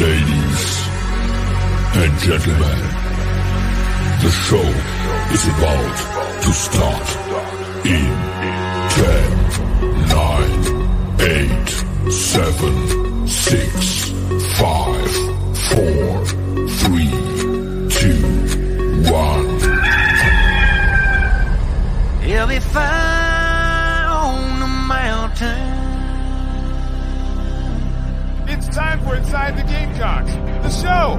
Ladies and gentlemen, the show is about to start in 10, 9, 8, 7, 6, 5, 4, 3, 2, 1. He'll be fire It's time for Inside the Gamecocks, the show.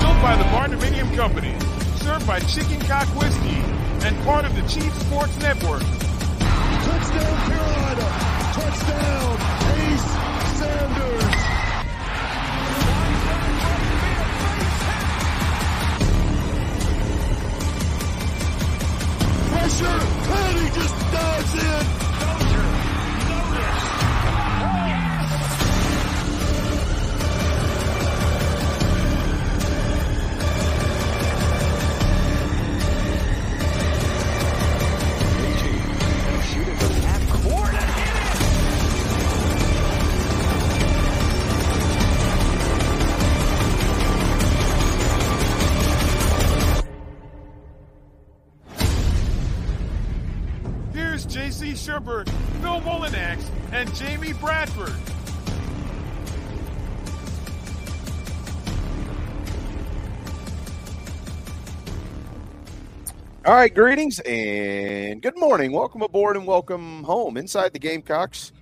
Built by the Barndominium Company, served by Chicken Cock Whiskey, and part of the Chief Sports Network. Touchdown Carolina! Touchdown Ace Sanders! Pressure! He just dives in! Sherbert, Phil Molinax, and Jamie Bradford. All right, greetings and good morning. Welcome aboard and welcome home inside the Gamecocks,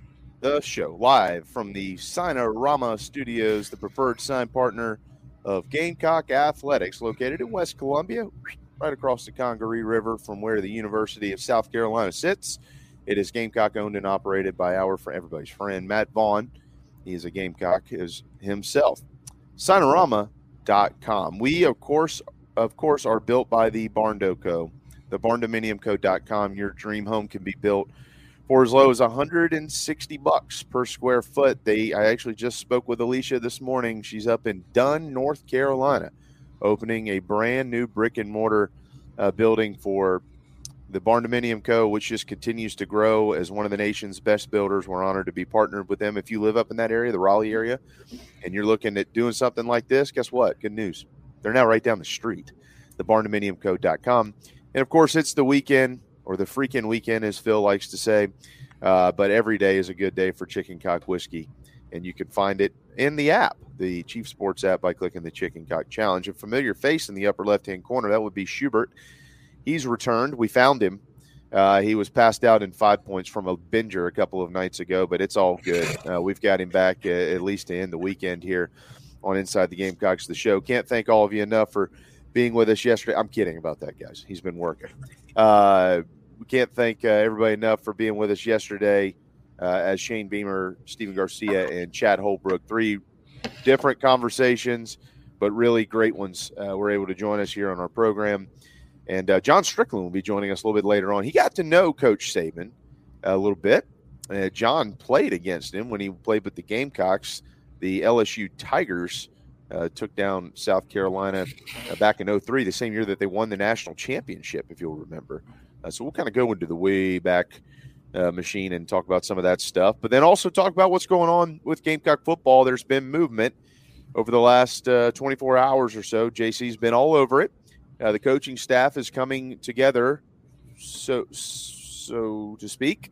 the show live from the Signarama Studios, the preferred sign partner of Gamecock Athletics, located in West Columbia, right across the Congaree River from where the University of South Carolina sits. It is Gamecock owned and operated by our for everybody's friend Matt Vaughn. He is a Gamecock his, himself. Signarama.com. We of course of course, are built by the Barndo Co. The barndominiumco.com. Your dream home can be built for as low as 160 bucks per square foot. They I actually just spoke with Alicia this morning. She's up in Dunn, North Carolina, opening a brand new brick and mortar uh, building for the Barndominium Co., which just continues to grow as one of the nation's best builders. We're honored to be partnered with them. If you live up in that area, the Raleigh area, and you're looking at doing something like this, guess what? Good news. They're now right down the street, the barndominiumco.com. And of course, it's the weekend or the freaking weekend, as Phil likes to say. Uh, but every day is a good day for Chicken Cock Whiskey. And you can find it in the app, the Chief Sports app, by clicking the Chicken Cock Challenge. A familiar face in the upper left hand corner, that would be Schubert. He's returned. We found him. Uh, he was passed out in five points from a binger a couple of nights ago, but it's all good. Uh, we've got him back uh, at least to end the weekend here on Inside the Gamecocks, the show. Can't thank all of you enough for being with us yesterday. I'm kidding about that, guys. He's been working. Uh, we can't thank uh, everybody enough for being with us yesterday uh, as Shane Beamer, Stephen Garcia, and Chad Holbrook. Three different conversations, but really great ones uh, were able to join us here on our program. And uh, John Strickland will be joining us a little bit later on. He got to know Coach Saban a little bit. Uh, John played against him when he played with the Gamecocks. The LSU Tigers uh, took down South Carolina uh, back in 03, the same year that they won the national championship, if you'll remember. Uh, so we'll kind of go into the way back uh, machine and talk about some of that stuff, but then also talk about what's going on with Gamecock football. There's been movement over the last uh, 24 hours or so. JC's been all over it. Uh, the coaching staff is coming together so so to speak,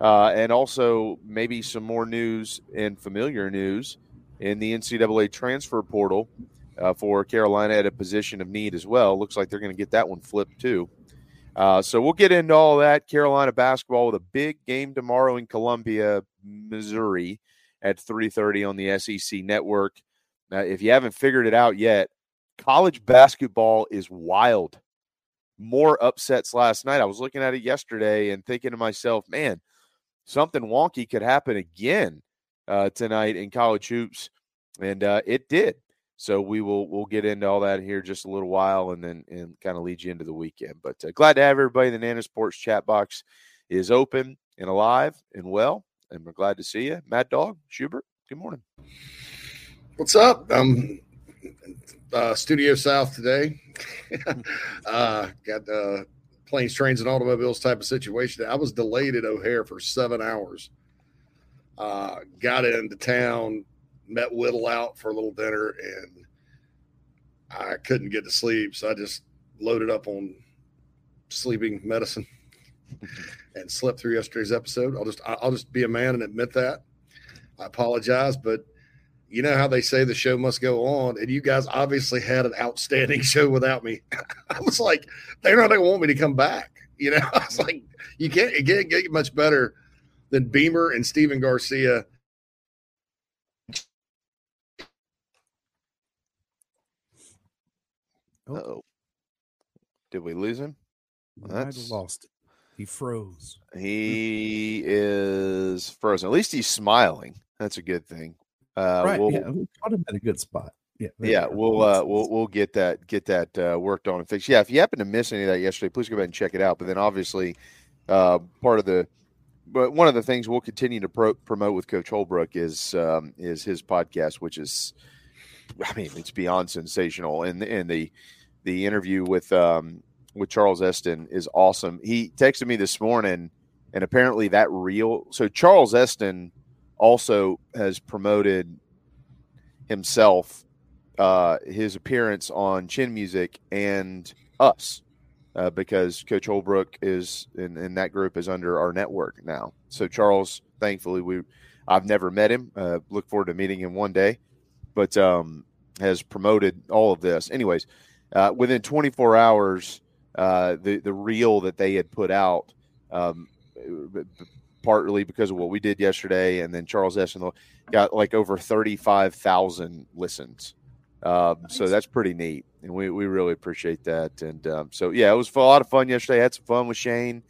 uh, and also maybe some more news and familiar news in the NCAA transfer portal uh, for Carolina at a position of need as well. Looks like they're going to get that one flipped too. Uh, so we'll get into all that Carolina basketball with a big game tomorrow in Columbia, Missouri, at 3:30 on the SEC network. Now, if you haven't figured it out yet, college basketball is wild. More upsets last night. I was looking at it yesterday and thinking to myself, man, something wonky could happen again uh, tonight in college hoops, and uh, it did. So we will we'll get into all that here just a little while, and then and kind of lead you into the weekend. But uh, glad to have everybody. The Nana Sports chat box is open and alive and well, and we're glad to see you, Mad Dog Schubert. Good morning. What's up? Um, uh, Studio South today. uh, got uh, planes, trains, and automobiles type of situation. I was delayed at O'Hare for seven hours. Uh, got into town, met Whittle out for a little dinner, and I couldn't get to sleep. So I just loaded up on sleeping medicine and slept through yesterday's episode. I'll just I'll just be a man and admit that. I apologize, but you know how they say the show must go on, and you guys obviously had an outstanding show without me. I was like, they're not going to want me to come back. You know, I was like, you can't, it can't get much better than Beamer and Stephen Garcia. oh Did we lose him? Well, that's lost. He froze. He is frozen. At least he's smiling. That's a good thing. Uh, right. We'll, yeah, we caught him at a good spot. Yeah. Yeah. We'll uh, we'll we'll get that get that uh, worked on and fixed. Yeah. If you happen to miss any of that yesterday, please go ahead and check it out. But then obviously, uh, part of the but one of the things we'll continue to pro- promote with Coach Holbrook is um, is his podcast, which is, I mean, it's beyond sensational. And and the the interview with um, with Charles Esten is awesome. He texted me this morning, and apparently that real. So Charles Esten also has promoted himself, uh, his appearance on Chin Music and us, uh, because Coach Holbrook is in, in that group is under our network now. So Charles, thankfully, we I've never met him. Uh, look forward to meeting him one day, but um, has promoted all of this. Anyways, uh, within 24 hours, uh, the the reel that they had put out um, partly because of what we did yesterday, and then Charles Esten got like over thirty-five thousand listens. Um, nice. So that's pretty neat, and we, we really appreciate that. And um, so yeah, it was a lot of fun yesterday. I had some fun with Shane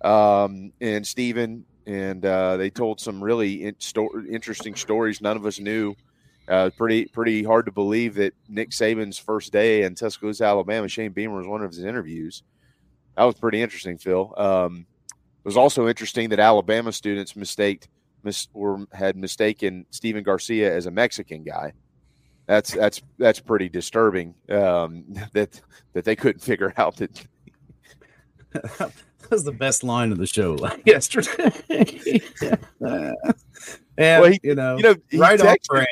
um, and Steven, and uh, they told some really in- sto- interesting stories none of us knew. Uh, pretty pretty hard to believe that Nick Saban's first day in Tuscaloosa, Alabama, Shane Beamer was one of his interviews. That was pretty interesting, Phil. Um, it was also interesting that Alabama students mistaked mis, or had mistaken Stephen Garcia as a Mexican guy. That's that's that's pretty disturbing. Um, that that they couldn't figure out that. that was the best line of the show like yesterday. and well, he, you know, you know, right texted, off brand.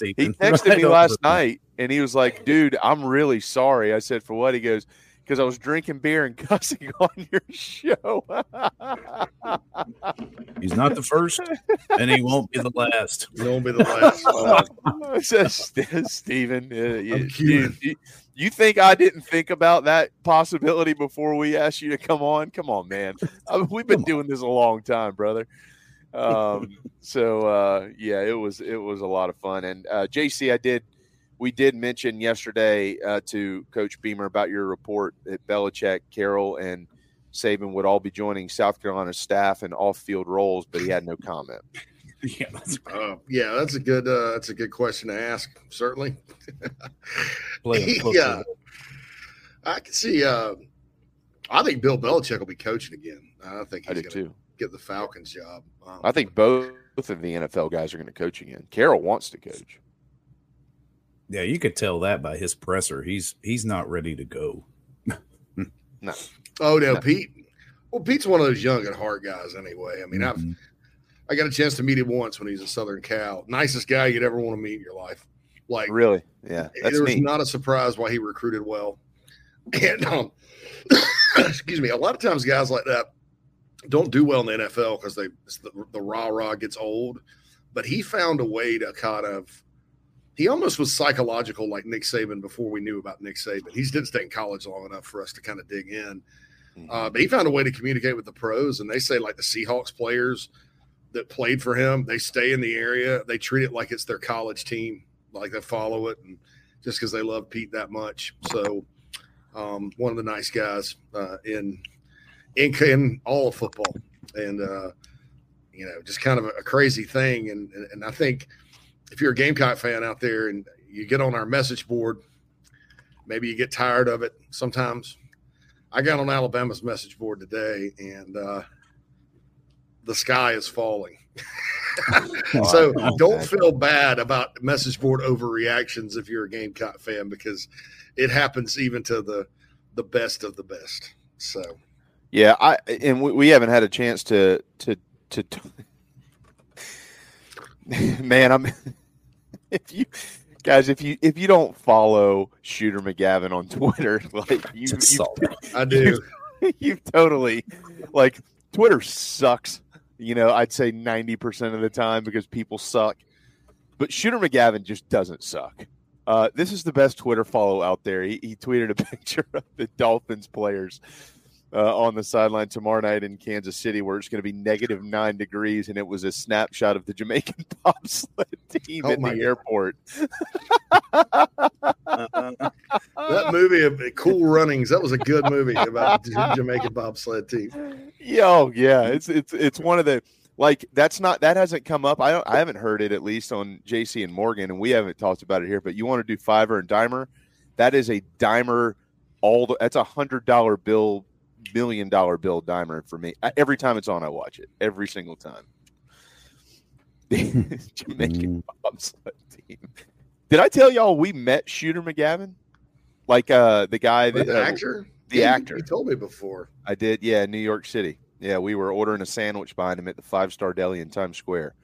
He texted right me last night, and he was like, "Dude, I'm really sorry." I said, "For what?" He goes, because I was drinking beer and cussing on your show. He's not the first, and he won't be the last. He won't be the last. Says Stephen, uh, you, you, you, think I didn't think about that possibility before we asked you to come on? Come on, man. I mean, we've been doing this a long time, brother. Um, so uh, yeah, it was it was a lot of fun. And uh, JC, I did we did mention yesterday uh, to Coach Beamer about your report that Belichick, Carroll, and Saban would all be joining South Carolina staff in off-field roles, but he had no comment. yeah, that's uh, yeah, that's a good uh, that's a good question to ask. Certainly. yeah, I can see. Uh, I think Bill Belichick will be coaching again. I think he's going to get the Falcons job. Um, I think both of the NFL guys are going to coach again. Carroll wants to coach. Yeah, you could tell that by his presser. He's he's not ready to go. no. Oh no, no, Pete. Well, Pete's one of those young at heart guys anyway. I mean, mm-hmm. I've I got a chance to meet him once when he was a Southern Cal. Nicest guy you'd ever want to meet in your life. Like really, yeah. That's it was neat. not a surprise why he recruited well. And um, excuse me, a lot of times guys like that don't do well in the NFL because they the, the rah rah gets old. But he found a way to kind of he almost was psychological like Nick Saban before we knew about Nick Saban. He didn't stay in college long enough for us to kind of dig in. Mm-hmm. Uh, but he found a way to communicate with the pros, and they say like the Seahawks players that played for him, they stay in the area. They treat it like it's their college team, like they follow it, and just because they love Pete that much. So, um, one of the nice guys uh, in, in in all of football, and uh, you know, just kind of a, a crazy thing. And, and and I think if you're a Gamecock fan out there and you get on our message board, maybe you get tired of it sometimes. I got on Alabama's message board today, and uh, the sky is falling. so don't feel bad about message board overreactions if you're a Gamecock fan because it happens even to the the best of the best. So yeah, I and we, we haven't had a chance to to to. to man, I'm if you guys if you if you don't follow Shooter McGavin on Twitter, like you, you I do. You, you've totally like Twitter sucks you know, I'd say 90% of the time because people suck. But Shooter McGavin just doesn't suck. Uh, this is the best Twitter follow out there. He, he tweeted a picture of the Dolphins players uh, on the sideline tomorrow night in Kansas City, where it's going to be negative nine degrees, and it was a snapshot of the Jamaican bobsled team oh in the God. airport. that movie, Cool Runnings, that was a good movie about the Jamaican bobsled team. Yo, yeah, it's it's it's one of the like that's not that hasn't come up. I don't I haven't heard it at least on JC and Morgan, and we haven't talked about it here. But you want to do Fiverr and Dimer? That is a Dimer. All the, that's a hundred dollar bill million dollar bill dimer for me. Every time it's on, I watch it. Every single time. Jamaican mm. bobsled team. Did I tell y'all we met Shooter McGavin? Like uh the guy that the uh, actor? The yeah, actor. You told me before. I did, yeah, New York City. Yeah, we were ordering a sandwich behind him at the five star deli in Times Square.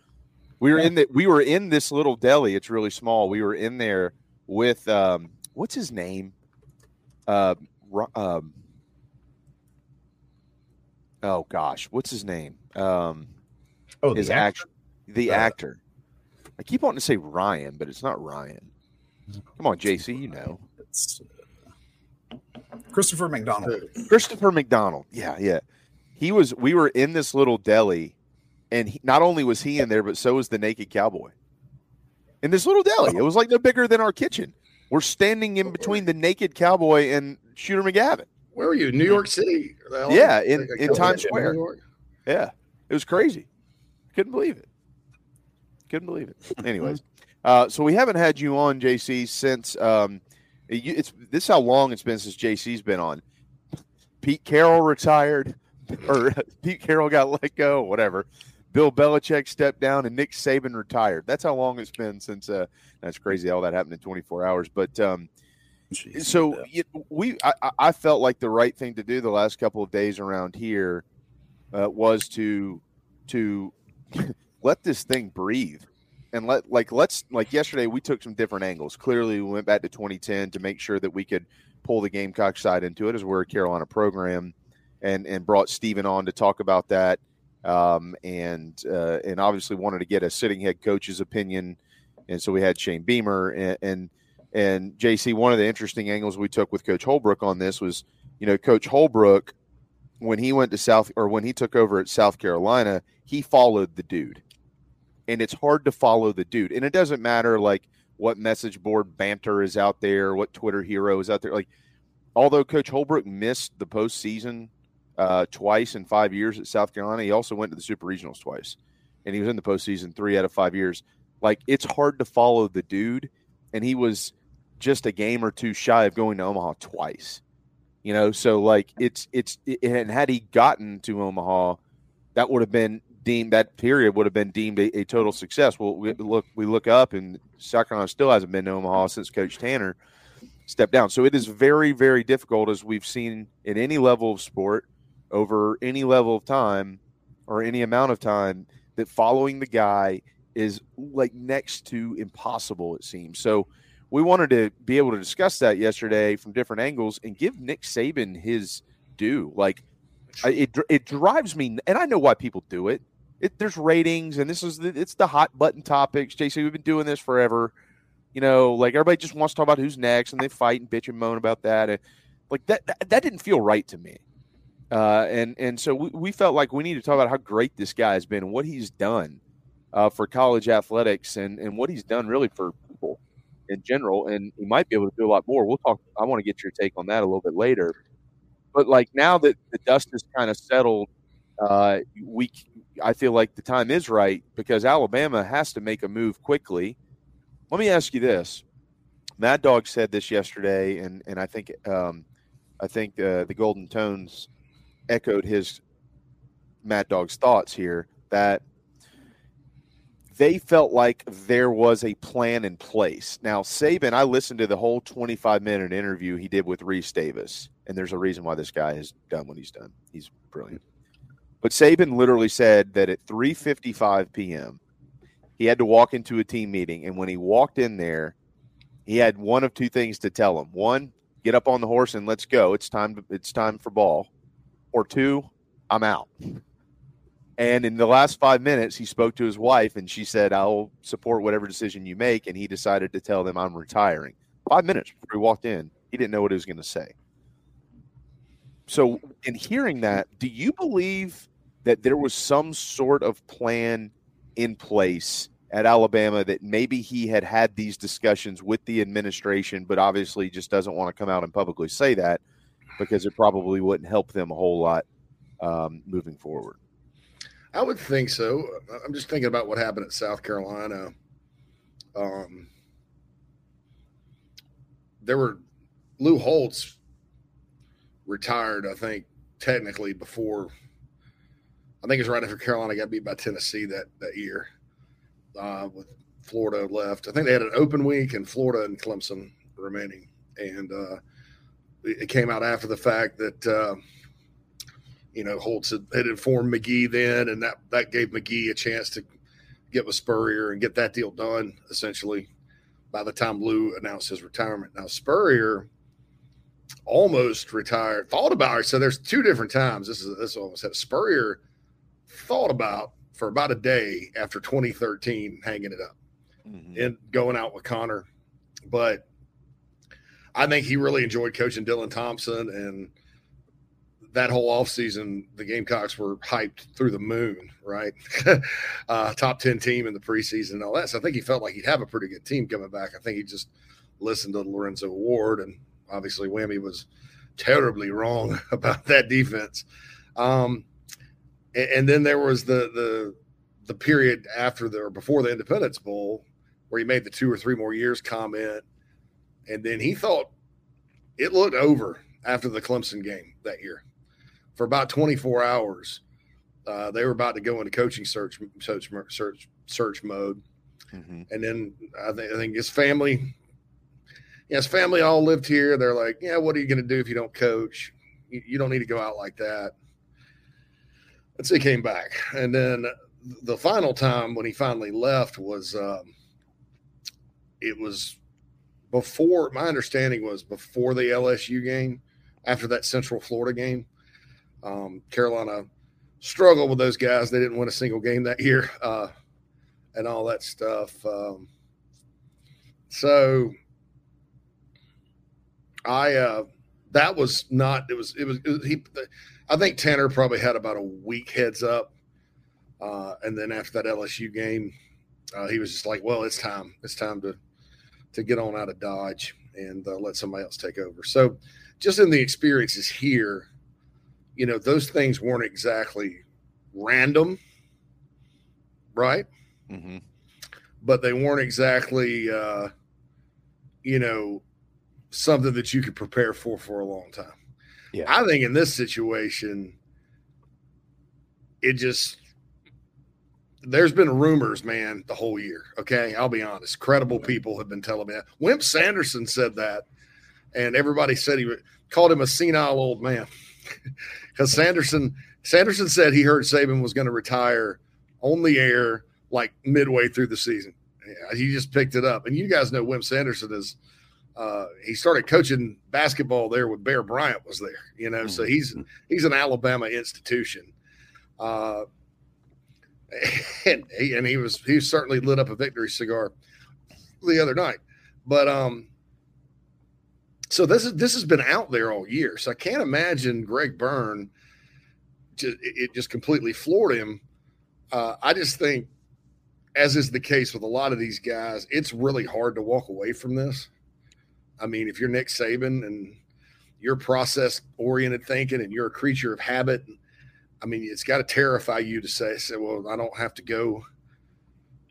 We were in the we were in this little deli. It's really small. We were in there with um what's his name? Uh um oh gosh, what's his name? Um, oh, his actor. the uh, actor. I keep wanting to say Ryan, but it's not Ryan. Come on, JC, you know. It's uh, Christopher McDonald. Christopher McDonald. Yeah, yeah. He was. We were in this little deli, and he, not only was he in there, but so was the naked cowboy. In this little deli, it was like no bigger than our kitchen. We're standing in between the naked cowboy and Shooter McGavin. Where were you? New York City? Yeah, in, in Times Square. Yeah, it was crazy. Couldn't believe it. Couldn't believe it. Anyways, uh, so we haven't had you on JC since um, it, it's this is how long it's been since JC's been on. Pete Carroll retired, or Pete Carroll got let go, whatever. Bill Belichick stepped down, and Nick Saban retired. That's how long it's been since. Uh, that's crazy. All that happened in 24 hours, but. Um, Jeez, so you we I, I, felt like the right thing to do the last couple of days around here uh, was to to let this thing breathe and let like let's like yesterday we took some different angles. Clearly, we went back to 2010 to make sure that we could pull the Gamecock side into it as we're a Carolina program, and and brought Stephen on to talk about that, um, and uh, and obviously wanted to get a sitting head coach's opinion, and so we had Shane Beamer and, and and JC, one of the interesting angles we took with Coach Holbrook on this was, you know, Coach Holbrook, when he went to South or when he took over at South Carolina, he followed the dude. And it's hard to follow the dude. And it doesn't matter like what message board banter is out there, what Twitter hero is out there. Like, although Coach Holbrook missed the postseason uh, twice in five years at South Carolina, he also went to the Super Regionals twice. And he was in the postseason three out of five years. Like, it's hard to follow the dude. And he was just a game or two shy of going to Omaha twice. You know, so like it's it's it, and had he gotten to Omaha, that would have been deemed that period would have been deemed a, a total success. Well, we look we look up and South still hasn't been to Omaha since Coach Tanner stepped down. So it is very very difficult as we've seen in any level of sport over any level of time or any amount of time that following the guy is like next to impossible it seems. So we wanted to be able to discuss that yesterday from different angles and give Nick Saban his due. Like, it it drives me, and I know why people do it. It, there's ratings, and this is the, it's the hot button topics. JC, we've been doing this forever. You know, like everybody just wants to talk about who's next, and they fight and bitch and moan about that. And like that, that, that didn't feel right to me. Uh, and and so we, we felt like we need to talk about how great this guy has been what he's done uh, for college athletics and and what he's done really for people in general. And he might be able to do a lot more. We'll talk. I want to get your take on that a little bit later. But like now that the dust has kind of settled, uh, we I feel like the time is right because Alabama has to make a move quickly. Let me ask you this: Mad Dog said this yesterday, and and I think um, I think uh, the Golden Tones echoed his Mad Dog's thoughts here that they felt like there was a plan in place. Now, Saban, I listened to the whole 25 minute interview he did with Rece Davis, and there's a reason why this guy has done what he's done. He's brilliant. But Saban literally said that at 3:55 p.m. he had to walk into a team meeting, and when he walked in there, he had one of two things to tell him: one, get up on the horse and let's go. It's time. It's time for ball. Or two, I'm out. And in the last five minutes, he spoke to his wife, and she said, "I'll support whatever decision you make." And he decided to tell them, "I'm retiring." Five minutes before he walked in, he didn't know what he was going to say. So, in hearing that, do you believe that there was some sort of plan in place at Alabama that maybe he had had these discussions with the administration, but obviously just doesn't want to come out and publicly say that because it probably wouldn't help them a whole lot um, moving forward. I would think so. I'm just thinking about what happened at South Carolina. Um, there were Lou Holtz retired, I think, technically before I think it's right after Carolina got beat by Tennessee that that year. Uh, with Florida left, I think they had an open week and Florida and Clemson remaining, and uh, it came out after the fact that uh, you know Holtz had, had, informed McGee then, and that that gave McGee a chance to get with Spurrier and get that deal done. Essentially, by the time Lou announced his retirement, now Spurrier almost retired, thought about it. So there's two different times. This is this almost had Spurrier thought about for about a day after 2013 hanging it up mm-hmm. and going out with Connor. But I think he really enjoyed coaching Dylan Thompson and that whole offseason, the Gamecocks were hyped through the moon, right? uh, top 10 team in the preseason and all that. So I think he felt like he'd have a pretty good team coming back. I think he just listened to Lorenzo Ward, and obviously Whammy was terribly wrong about that defense. Um, and then there was the the the period after the or before the Independence Bowl where he made the two or three more years comment, and then he thought it looked over after the Clemson game that year. For about 24 hours, uh, they were about to go into coaching search search search search mode, mm-hmm. and then I think I think his family, yeah, his family all lived here. They're like, yeah, what are you going to do if you don't coach? You, you don't need to go out like that and so he came back. And then the final time when he finally left was um, it was before my understanding was before the LSU game, after that Central Florida game. Um, Carolina struggled with those guys. They didn't win a single game that year, uh, and all that stuff. Um, so I uh, that was not it was it was, it was he I think Tanner probably had about a week heads up. Uh, and then after that LSU game, uh, he was just like, well, it's time. It's time to to get on out of Dodge and uh, let somebody else take over. So just in the experiences here, you know, those things weren't exactly random, right? Mm-hmm. But they weren't exactly, uh, you know, something that you could prepare for for a long time. Yeah. I think in this situation, it just there's been rumors, man, the whole year. Okay, I'll be honest. Credible people have been telling me that. Wimp Sanderson said that, and everybody said he called him a senile old man because Sanderson Sanderson said he heard Saban was going to retire on the air like midway through the season. He just picked it up, and you guys know Wimp Sanderson is uh, he started coaching basketball there when Bear Bryant was there. You know, mm-hmm. so he's he's an Alabama institution. Uh, and he, and he was he certainly lit up a victory cigar the other night. But um, so this is this has been out there all year. So I can't imagine Greg Byrne. Just, it just completely floored him. Uh, I just think, as is the case with a lot of these guys, it's really hard to walk away from this. I mean, if you're Nick Saban and you're process oriented thinking and you're a creature of habit, I mean, it's got to terrify you to say, say, well, I don't have to go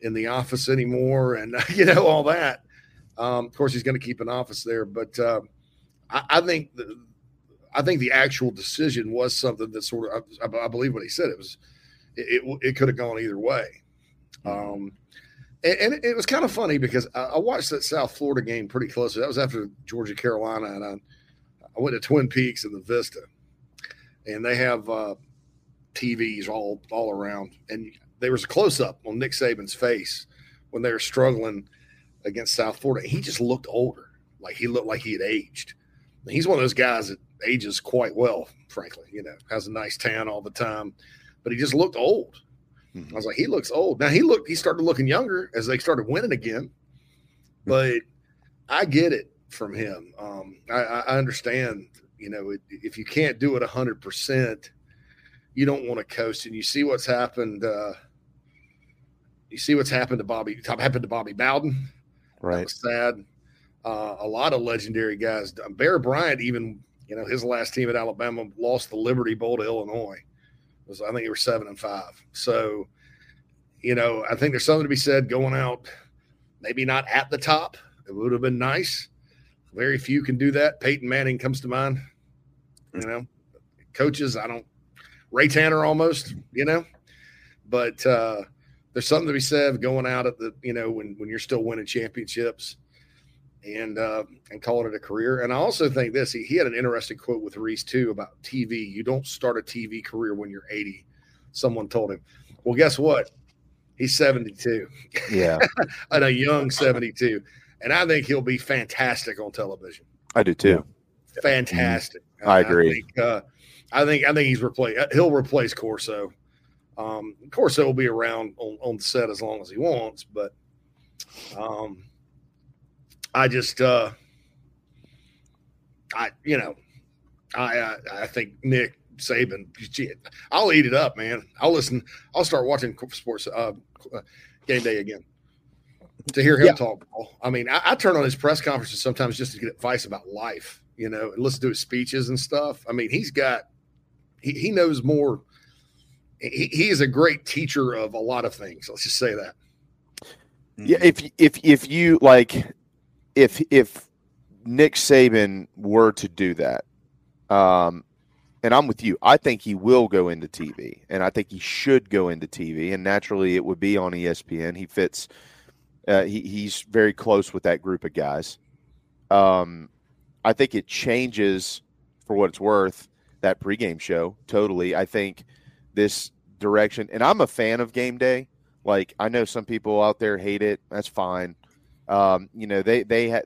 in the office anymore and, you know, all that. Um, of course, he's going to keep an office there, but uh, I, I, think the, I think the actual decision was something that sort of I, I believe what he said. It was it it, it could have gone either way. Um, and, and it, was kind of funny because I, I, watched that South Florida game pretty closely. That was after Georgia Carolina, and I, I went to Twin Peaks in the Vista, and they have uh, TVs all all around, and there was a close up on Nick Saban's face when they were struggling against South Florida. He just looked older, like he looked like he had aged. He's one of those guys that ages quite well, frankly. You know, has a nice tan all the time, but he just looked old. Mm-hmm. I was like, he looks old. Now he looked, he started looking younger as they started winning again. But I get it from him. Um, I, I, understand. You know, it, if you can't do it hundred percent, you don't want to coast. And you see what's happened. Uh, you see what's happened to Bobby. Happened to Bobby Bowden. Right. sad. Uh, a lot of legendary guys. Bear Bryant, even you know, his last team at Alabama lost the Liberty Bowl to Illinois. It was I think they were seven and five. So, you know, I think there's something to be said going out, maybe not at the top. It would have been nice. Very few can do that. Peyton Manning comes to mind. You know, coaches, I don't Ray Tanner almost, you know. But uh there's something to be said going out at the, you know, when when you're still winning championships and uh, and calling it a career. And I also think this he, he had an interesting quote with Rece too about TV. You don't start a TV career when you're 80. Someone told him. Well, guess what? He's 72. Yeah, and a young 72, and I think he'll be fantastic on television. I do too. Fantastic. Mm-hmm. I agree. I think, uh, I think I think he's replaced. He'll replace Corso. Um, Corso will be around on, on the set as long as he wants, but um, I just, uh, I, you know, I, I, I think Nick Saban, I'll eat it up, man. I'll listen. I'll start watching sports uh, game day again to hear him yeah. talk. I mean, I, I, turn on his press conferences sometimes just to get advice about life, you know, and listen to his speeches and stuff. I mean, he's got, he, he knows more. He, he is a great teacher of a lot of things. Let's just say that. Yeah, if if if you like if if Nick Saban were to do that, um, and I'm with you, I think he will go into TV, and I think he should go into TV, and naturally it would be on ESPN. He fits. Uh, he, he's very close with that group of guys. Um, I think it changes, for what it's worth, that pregame show totally. I think this direction, and I'm a fan of game day. Like I know some people out there hate it. That's fine. Um, you know, they they had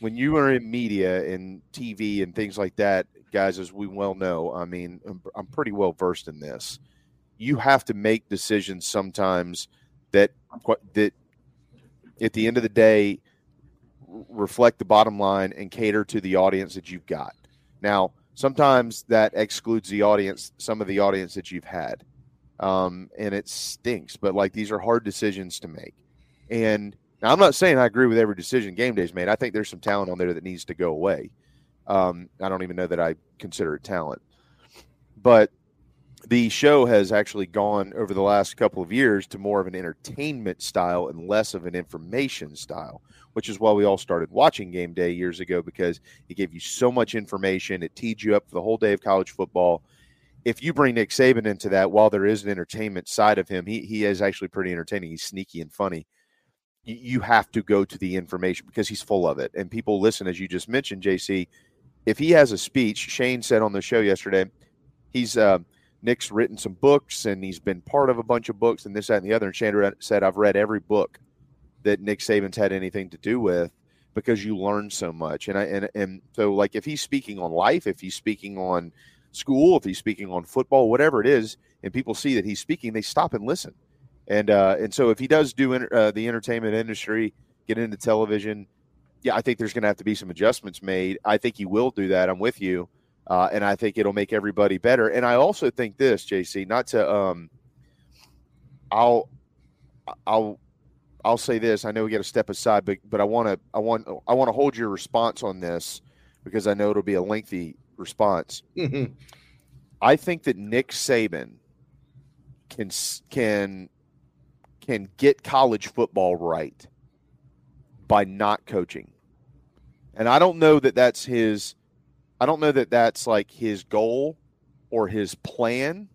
when you are in media and TV and things like that, guys, as we well know. I mean, I'm, I'm pretty well versed in this. You have to make decisions sometimes that that at the end of the day reflect the bottom line and cater to the audience that you've got. Now, sometimes that excludes the audience, some of the audience that you've had. Um, and it stinks, but like these are hard decisions to make. And now, I'm not saying I agree with every decision game day's made. I think there's some talent on there that needs to go away. Um, I don't even know that I consider it talent. But the show has actually gone over the last couple of years to more of an entertainment style and less of an information style, which is why we all started watching game day years ago because it gave you so much information. It teed you up for the whole day of college football. If you bring Nick Saban into that, while there is an entertainment side of him, he, he is actually pretty entertaining. He's sneaky and funny you have to go to the information because he's full of it. And people listen, as you just mentioned, JC. If he has a speech, Shane said on the show yesterday, he's uh, Nick's written some books and he's been part of a bunch of books and this, that, and the other. And Shane said, I've read every book that Nick Saban's had anything to do with because you learn so much. And I and and so like if he's speaking on life, if he's speaking on school, if he's speaking on football, whatever it is, and people see that he's speaking, they stop and listen. And uh, and so if he does do uh, the entertainment industry, get into television, yeah, I think there's going to have to be some adjustments made. I think he will do that. I'm with you, uh, and I think it'll make everybody better. And I also think this, JC, not to um, I'll I'll I'll say this. I know we got to step aside, but but I want to I want I want to hold your response on this because I know it'll be a lengthy response. Mm-hmm. I think that Nick Saban can can can get college football right by not coaching. And I don't know that that's his I don't know that that's like his goal or his plan.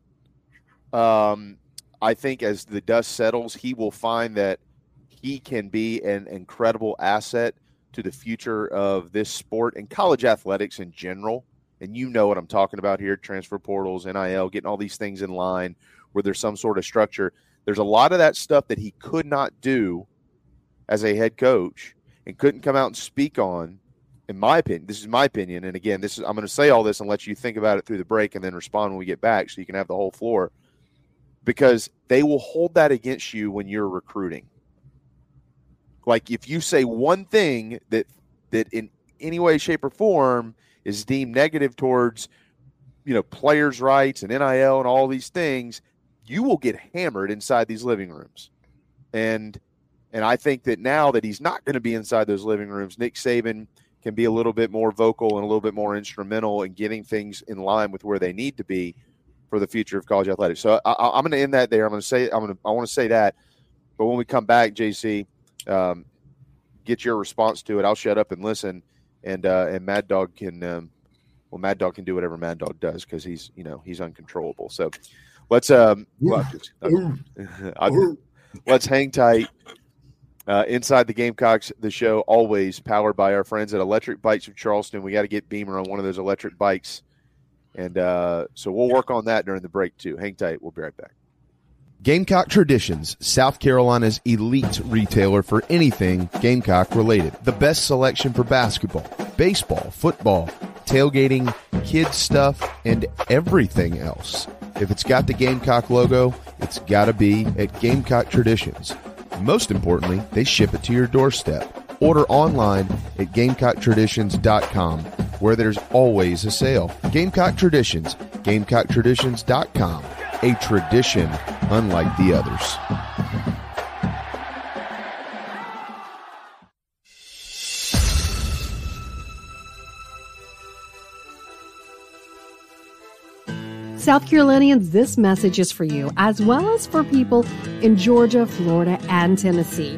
Um I think as the dust settles, he will find that he can be an incredible asset to the future of this sport and college athletics in general. And you know what I'm talking about here transfer portals, NIL, getting all these things in line where there's some sort of structure. There's a lot of that stuff that he could not do as a head coach and couldn't come out and speak on in my opinion this is my opinion and again this is i'm going to say all this and let you think about it through the break and then respond when we get back so you can have the whole floor because they will hold that against you when you're recruiting. Like if you say one thing that that in any way, shape, or form is deemed negative towards you know players' rights and NIL and all these things, you will get hammered inside these living rooms. And and I think that now that he's not going to be inside those living rooms, Nick Saban can be a little bit more vocal and a little bit more instrumental in getting things in line with where they need to be for the future of college athletics. So I, am going to end that there. I'm going to say I'm going to I want to say that, but when we come back, JC, um, get your response to it. I'll shut up and listen, and uh, and Mad Dog can um, well, Mad Dog can do whatever Mad Dog does because he's you know he's uncontrollable. So let's um let's hang tight. Uh, inside the Gamecocks, the show always powered by our friends at Electric Bikes of Charleston. We got to get Beamer on one of those electric bikes and uh, so we'll work on that during the break too. Hang tight. We'll be right back. Gamecock Traditions, South Carolina's elite retailer for anything Gamecock related. The best selection for basketball, baseball, football, tailgating, kids stuff, and everything else. If it's got the Gamecock logo, it's got to be at Gamecock Traditions. Most importantly, they ship it to your doorstep. Order online at GamecockTraditions.com, where there's always a sale. Gamecock Traditions, GamecockTraditions.com, a tradition unlike the others. South Carolinians, this message is for you, as well as for people in Georgia, Florida, and Tennessee.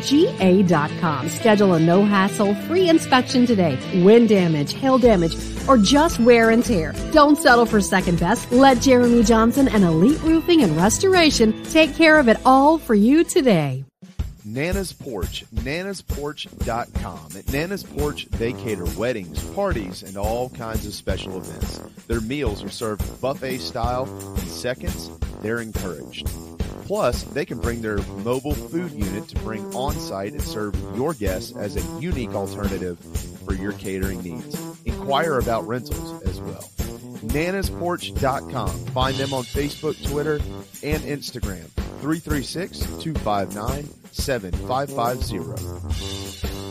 ga.com. Schedule a no hassle free inspection today. Wind damage, hail damage, or just wear and tear. Don't settle for second best. Let Jeremy Johnson and Elite Roofing and Restoration take care of it all for you today. Nana's Porch, nanasporch.com. At Nana's Porch, they cater weddings, parties, and all kinds of special events. Their meals are served buffet style in seconds. They're encouraged. Plus, they can bring their mobile food unit to bring on site and serve your guests as a unique alternative for your catering needs. Inquire about rentals as well. nanasporch.com. Find them on Facebook, Twitter, and Instagram. 336 259 7550.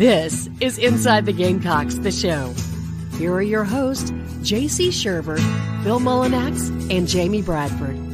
This is Inside the Gamecocks, the show. Here are your hosts, J.C. Shurburtt, Phil Mullinax, and Jamie Bradford.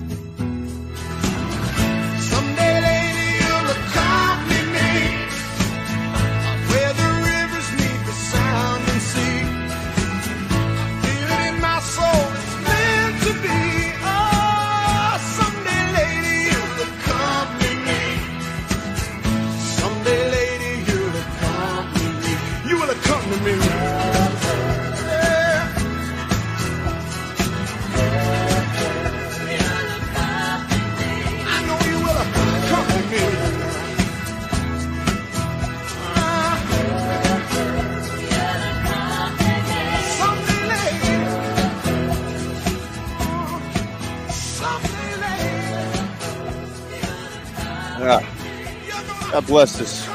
Bless this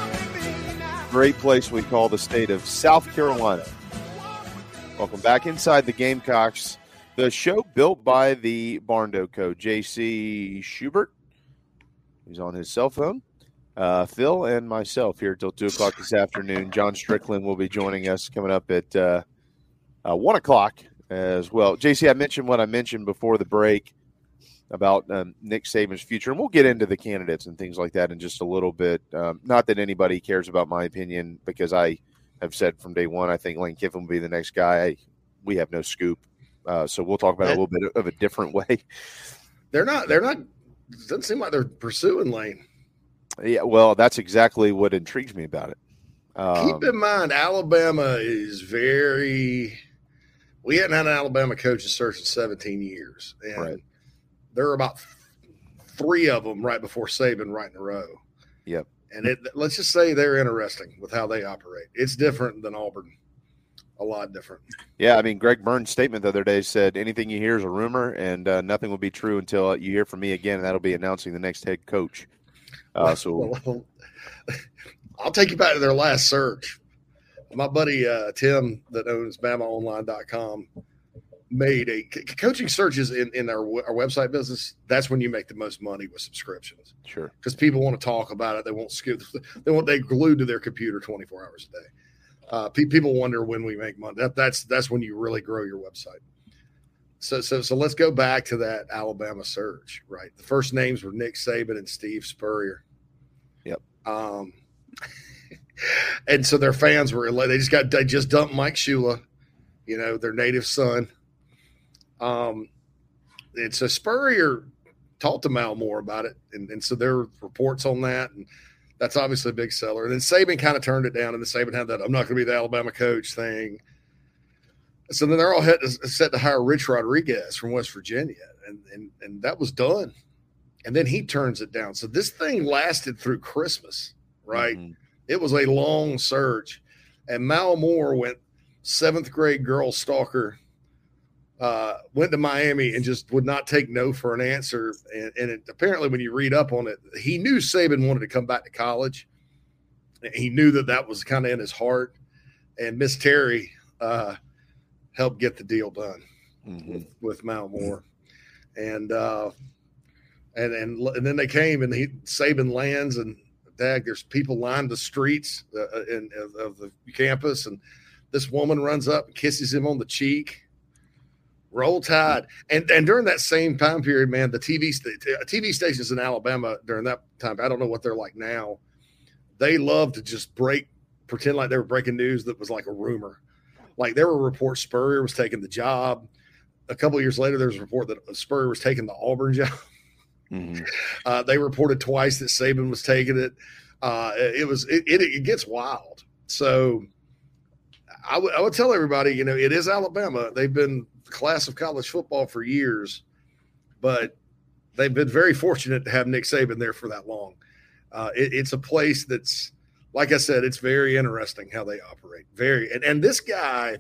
great place we call the state of South Carolina. Welcome back inside the Gamecocks, the show built by the Barndo Co. JC Shurburtt, He's on his cell phone. Uh, Phil and myself here till 2 o'clock this afternoon. John Strickland will be joining us coming up at uh, uh, 1 o'clock as well. JC, I mentioned what I mentioned before the break about um, Nick Saban's future, and we'll get into the candidates and things like that in just a little bit. Um, not that anybody cares about my opinion, because I have said from day one I think Lane Kiffin will be the next guy. I, we have no scoop, uh, so we'll talk about it a little bit of a different way. They're not. They're not. Doesn't seem like they're pursuing Lane. Yeah, well, that's exactly what intrigues me about it. Um, Keep in mind, Alabama is very. We hadn't had an Alabama coaching search in 17 years, and right there are about three of them right before Saban right in a row. Yep. And it, let's just say they're interesting with how they operate. It's different than Auburn, a lot different. Yeah, I mean, Greg Byrne's statement the other day said anything you hear is a rumor, and uh, nothing will be true until you hear from me again, and that'll be announcing the next head coach. Uh, so, I'll take you back to their last search. My buddy uh, Tim, that owns BamaOnline.com, made a coaching searches in, in our, our website business. That's when you make the most money with subscriptions. Sure. Because people want to talk about it. They won't skip. They want they glued to their computer 24 hours a day. Uh, pe- people wonder when we make money. That, that's that's when you really grow your website. So so so let's go back to that Alabama search. Right. The first names were Nick Saban and Steve Spurrier. Yep. Um. and so their fans were they just got they just dumped Mike Shula, you know, their native son um, it's a Spurrier talked to Mal Moore about it, and, and so there are reports on that, and that's obviously a big seller. And then Saban kind of turned it down, and then Saban had that "I'm not going to be the Alabama coach" thing. So then they're all set to hire Rich Rodriguez from West Virginia, and and and that was done. And then he turns it down. So this thing lasted through Christmas, right? Mm-hmm. It was a long search, and Mal Moore went seventh grade girl stalker uh, went to Miami and just would not take no for an answer. And, and it, apparently, when you read up on it, he knew Saban wanted to come back to college. He knew that that was kind of in his heart. And Miss Terry uh, helped get the deal done mm-hmm. with, with Mal Moore. And, uh, and, and, and then they came and he Saban lands and dag, there's people lined the streets uh, uh in, of the campus. And this woman runs up and kisses him on the cheek Roll Tide, and and during that same time period, man, the TV st- TV stations in Alabama during that time, I don't know what they're like now. They love to just break, pretend like they were breaking news that was like a rumor. Like there were reports Spurrier was taking the job. A couple years later, there was a report that Spurrier was taking the Auburn job. Mm-hmm. Uh, they reported twice that Saban was taking it. Uh, it was it, it, it gets wild. So I would I would tell everybody, you know, it is Alabama. They've been class of college football for years, but they've been very fortunate to have Nick Saban there for that long. Uh, it, it's a place that's, like I said, it's very interesting how they operate. Very, and, and this guy,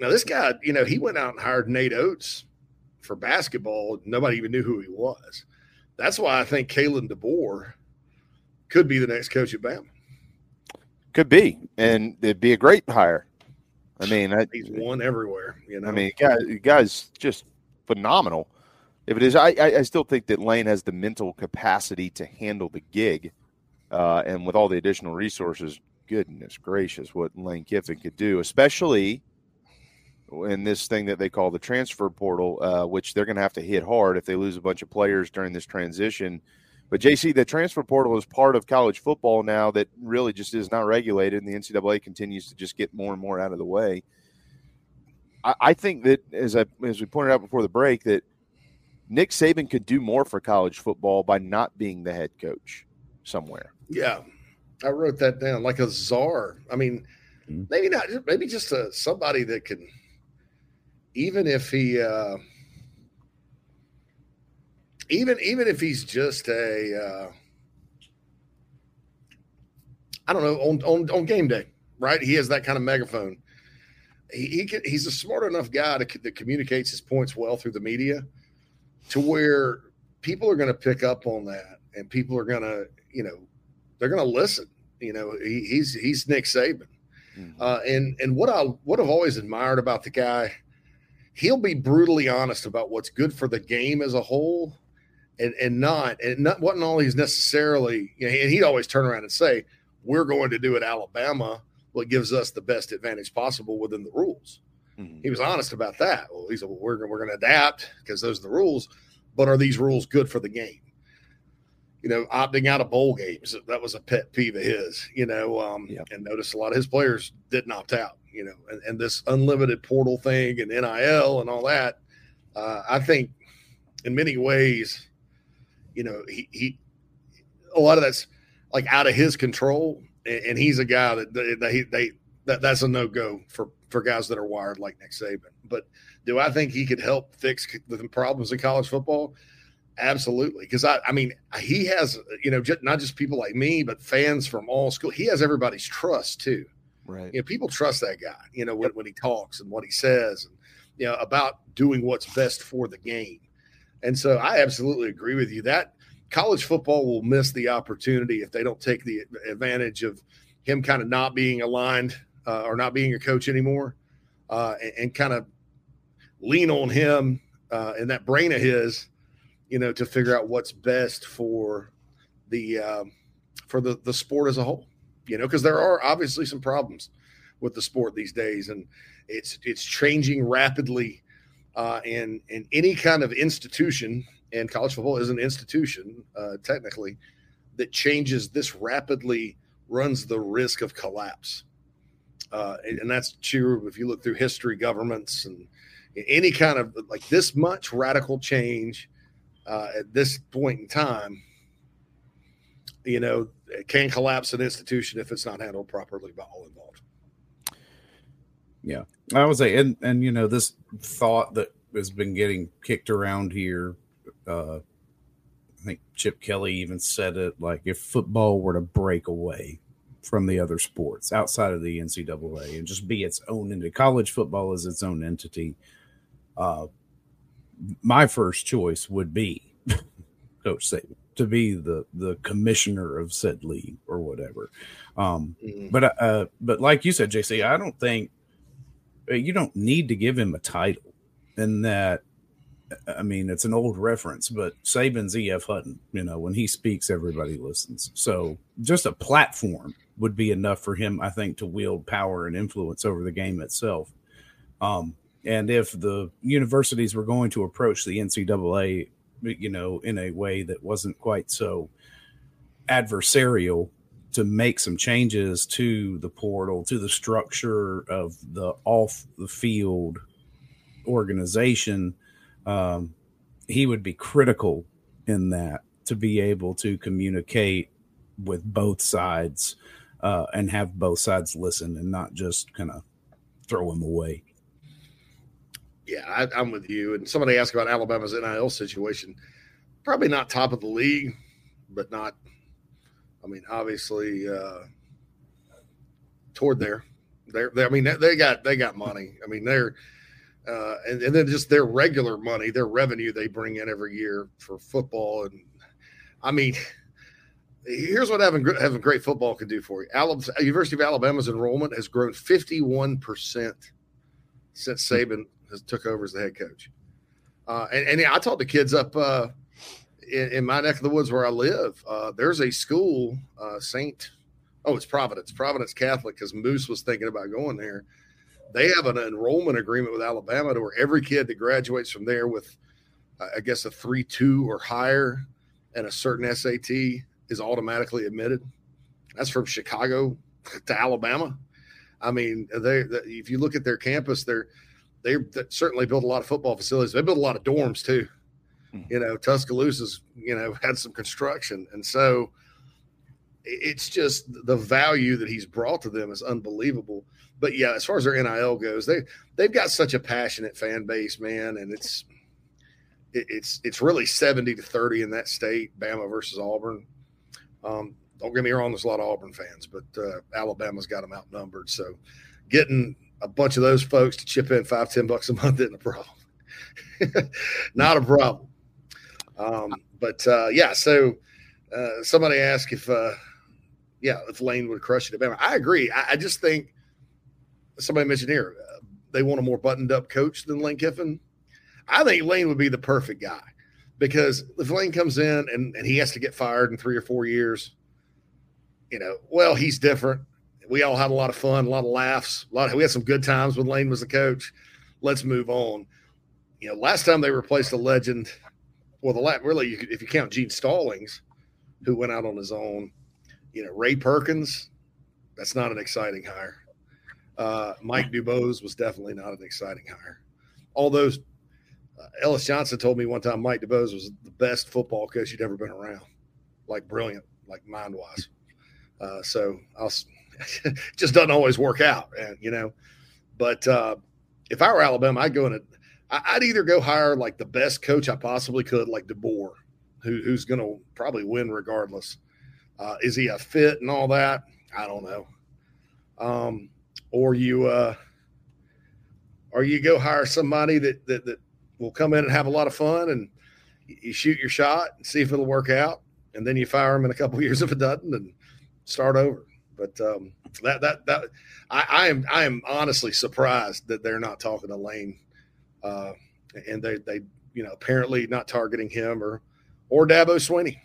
now this guy, you know, he went out and hired Nate Oats for basketball. Nobody even knew who he was. That's why I think Kalen DeBoer could be the next coach at Bama. Could be, and it'd be a great hire. I mean, I, he's won everywhere. You know, I mean, guy, guy's just phenomenal. If it is, I, I still think that Lane has the mental capacity to handle the gig, uh, and with all the additional resources, goodness gracious, what Lane Kiffin could do, especially in this thing that they call the transfer portal, uh, which they're going to have to hit hard if they lose a bunch of players during this transition. But JC, the transfer portal is part of college football now that really just is not regulated, and the NCAA continues to just get more and more out of the way. I, I think that as I as we pointed out before the break, that Nick Saban could do more for college football by not being the head coach somewhere. Yeah, I wrote that down like a czar. I mean, mm-hmm. maybe not, maybe just a, somebody that can, even if he. Uh, even even if he's just a uh, I don't know on, on on game day, right? He has that kind of megaphone. He, he can, he's a smart enough guy to, that communicates his points well through the media, to where people are going to pick up on that, and people are going to you know they're going to listen. You know, he, he's he's Nick Saban, mm-hmm. uh, and and what I what I've always admired about the guy, he'll be brutally honest about what's good for the game as a whole and and not and not wasn't always necessarily you know, and he'd always turn around and say we're going to do it alabama what gives us the best advantage possible within the rules mm-hmm. he was honest about that well he said well, we're, we're going to adapt because those are the rules but are these rules good for the game you know opting out of bowl games that was a pet peeve of his you know um, yeah. and notice a lot of his players didn't opt out you know and, and this unlimited portal thing and nil and all that uh, i think in many ways you know, he, he a lot of that's like out of his control, and, and he's a guy that they, they, they that that's a no go for for guys that are wired like Nick Saban. But do I think he could help fix the problems in college football? Absolutely, because I, I mean, he has you know just, not just people like me, but fans from all school. He has everybody's trust too. Right. You know, people trust that guy. You know when, when he talks and what he says, and you know about doing what's best for the game. And so I absolutely agree with you that college football will miss the opportunity if they don't take the advantage of him kind of not being aligned uh, or not being a coach anymore uh, and, and, kind of lean on him uh, and that brain of his, you know, to figure out what's best for the um, for the the sport as a whole. You know, because there are obviously some problems with the sport these days, and it's it's changing rapidly uh, and and any kind of institution and college football is an institution uh, technically that changes this rapidly runs the risk of collapse. Uh, and, and, that's true if you look through history governments and any kind of like this much radical change uh, at this point in time you know can collapse an institution if it's not handled properly by all involved. Yeah i would say and and you know this thought that has been getting kicked around here. Uh, I think Chip Kelly even said it like if football were to break away from the other sports outside of the NCAA and just be its own entity, college football is its own entity. Uh, my first choice would be Coach Saban to be the the commissioner of said league or whatever. Um, mm-hmm. But uh, but like you said, JC, I don't think you don't need to give him a title And that I mean, it's an old reference, but Saban's E.F. Hutton, you know, when he speaks, everybody listens. So just a platform would be enough for him, I think, to wield power and influence over the game itself. Um, and if the universities were going to approach the NCAA, you know, in a way that wasn't quite so adversarial to make some changes to the portal, to the structure of the off the field organization, um, he would be critical in that to be able to communicate with both sides uh, and have both sides listen and not just kind of throw him away. yeah, I, am with you. And somebody asked about Alabama's NIL situation. Probably not top of the league, but not. I mean, obviously, uh, toward there. They're, they, I mean, they got they got money. I mean, they're uh, and, and then just their regular money, their revenue they bring in every year for football. And I mean, here's what having having great football can do for you. Alabama, University of Alabama's enrollment has grown 51 percent since Saban has took over as the head coach. Uh, and, and I taught the kids up uh, in, in, my neck of the woods where I live. Uh, there's a school, uh, Saint. Oh, it's Providence, Providence Catholic, because Moose was thinking about going there. They have an enrollment agreement with Alabama to where every kid that graduates from there with, I guess, a three two or higher and a certain SAT is automatically admitted. That's from Chicago to Alabama. I mean, they, they if you look at their campus, they're they certainly built a lot of football facilities. They built a lot of dorms too. Hmm. You know, Tuscaloosa's you know had some construction, and so it's just the value that he's brought to them is unbelievable. But yeah, as far as their NIL goes, they they've got such a passionate fan base, man, and it's it's it's really seventy to thirty in that state, Bama versus Auburn. Um, don't get me wrong, there's a lot of Auburn fans, but uh, Alabama's got them outnumbered. So getting a bunch of those folks to chip in five, ten bucks a month isn't a problem. Not a problem. Um, but uh, yeah, so uh, somebody asked if, uh, yeah, if Lane would crush it at Bama. I agree. I, I just think somebody mentioned here uh, they want a more buttoned up coach than Lane Kiffin. I think Lane would be the perfect guy because if Lane comes in and, and he has to get fired in three or four years, you know, well, he's different. We all had a lot of fun, a lot of laughs, a lot. Of, we had some good times when Lane was the coach. Let's move on. You know, last time they replaced a legend, well, the last really, you could, if you count Gene Stallings, who went out on his own, you know, Ray Perkins, that's not an exciting hire. Uh, Mike DuBose was definitely not an exciting hire. All those uh, Ellis Johnson told me one time Mike DuBose was the best football coach you'd ever been around, like brilliant, like mind wise. Uh, so I'll just doesn't always work out, and you know. But uh, if I were Alabama, I'd go in. A, I'd either go hire like the best coach I possibly could, like DeBoer, who, who's going to probably win regardless. Uh, is he a fit and all that? I don't know. Um, or you, uh, or you go hire somebody that, that that will come in and have a lot of fun, and you shoot your shot and see if it'll work out, and then you fire him in a couple years if it doesn't, and start over. But um, that that that I, I, am I am honestly surprised that they're not talking to Lane, uh, and they they you know apparently not targeting him or or Dabo Swinney,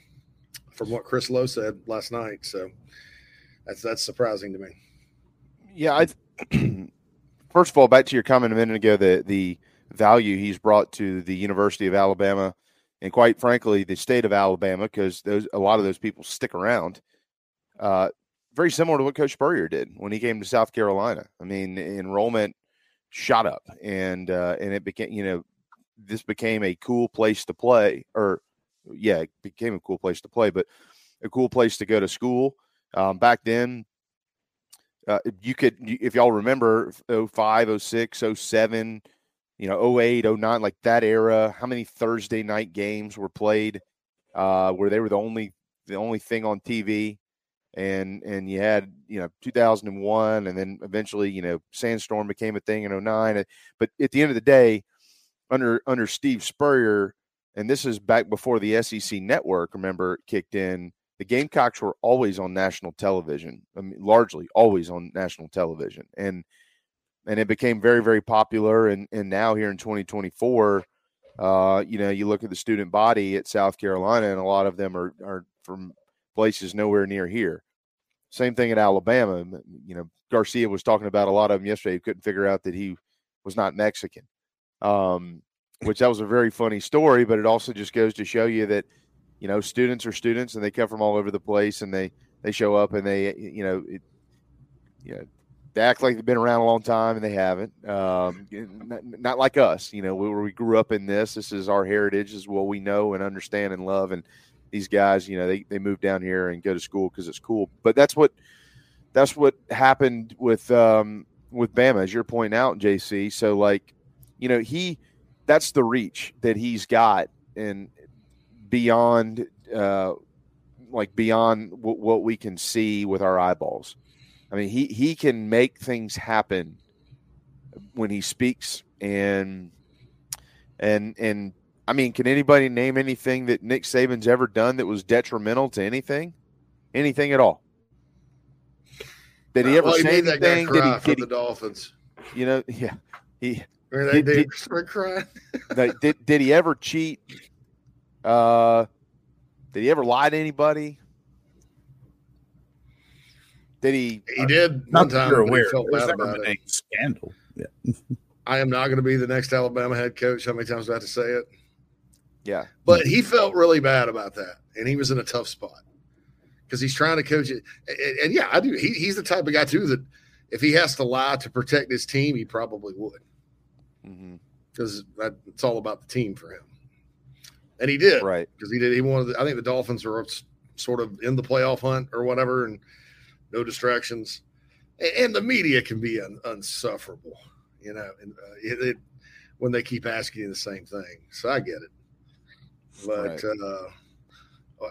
from what Chris Low said last night. So that's that's surprising to me. Yeah, I. first of all, back to your comment a minute ago, the the value he's brought to the University of Alabama, and quite frankly, the state of Alabama, because those a lot of those people stick around. Uh, very similar to what Coach Spurrier did when he came to South Carolina. I mean, enrollment shot up, and uh, and it became you know this became a cool place to play, or yeah, it became a cool place to play, but a cool place to go to school. Um, back then, uh, you could if y'all remember 05, 06, 07, you know 08, 09, like that era. How many Thursday night games were played uh, where they were the only the only thing on TV? And and you had you know 2001 and then eventually you know sandstorm became a thing in 09 but at the end of the day under under steve spurrier and this is back before the sec network remember kicked in the gamecocks were always on national television I mean, largely always on national television and and it became very very popular and and now here in 2024 uh you know you look at the student body at south carolina and a lot of them are are from places nowhere near here. Same thing at Alabama. You know, Garcia was talking about a lot of them yesterday. He couldn't figure out that he was not Mexican, um, which that was a very funny story. But it also just goes to show you that you know students are students and they come from all over the place and they they show up and they you know it, you know they act like they've been around a long time and they haven't. Um, not, not, like us, you know, where we grew up in this. This is our heritage, this is what we know and understand and love, and these guys, you know, they, they move down here and go to school because it's cool. But that's what that's what happened with um, with Bama, as you're pointing out, JC. So like, you know, he that's the reach that he's got and beyond uh like beyond w- what we can see with our eyeballs. I mean, he he can make things happen when he speaks and and and I mean, can anybody name anything that Nick Saban's ever done that was detrimental to anything? Anything at all? Did he ever well, say he made that guy anything? cry Did he, for did the Dolphins. you know, yeah. He Where Did- did- start crying. did did he ever cheat? Uh, did he ever lie to anybody? Did he? He did Not one that time. you're aware. felt There's bad never been it. any scandal. Yeah. I am not going to be the next Alabama head coach. How many times do I have to say it? Yeah, But he felt really bad about that, and he was in a tough spot because he's trying to coach it. And, and yeah, I do. He, he's the type of guy too that if he has to lie to protect his team, he probably would because it's all about the team for him. And he did, right. Because he did. He wanted. I think the Dolphins s- sort of in the playoff hunt or whatever, and no distractions. And, and the media can be un, unsufferable, you know. And uh, it, it, when they keep asking you the same thing, so I get it. But Right. uh,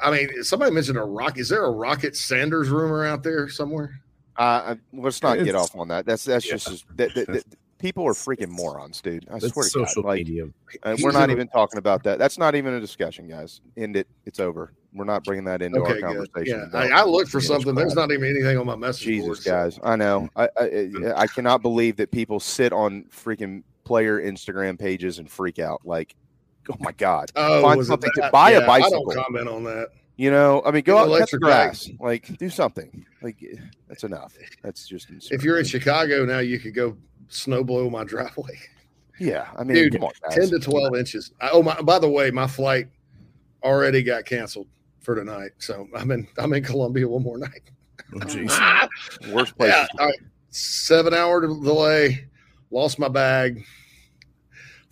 I mean, somebody mentioned a rock. Is there a Rocket Sanders rumor out there somewhere? Uh, let's not get off on that. That's that's Yeah. just that, that, that- people are freaking morons, dude. I swear to social God, like media. uh, we're not a- even talking about that. That's not even a discussion, guys. End it. It's over. We're not bringing that into Okay, our conversation. Yeah, I, I looked for Phoenix something. There's not even anything on my message board. Jesus, so- guys. I know. I, I I cannot believe that people sit on freaking player Instagram pages and freak out. Like, oh my god, Oh, find something to buy Yeah, a bicycle. I don't comment on that. You know, I mean, go Get out cut the bike. grass. Like, do something. Like, that's enough. That's just. If you're in. Chicago now, you could go snow blow my driveway. yeah, I mean, Dude, on, ten to twelve inches. I, oh my! By the way, my flight already got canceled for tonight, so I'm in I'm in Columbia one more night. Oh, jeez. Ah! Worst place. Yeah, all right. seven hour delay. Lost my bag.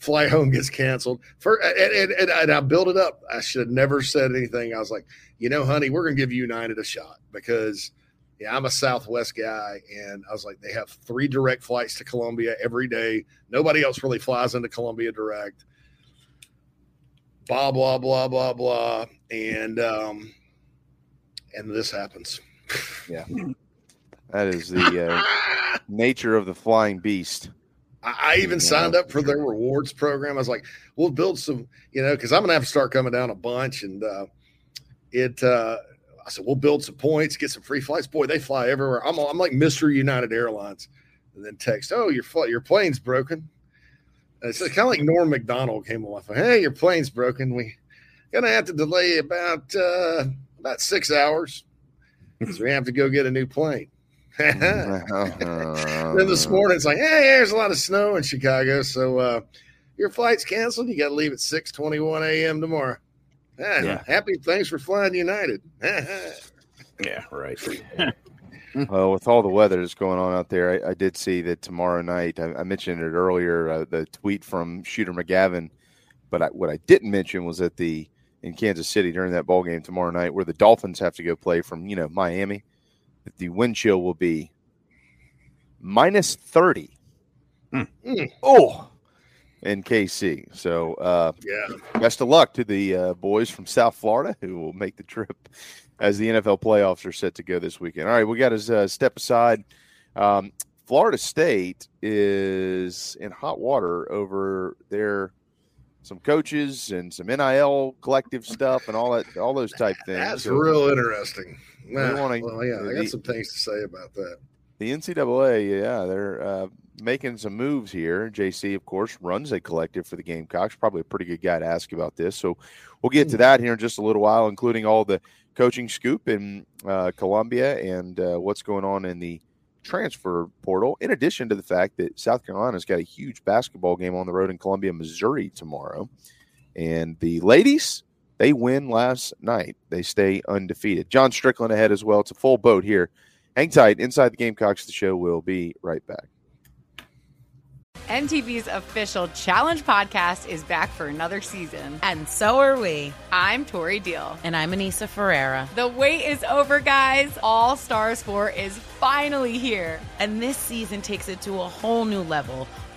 Flight home gets canceled. For and, and, and, and I built it up. I should have never said anything. I was like, you know, honey, we're gonna give United a shot because yeah, I'm a Southwest guy, and I was like, they have three direct flights to Columbia every day. Nobody else really flies into Columbia direct. Blah blah blah blah blah, and um, and this happens. Yeah, that is the uh, nature of the flying beast. I, I even signed up for their rewards program. I was like, we'll build some, you know, because I'm gonna have to start coming down a bunch. And uh, it, uh, I said, we'll build some points, get some free flights. Boy, they fly everywhere. I'm, I'm like Mr. United Airlines. And then text, oh, your flight, your plane's broken. And it's kind of like Norm Macdonald came on. Hey, your plane's broken. We gonna have to delay about uh, about six hours. So we have to go get a new plane. Then this morning it's like, hey, there's a lot of snow in Chicago, so uh, your flight's canceled. You got to leave at six twenty one a.m. tomorrow. Ah, Yeah. Happy, thanks for flying United. Yeah, right. Well, with all the weather that's going on out there, I, I did see that tomorrow night. I, I mentioned it earlier, uh, the tweet from Shooter McGavin, but I, what I didn't mention was that the in Kansas City during that ball game tomorrow night, where the Dolphins have to go play from you know Miami, that the wind chill will be minus thirty. Mm. Oh, in KC. So uh, yeah, best of luck to the uh, boys from South Florida who will make the trip as the NFL playoffs are set to go this weekend. All right, we got to uh, step aside. Um, Florida State is in hot water over their some coaches and some NIL collective stuff and all that, all those type things. That's So real interesting. We wanna- well, yeah, I got some things to say about that. the NCAA, yeah, they're uh, making some moves here. JC, of course, runs a collective for the Gamecocks. Probably a pretty good guy to ask about this. So we'll get to that here in just a little while, including all the coaching scoop in uh, Columbia and uh, what's going on in the transfer portal. In addition to the fact that South Carolina's got a huge basketball game on the road in Columbia, Missouri tomorrow, and the ladies. They win last night. They stay undefeated. John Strickland ahead as well. It's a full boat here Hang tight. Inside the Gamecocks, the show will be right back. MTV's official Challenge podcast is back for another season. And so are we. I'm Tori Deal. And I'm Aneesa Ferreira. The wait is over, guys. All Stars 4 is finally here. And this season takes it to a whole new level.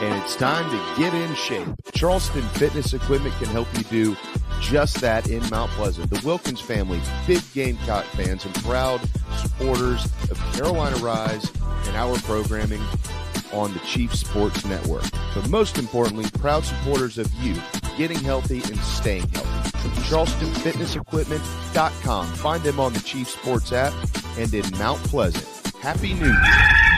and it's time to get in shape. Charleston Fitness Equipment can help you do just that in Mount Pleasant. The Wilkins family, big Gamecock fans and proud supporters of Carolina Rise and our programming on the Chief Sports Network. But most importantly, proud supporters of you getting healthy and staying healthy. CharlestonFitnessEquipment.com. Find them on the Chief Sports app and in Mount Pleasant. Happy New Year.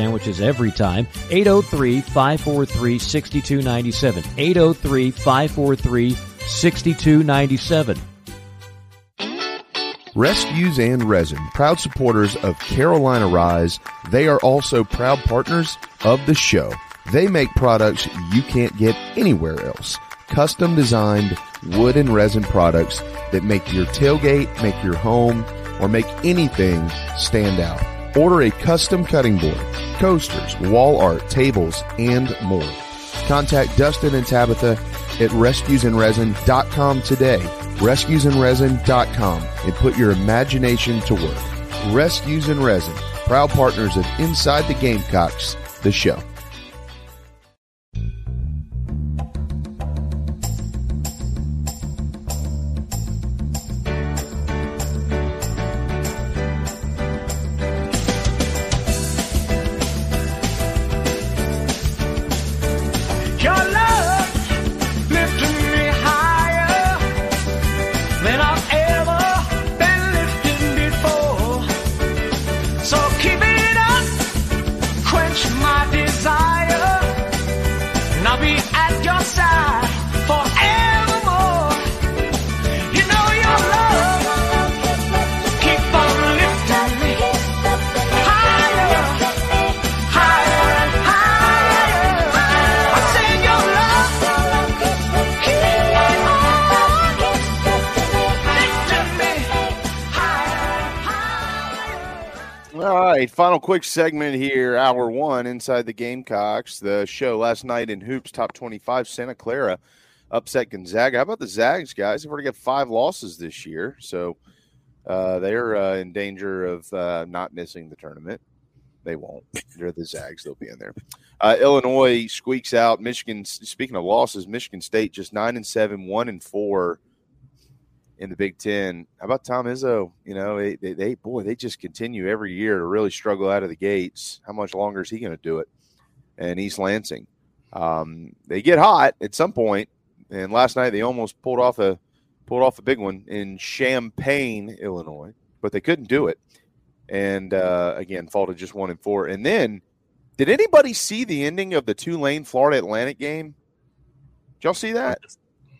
sandwiches every time. 803 543 6297. 803 543 6297. Rescues and Resin, proud supporters of Carolina Rise. They are also proud partners of the show. They make products you can't get anywhere else. Custom designed wood and resin products that make your tailgate, make your home, or make anything stand out. Order a custom cutting board, coasters, wall art, tables, and more. Contact Dustin and Tabitha at rescuesandresin.com today. Rescuesandresin.com and put your imagination to work. Rescues and Resin, proud partners of Inside the Gamecocks, the show. Quick segment here, hour one inside the Gamecocks. The show last night in hoops, top twenty-five. Santa Clara upset Gonzaga. How about the Zags, guys? They've already got five losses this year, so uh, they're uh, in danger of uh, not missing the tournament. They won't. They're the Zags. They'll be in there. Uh, Illinois squeaks out. Michigan. Speaking of losses, Michigan State just nine and seven, one and four in the Big Ten. How about Tom Izzo? You know, they, they, they boy, they just continue every year to really struggle out of the gates. How much longer is he going to do it? And East Lansing, um, they get hot at some point, and last night they almost pulled off a pulled off a big one in Champaign, Illinois, but they couldn't do it. And uh, again, fall to just one and four. And then, did anybody see the ending of the Tulane Florida Atlantic game? Did y'all see that?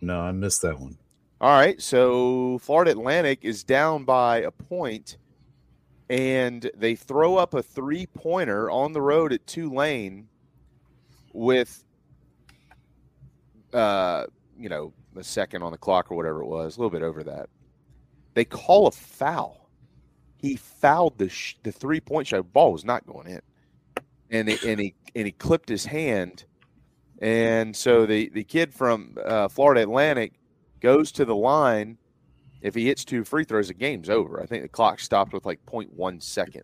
No, I missed that one. All right, so Florida Atlantic is down by a point, and they throw up a three pointer on the road at Tulane with, uh, you know, a second on the clock or whatever it was, a little bit over that. They call a foul. He fouled the sh- the three point shot. Ball was not going in, and he, and he and he clipped his hand, and so the the kid from uh, Florida Atlantic goes to the line If he hits two free throws, the game's over. I think the clock stopped with like 0.1 second.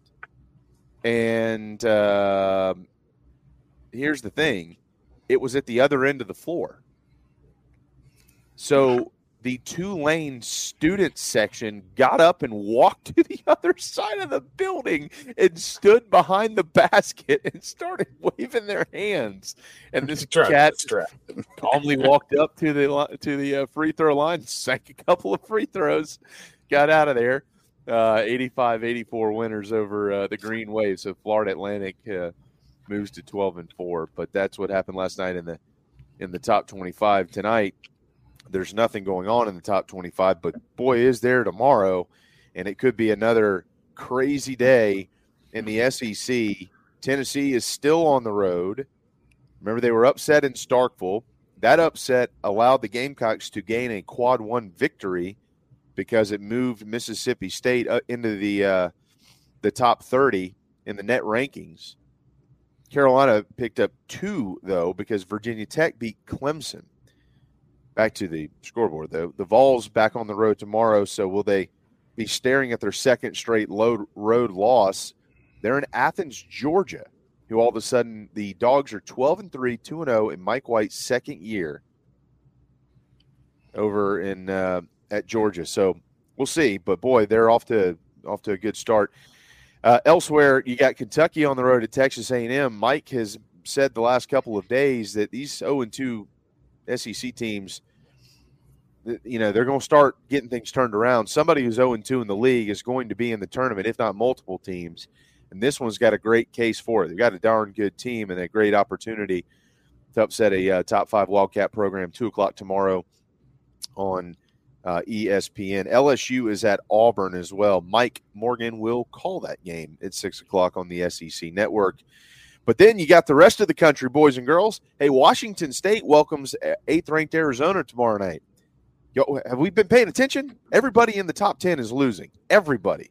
And uh, here's the thing it was at the other end of the floor. So the Tulane student section got up and walked to the other side of the building and stood behind the basket and started waving their hands. And this cat calmly walked up to the to the uh, free throw line, sank a couple of free throws, got out of there. Uh, 85-84 winners over uh, the Green Wave. So Florida Atlantic uh, moves to 12 and 4, but that's what happened last night in the in the top 25 tonight there's nothing going on in the top 25, but boy, is there tomorrow. And it could be another crazy day in the SEC. Tennessee is still on the road. Remember, they were upset in Starkville. That upset allowed the Gamecocks to gain a quad one victory because it moved Mississippi State uh, into the uh, the top 30 in the net rankings. Carolina picked up two, though, because Virginia Tech beat Clemson back to the scoreboard though. The Vols back on the road tomorrow, so will they be staring at their second straight road loss? They're in Athens, Georgia. Who all of a sudden the Dogs are 12 and 3, 2 and 0 in Mike White's second year over in uh, at Georgia. So we'll see, but boy, they're off to off to a good start. Uh, elsewhere, you got Kentucky on the road at Texas A&M. Mike has said the last couple of days that these 0 and 2 SEC teams you know they're going to start getting things turned around. Somebody who's 0 2 in the league is going to be in the tournament, if not multiple teams. And this one's got a great case for it. They've got a darn good team and a great opportunity to upset a uh, top five Wildcat program. Two o'clock tomorrow on uh, ESPN. LSU is at Auburn as well. Mike Morgan will call that game at six o'clock on the SEC network. But then you got the rest of the country, boys and girls. Hey, Washington State welcomes uh, eighth ranked Arizona tomorrow night. Yo, have we been paying attention? Everybody in the top 10 is losing. Everybody.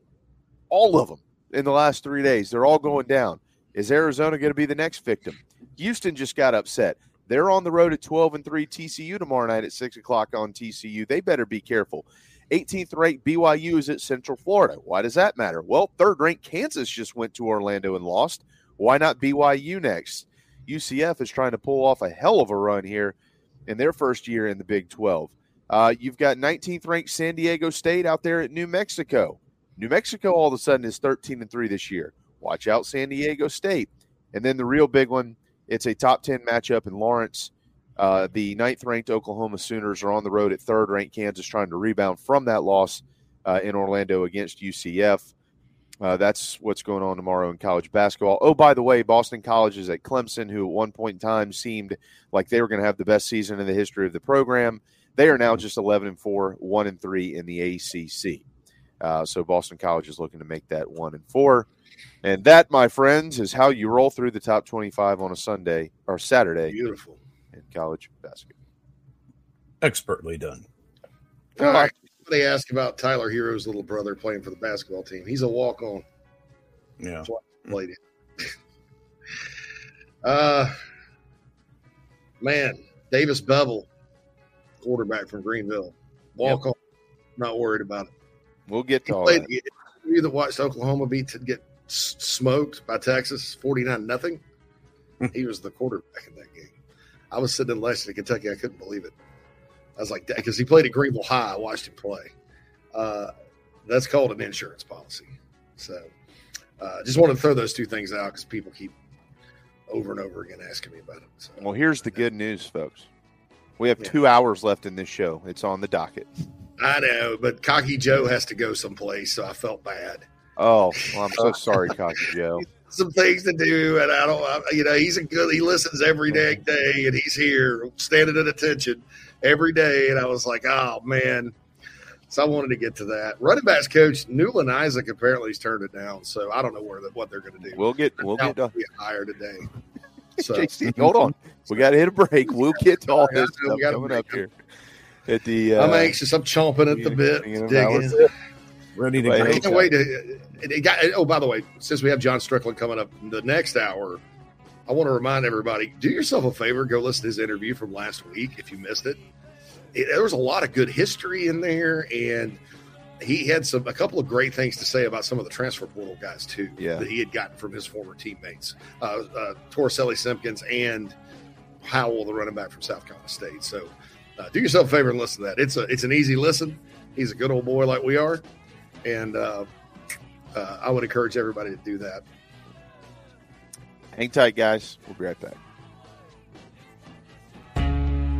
All of them in the last three days. They're all going down. Is Arizona going to be the next victim? Houston just got upset. They're on the road at 12 and 3 TCU tomorrow night at 6 o'clock on TCU. They better be careful. 18th ranked BYU is at Central Florida. Why does that matter? Well, third ranked Kansas just went to Orlando and lost. Why not BYU next? UCF is trying to pull off a hell of a run here in their first year in the Big 12. Uh, you've got 19th ranked San Diego State out there at New Mexico. New Mexico all of a sudden is 13 and 3 this year. Watch out, San Diego State. And then the real big one, it's a top 10 matchup in Lawrence. Uh, the ninth ranked Oklahoma Sooners are on the road at third ranked Kansas, trying to rebound from that loss uh, in Orlando against UCF. Uh, that's what's going on tomorrow in college basketball. Oh, by the way, Boston College is at Clemson, who at one point in time seemed like they were going to have the best season in the history of the program. They are now just 11 and 4, 1 and 3 in the ACC. Uh, so Boston College is looking to make that 1 and 4. And that, my friends, is how you roll through the top 25 on a Sunday or Saturday. Beautiful. In college basketball. Expertly done. All right. Somebody asked about Tyler Herro's little brother playing for the basketball team. He's a walk on. Yeah. That's why I played it. uh, man, Davis Beville quarterback from Greenville. Walk yep. on. Not worried about it. We'll get to he all played, that. You that watched Oklahoma beat to get smoked by Texas, forty nine nothing. he was the quarterback in that game. I was sitting in Lexington, Kentucky. I couldn't believe it. I was like, that because he played at Greenville High. I watched him play. Uh, that's called an insurance policy. So, uh, just wanted to throw those two things out because people keep over and over again asking me about it. So, well, here's the good news, folks. We have yeah. two hours left in this show. It's on the docket. I know, but Cocky Joe has to go someplace, so I felt bad. Oh, well, I'm so sorry, Cocky Joe. Some things to do, and I don't, you know, he's a good. He listens every day, day, and he's here standing at attention every day. And I was like, oh man. So I wanted to get to that. Running backs coach Newland Isaac apparently has turned it down, so I don't know where the, what they're going to do. We'll get we'll get done. higher today. So JC, hold on, we got to hit a break. We'll get to all this stuff coming up here. At the, uh, I'm anxious. I'm chomping at the bit. Digging. Ready to I can't wait to. It got, oh, by the way, since we have John Strickland coming up the next hour, I want to remind everybody: do yourself a favor, go listen to his interview from last week if you missed it. it, there was a lot of good history in there, and he had some a couple of great things to say about some of the transfer portal guys too. Yeah. that he had gotten from his former teammates, uh, uh, Torricelli Simpkins and Howell, the running back from South Carolina State. So, uh, do yourself a favor and listen to that. It's a it's an easy listen. He's a good old boy like we are, and uh, uh, I would encourage everybody to do that. Hang tight, guys. We'll be right back.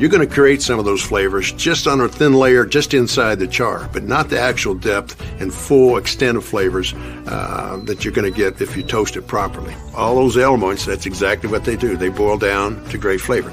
you're going to create some of those flavors just on a thin layer just inside the char, but not the actual depth and full extent of flavors uh, that you're going to get if you toast it properly. All those elements, that's exactly what they do. They boil down to great flavor.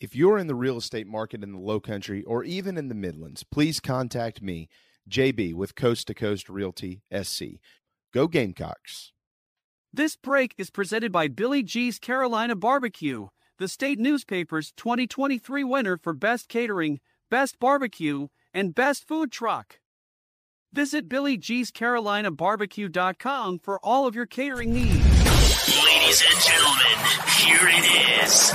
If you're in the real estate market in the low country or even in the Midlands, please contact me, JB, with Coast to Coast Realty SC. Go Gamecocks. This break is presented by Billy G's Carolina Barbecue, the state newspaper's 2023 winner for Best Catering, Best Barbecue, and Best Food Truck. Visit BillyG'sCarolinaBarbecue.com for all of your catering needs. Ladies and gentlemen, here it is.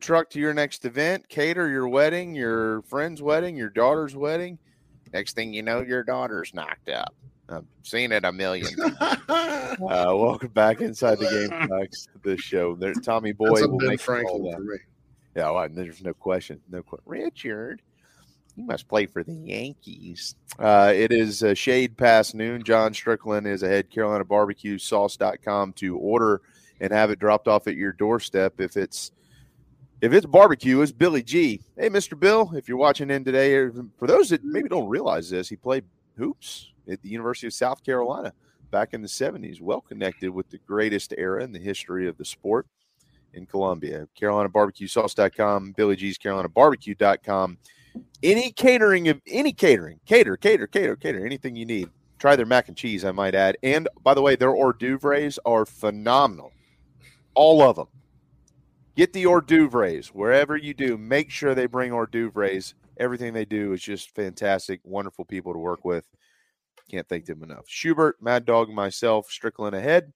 Food truck to your next event, cater your wedding, your friend's wedding, your daughter's wedding. Next thing you know, your daughter's knocked out. I've seen it a million uh, welcome back inside the game box. The show. There, Tommy Boy That's will Ben make Franklin all that. for me. Yeah, well, there's no question. No question. Richard, you must play for the Yankees. Uh, it is uh, shade past noon. John Strickland is ahead. Carolina Barbecue Sauce.com to order and have it dropped off at your doorstep. If it's if it's barbecue, it's Billy G. Hey, Mr. Bill, if you're watching in today, or for those that maybe don't realize this, he played hoops at the University of South Carolina back in the 70s. Well connected with the greatest era in the history of the sport in Columbia. CarolinaBarbecueSauce.com, Billy G's CarolinaBarbecue.com. Any catering of any catering, cater, cater, cater, cater, anything you need. Try their mac and cheese, I might add. And by the way, their hors d'oeuvres are phenomenal. All of them. Get the hors d'oeuvres wherever you do. Make sure they bring hors d'oeuvres. Everything they do is just fantastic. Wonderful people to work with. Can't thank them enough. Shurburtt, Mad Dog, myself, Strickland ahead.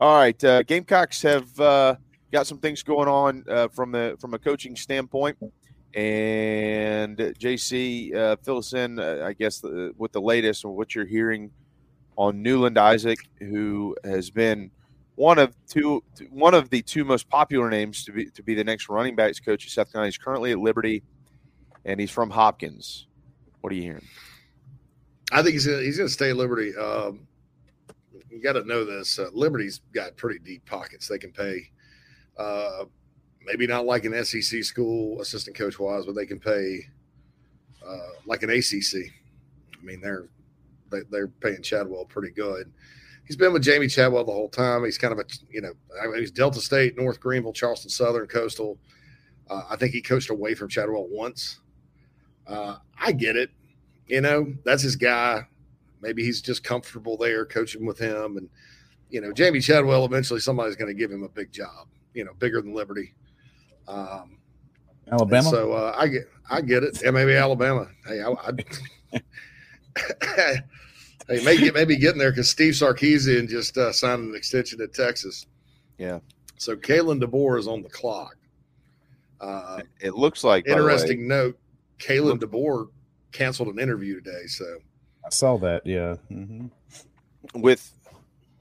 All right, uh, Gamecocks have uh, got some things going on uh, from the from a coaching standpoint, and JC, uh, fill us in, uh, I guess, the, with the latest and what you're hearing on Newland Isaac, who has been one of two, one of the two most popular names to be to be the next running backs coach at South Carolina. He's currently at Liberty, and he's from Hopkins. What are you hearing? I think he's gonna, he's going to stay at Liberty. Um, you got to know this. Uh, Liberty's got pretty deep pockets. They can pay, uh, maybe not like an SEC school assistant coach wise, but they can pay uh, like an ACC. I mean, they're they, they're paying Chadwell pretty good. He's been with Jamie Chadwell the whole time. He's kind of a you know he's Delta State, North Greenville, Charleston Southern, Coastal. Uh, I think he coached away from Chadwell once. Uh, I get it. You know, that's his guy. Maybe he's just comfortable there coaching with him. And, you know, Jamie Chadwell, eventually somebody's going to give him a big job, you know, bigger than Liberty. Um, Alabama. So uh, I get, I get it. Yeah, maybe Alabama. Hey, I, I hey, maybe maybe getting there because Steve Sarkisian just uh, signed an extension at Texas. Yeah. So Kalen DeBoer is on the clock. Uh, It looks like by the way- interesting note. Kalen DeBoer canceled an interview today. So I saw that. Yeah. hmm with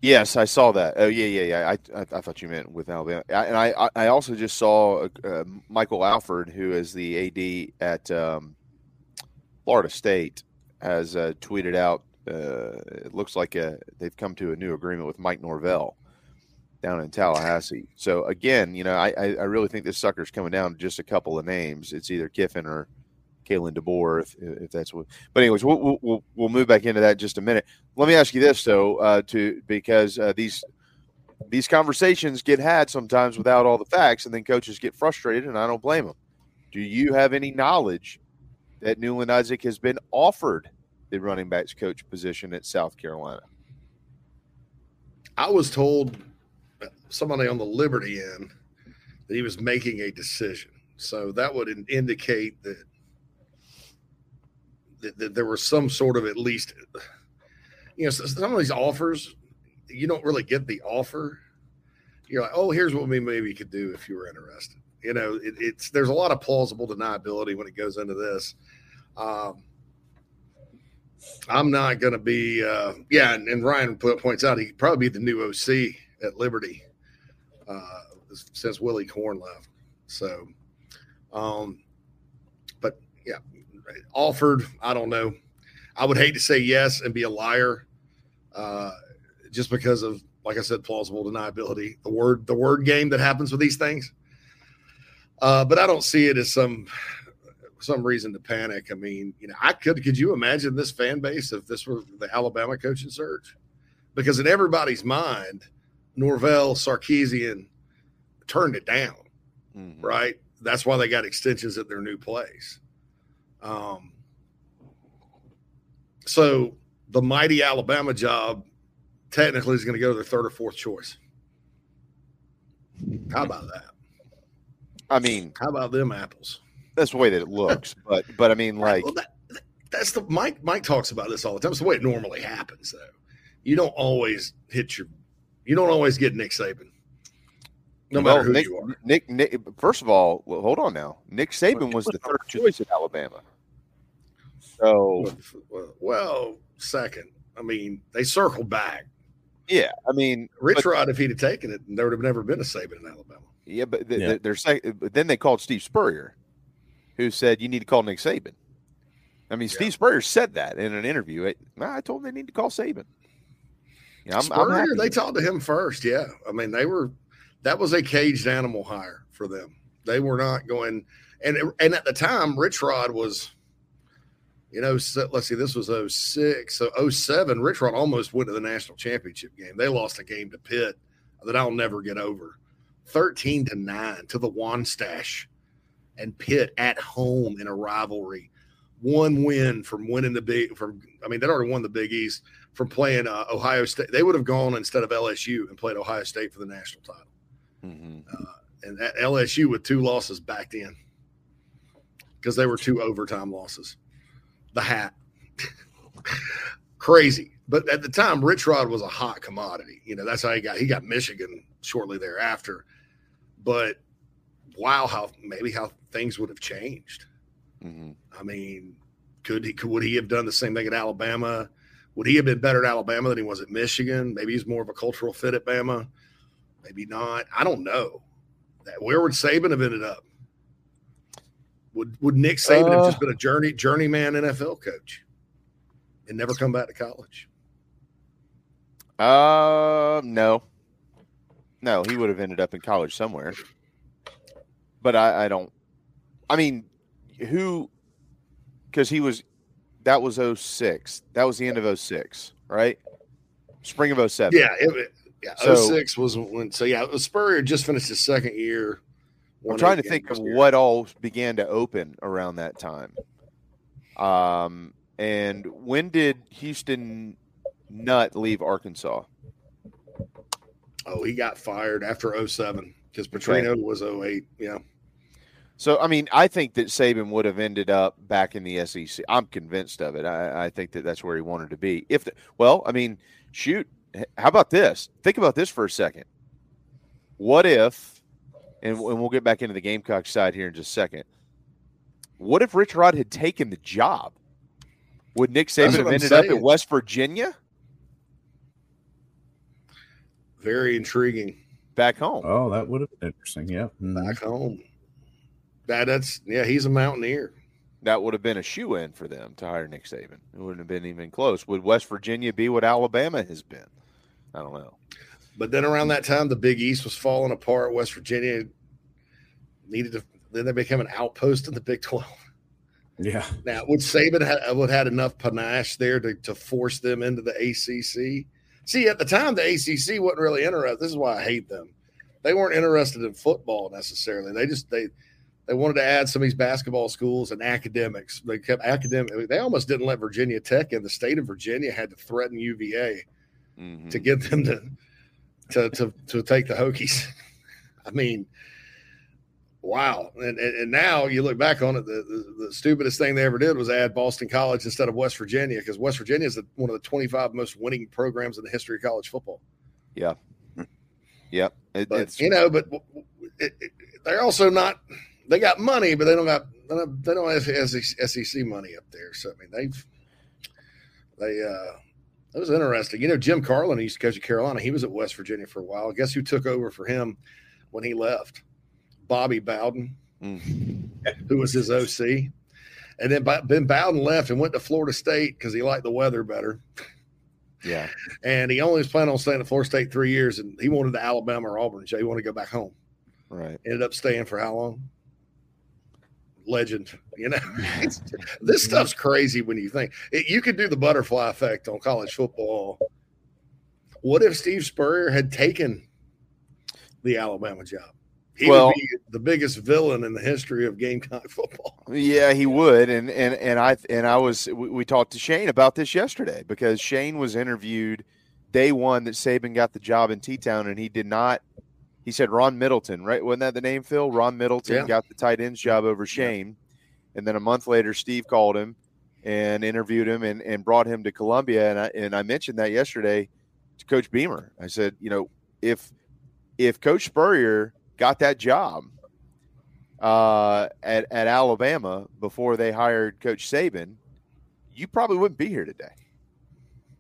yes i saw that oh yeah yeah yeah i, I, I thought you meant with alabama I, and I, I also just saw uh, michael alford who is the ad at um, florida state has uh, tweeted out uh, it looks like uh they've come to a new agreement with mike norvell down in tallahassee so again you know i i, I really think this sucker's coming down to just a couple of names it's either kiffin or Kalen DeBoer, if, if that's what. But anyways, we'll, we'll- we'll we'll move back into that in just a minute. Let me ask you this though, uh, to because uh, these these conversations get had sometimes without all the facts, and then coaches get frustrated, and I don't blame them. Do you have any knowledge that Newland Isaac has been offered the running backs coach position at South Carolina? I was told somebody on the Liberty end that he was making a decision. So that would in- indicate that, that, that there was some sort of at least, you know, some of these offers, you don't really get the offer. You're like, oh, here's what we maybe could do if you were interested. You know, it, it's there's a lot of plausible deniability when it goes into this. Um, I'm not going to be, uh, yeah. And, and Ryan po- points out he could probably be the new OC at Liberty uh, since Willy Korn left. So, um, but yeah, offered. I don't know. I would hate to say yes and be a liar, uh, just because of, like I said, plausible deniability. The word, the word game that happens with these things. Uh, but I don't see it as some some reason to panic. I mean, you know, I could could you imagine this fan base if this were the Alabama coaching search? Because in everybody's mind, Norvell Sarkisian turned it down, right? That's why they got extensions at their new place. Um, so the mighty Alabama job technically is going to go to their third or fourth choice. How about that? I mean, how about them apples? That's the way that it looks, but but I mean, like Well, that, that's the Mike. Mike talks about this all the time. It's the way it normally happens, though. You don't always hit your. You don't always get Nick Saban. No well, matter who Nick, you are. Nick, Nick, first of all, well, hold on now. Nick Saban was the third choice at Alabama. So Well, well, second. I mean, they circled back. yeah, I mean, Rich but- Rod, if he'd have taken it, there would have never been a Saban in Alabama. Yeah, but th- Yeah. th- they're saying, but then they called Steve Spurrier, who said you need to call Nick Saban. I mean, Steve Spurrier said that in an interview. I, I told them they need to call Saban. Yeah, I'm, I'm Spurrier, they talked to him first. Yeah, I mean, they were that was a caged animal hire for them. They were not going, and and at the time, Rich Rod was, you know, let's see, this was 06. so 07, Rich Rod almost went to the national championship game. They lost a game to Pitt that I'll never get over, thirteen to nine to the Wanstash, and Pitt at home in a rivalry. One win from winning the big from I mean they'd already won the Big East from playing uh, Ohio State. They would have gone instead of LSU and played Ohio State for the national title. Uh, and that LSU with two losses backed in because they were two overtime losses. The hat, crazy. But at the time, Rich Rod was a hot commodity. You know that's how he got he got Michigan shortly thereafter. But wow, how maybe how things would have changed. I mean, could he could, would he have done the same thing at Alabama? Would he have been better at Alabama than he was at Michigan? Maybe he's more of a cultural fit at Bama. Maybe not. I don't know. That where would Saban have ended up? Would Would Nick Saban have just Uh, been a journey journeyman NFL coach and never come back to college? Uh, no, no, he would have ended up in college somewhere. But I, I don't. I mean, who? Because he was. That was 06. That was the end of 06, right? Spring of 07. Yeah, it, yeah. So- 06 was when. So yeah, Spurrier just finished his second year. I'm trying to think of games. what all began to open around that time. Um, and when did Houston Nutt leave Arkansas? Oh, he got fired after 07 because Petrino was 08. Yeah. So, I mean, I think that Saban would have ended up back in the SEC. I'm convinced of it. I, I think that that's where he wanted to be. If, the, well, I mean, shoot, how about this? Think about this for a second. What if, and, and we'll get back into the Gamecock side here in just a second. What if Rich Rod had taken the job? Would Nick Saban have I'm ended up saying. at West Virginia Very intriguing. back home? Oh, that would have been interesting. Yeah. Mhm. Back home. That, that's, yeah, he's a mountaineer. That would have been a shoe in for them to hire Nick Saban. It wouldn't have been even close. Would West Virginia be what Alabama has been? I don't know. But then around that time, the Big East was falling apart. West Virginia needed to, then they became an outpost in the Big 12. Yeah. Now, would Saban ha- would had enough panache there to, to force them into the ACC? See, at the time, the ACC wasn't really interested. This is why I hate them. They weren't interested in football necessarily. They just they they wanted to add some of these basketball schools and academics. They kept academic. They almost didn't let Virginia Tech in. The state of Virginia had to threaten UVA Mm-hmm. to get them to to to, to take the Hokies. I mean, wow. And, and and now you look back on it, the, the, the stupidest thing they ever did was add Boston College instead of West Virginia because West Virginia is the, one of the 25 most winning programs in the history of college football. Yeah. Yep. It, But you know, but it, it, they're also not. They got money, but they don't got they don't, have SEC money up there. So I mean, they've they uh that was interesting. You know, Jim Carlen he used to coach at Carolina. He was at West Virginia for a while. Guess who took over for him when he left? Bobby Bowden, who was his OC. And then Ben Bowden left and went to Florida State because he liked the weather better. yeah. And he only was planning on staying at Florida State three years, and he wanted to Alabama or Auburn. So he wanted to go back home. Right. Ended up staying for how long? Legend, you know. This mm-hmm. stuff's crazy when you think it, you could do the butterfly effect on college football. What if Steve Spurrier had taken the Alabama job? He Well- would be the biggest villain in the history of Gamecock football. Yeah, he would, and and and I and I was we, we talked to Shane about this yesterday because Shane was interviewed day one that Saban got the job in T Town, and he did not. He said Ron Middleton, right? Wasn't that the name, Phil? Ron Middleton Yeah. got the tight ends job over Shane, and then a month later, Steve called him and interviewed him and, and brought him to Columbia, and I and I mentioned that yesterday to Coach Beamer. I said, you know, if if Coach Spurrier got that job uh, at at Alabama before they hired Coach Saban, you probably wouldn't be here today.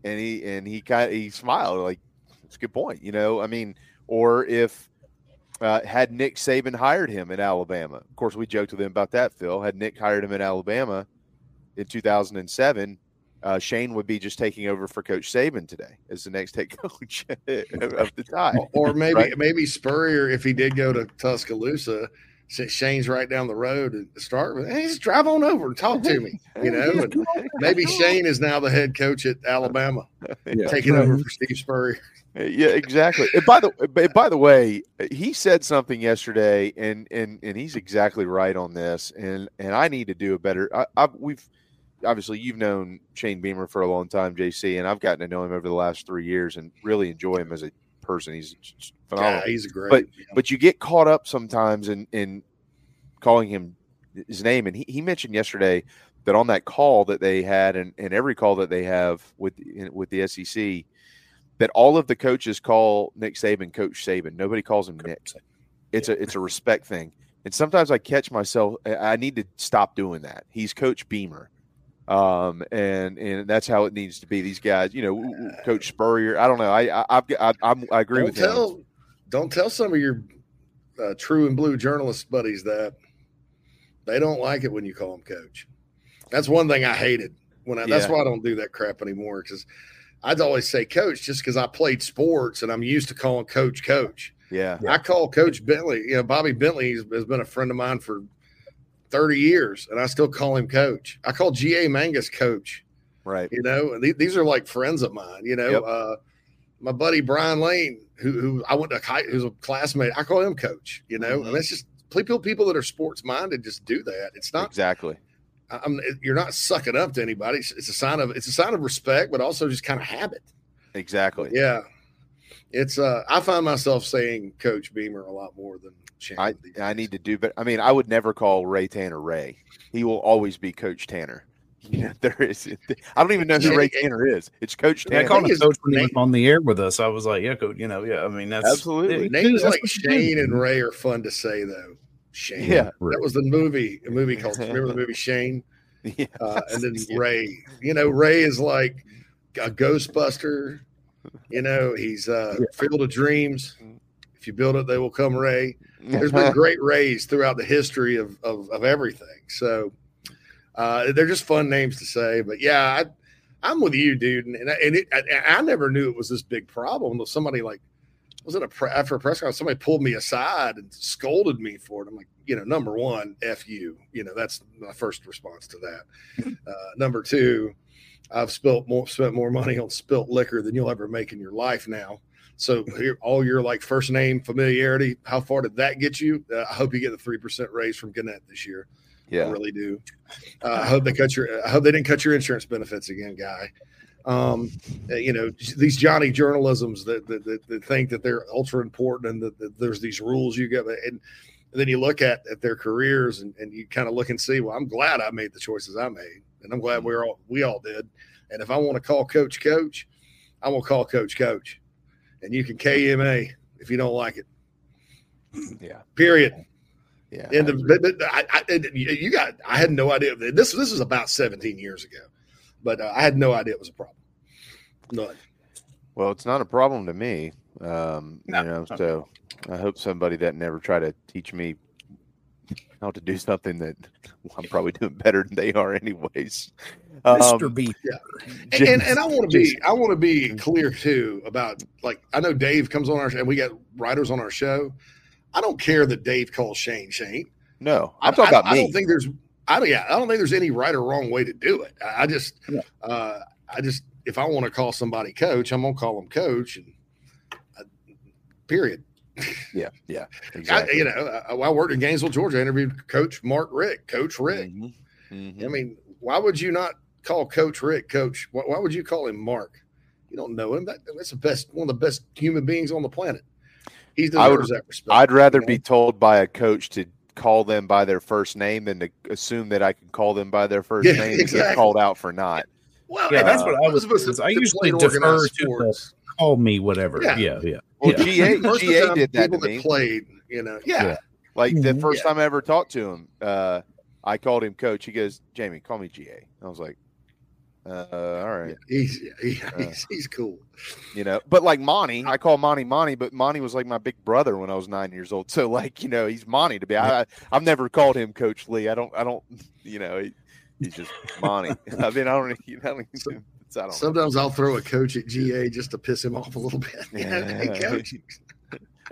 And he and he kind of, he smiled like it's a good point, you know. I mean, or if uh, had Nick Saban hired him in Alabama, of course we joked with him about that. Phil had Nick hired him in Alabama in 2007. Uh, Shane would be just taking over for Coach Saban today as the next head coach of the time. Or maybe right? maybe Spurrier, if he did go to Tuscaloosa, since Shane's right down the road and start with, hey, just drive on over and talk to me. You know, and maybe Shane is now the head coach at Alabama, Yeah. taking over for Steve Spurrier. Yeah, exactly. And by the by the way, he said something yesterday, and and and he's exactly right on this. And and I need to do a better. I, I've we've obviously you've known Shane Beamer for a long time, JC, and I've gotten to know him over the last three years and really enjoy him as a person. He's phenomenal. Yeah, he's great. But but you get caught up sometimes in in calling him his name, and he, he mentioned yesterday that on that call that they had, and, and every call that they have with with the SEC, that all of the coaches call Nick Saban Coach Saban. Nobody calls him Nick. It's a it's a respect thing. And sometimes I catch myself. I need to stop doing that. He's Coach Beamer, um, and and that's how it needs to be. These guys, you know, Coach Spurrier. I don't know. I I I, I'm, I agree don't with him. Don't tell some of your uh, true and blue journalist buddies that they don't like it when you call them coach. That's one thing I hated when I. That's why I don't do that crap anymore. Because I'd always say coach just because I played sports and I'm used to calling coach coach. Yeah. I call Coach Bentley. You know, Bobby Bentley has been a friend of mine for 30 years, and I still call him coach. I call G.A. Mangus coach. Right. You know, the- these are like friends of mine. You know, Yep. uh, my buddy Brian Lane, who who I went to high, who's a classmate, I call him coach. You know, Mhm. and that's just people people that are sports minded just do that. It's not exactly. I'm, you're not sucking up to anybody. It's, it's a sign of it's a sign of respect, but also just kind of habit. Exactly. Yeah, it's uh, I find myself saying Coach Beamer a lot more than Shane. I I need to do, but I mean, I would never call Ray Tanner Ray. He will always be Coach Tanner. You know, there is. I don't even know who Ray Tanner is. It's Coach Yeah, I called him coach when he was on the air with us. I was like, yeah, coach. You know, yeah. I mean, that's Absolutely. yeah, Names that's like what you do. Shane and Ray are fun to say though. Shane. Yeah. That was the movie, a movie called remember the movie Shane? Yeah. Uh, and then Ray. You know, Ray is like a Ghostbuster. You know, he's uh Field of Dreams. If you build it, they will come Ray. There's been great Rays throughout the history of of, of everything. So uh, they're just fun names to say. But yeah, I, I'm with you, dude. And, and, it, I, I never knew it was this big problem until somebody like was it a pre- after a press conference somebody pulled me aside and scolded me for it. I'm like, you know, number one, f you. You know, that's my first response to that. Uh, number two, I've spilt more spent more money on spilt liquor than you'll ever make in your life now. So here, all your like first name familiarity, how far did that get you? Uh, I hope you get the three percent raise from Gannett this year. I Yeah. really do. Uh, I hope they cut your. I hope they didn't cut your insurance benefits again, guy. Um, uh, you know these Johnny journalisms that that, that, that think that they're ultra important and that, that there's these rules you get, and, and then you look at at their careers and, and you kind of look and see. Well, I'm glad I made the choices I made, and I'm glad we're all we all did. And if I want to call coach coach, I'm gonna call coach coach, and you can KMA if you don't like it. Yeah. Period. Yeah. And the, but, but I, I, you got, I had no idea. This this was about 17 years ago, but uh, I had no idea it was a problem. None. Well, it's not a problem to me. Um, you know, so I hope somebody that never try to teach me how to do something that I'm probably doing better than they are, anyways. Mr. Um, B. Yeah. And, and, and I want to be, I want to be clear too about like I know Dave comes on our and we got writers on our show. I don't care that Dave calls Shane Shane. No, I- I'm talking I, about I me. don't think there's, I don't, yeah, I don't think there's any right or wrong way to do it. I, I just, uh, I just, if I want to call somebody coach, I'm gonna call them coach, and uh, period. Yeah, yeah, I, you know, I, I worked in Gainesville, Georgia. I interviewed Coach Mark Richt, Coach Richt. Mm-hmm. I mean, why would you not call Coach Richt Coach? Why, why would you call him Mark? You don't know him. That, that's the best, one of the best human beings on the planet. He I would, that respect. I'd rather be told by a coach to call them by their first name than to assume that I can call them by their first Yeah, name and exactly. get called out for not. Well, Yeah, and that's what I was. supposed to- because I usually defer to the call me whatever. Yeah. Yeah, yeah. Well, Yeah. GA Most of the GA did that to people that me. played, you know, yeah. Like the Mhm. first Yeah. time I ever talked to him, uh, I called him coach. He goes, Jamie, call me GA. I was like, uh, all right. He's he, Uh, he's he's cool. you know, but like Monty, I call Monty Monty, but Monty was like my big brother when I was nine years old. So like, you know, he's Monty to be. I, I've never called him Coach Lee. I don't, I don't, you know, he, he's just Monty. I mean, I don't, you know, it's- I don't know. Sometimes I'll throw a coach at GA just to piss him off a little bit. Yeah, hey, coach.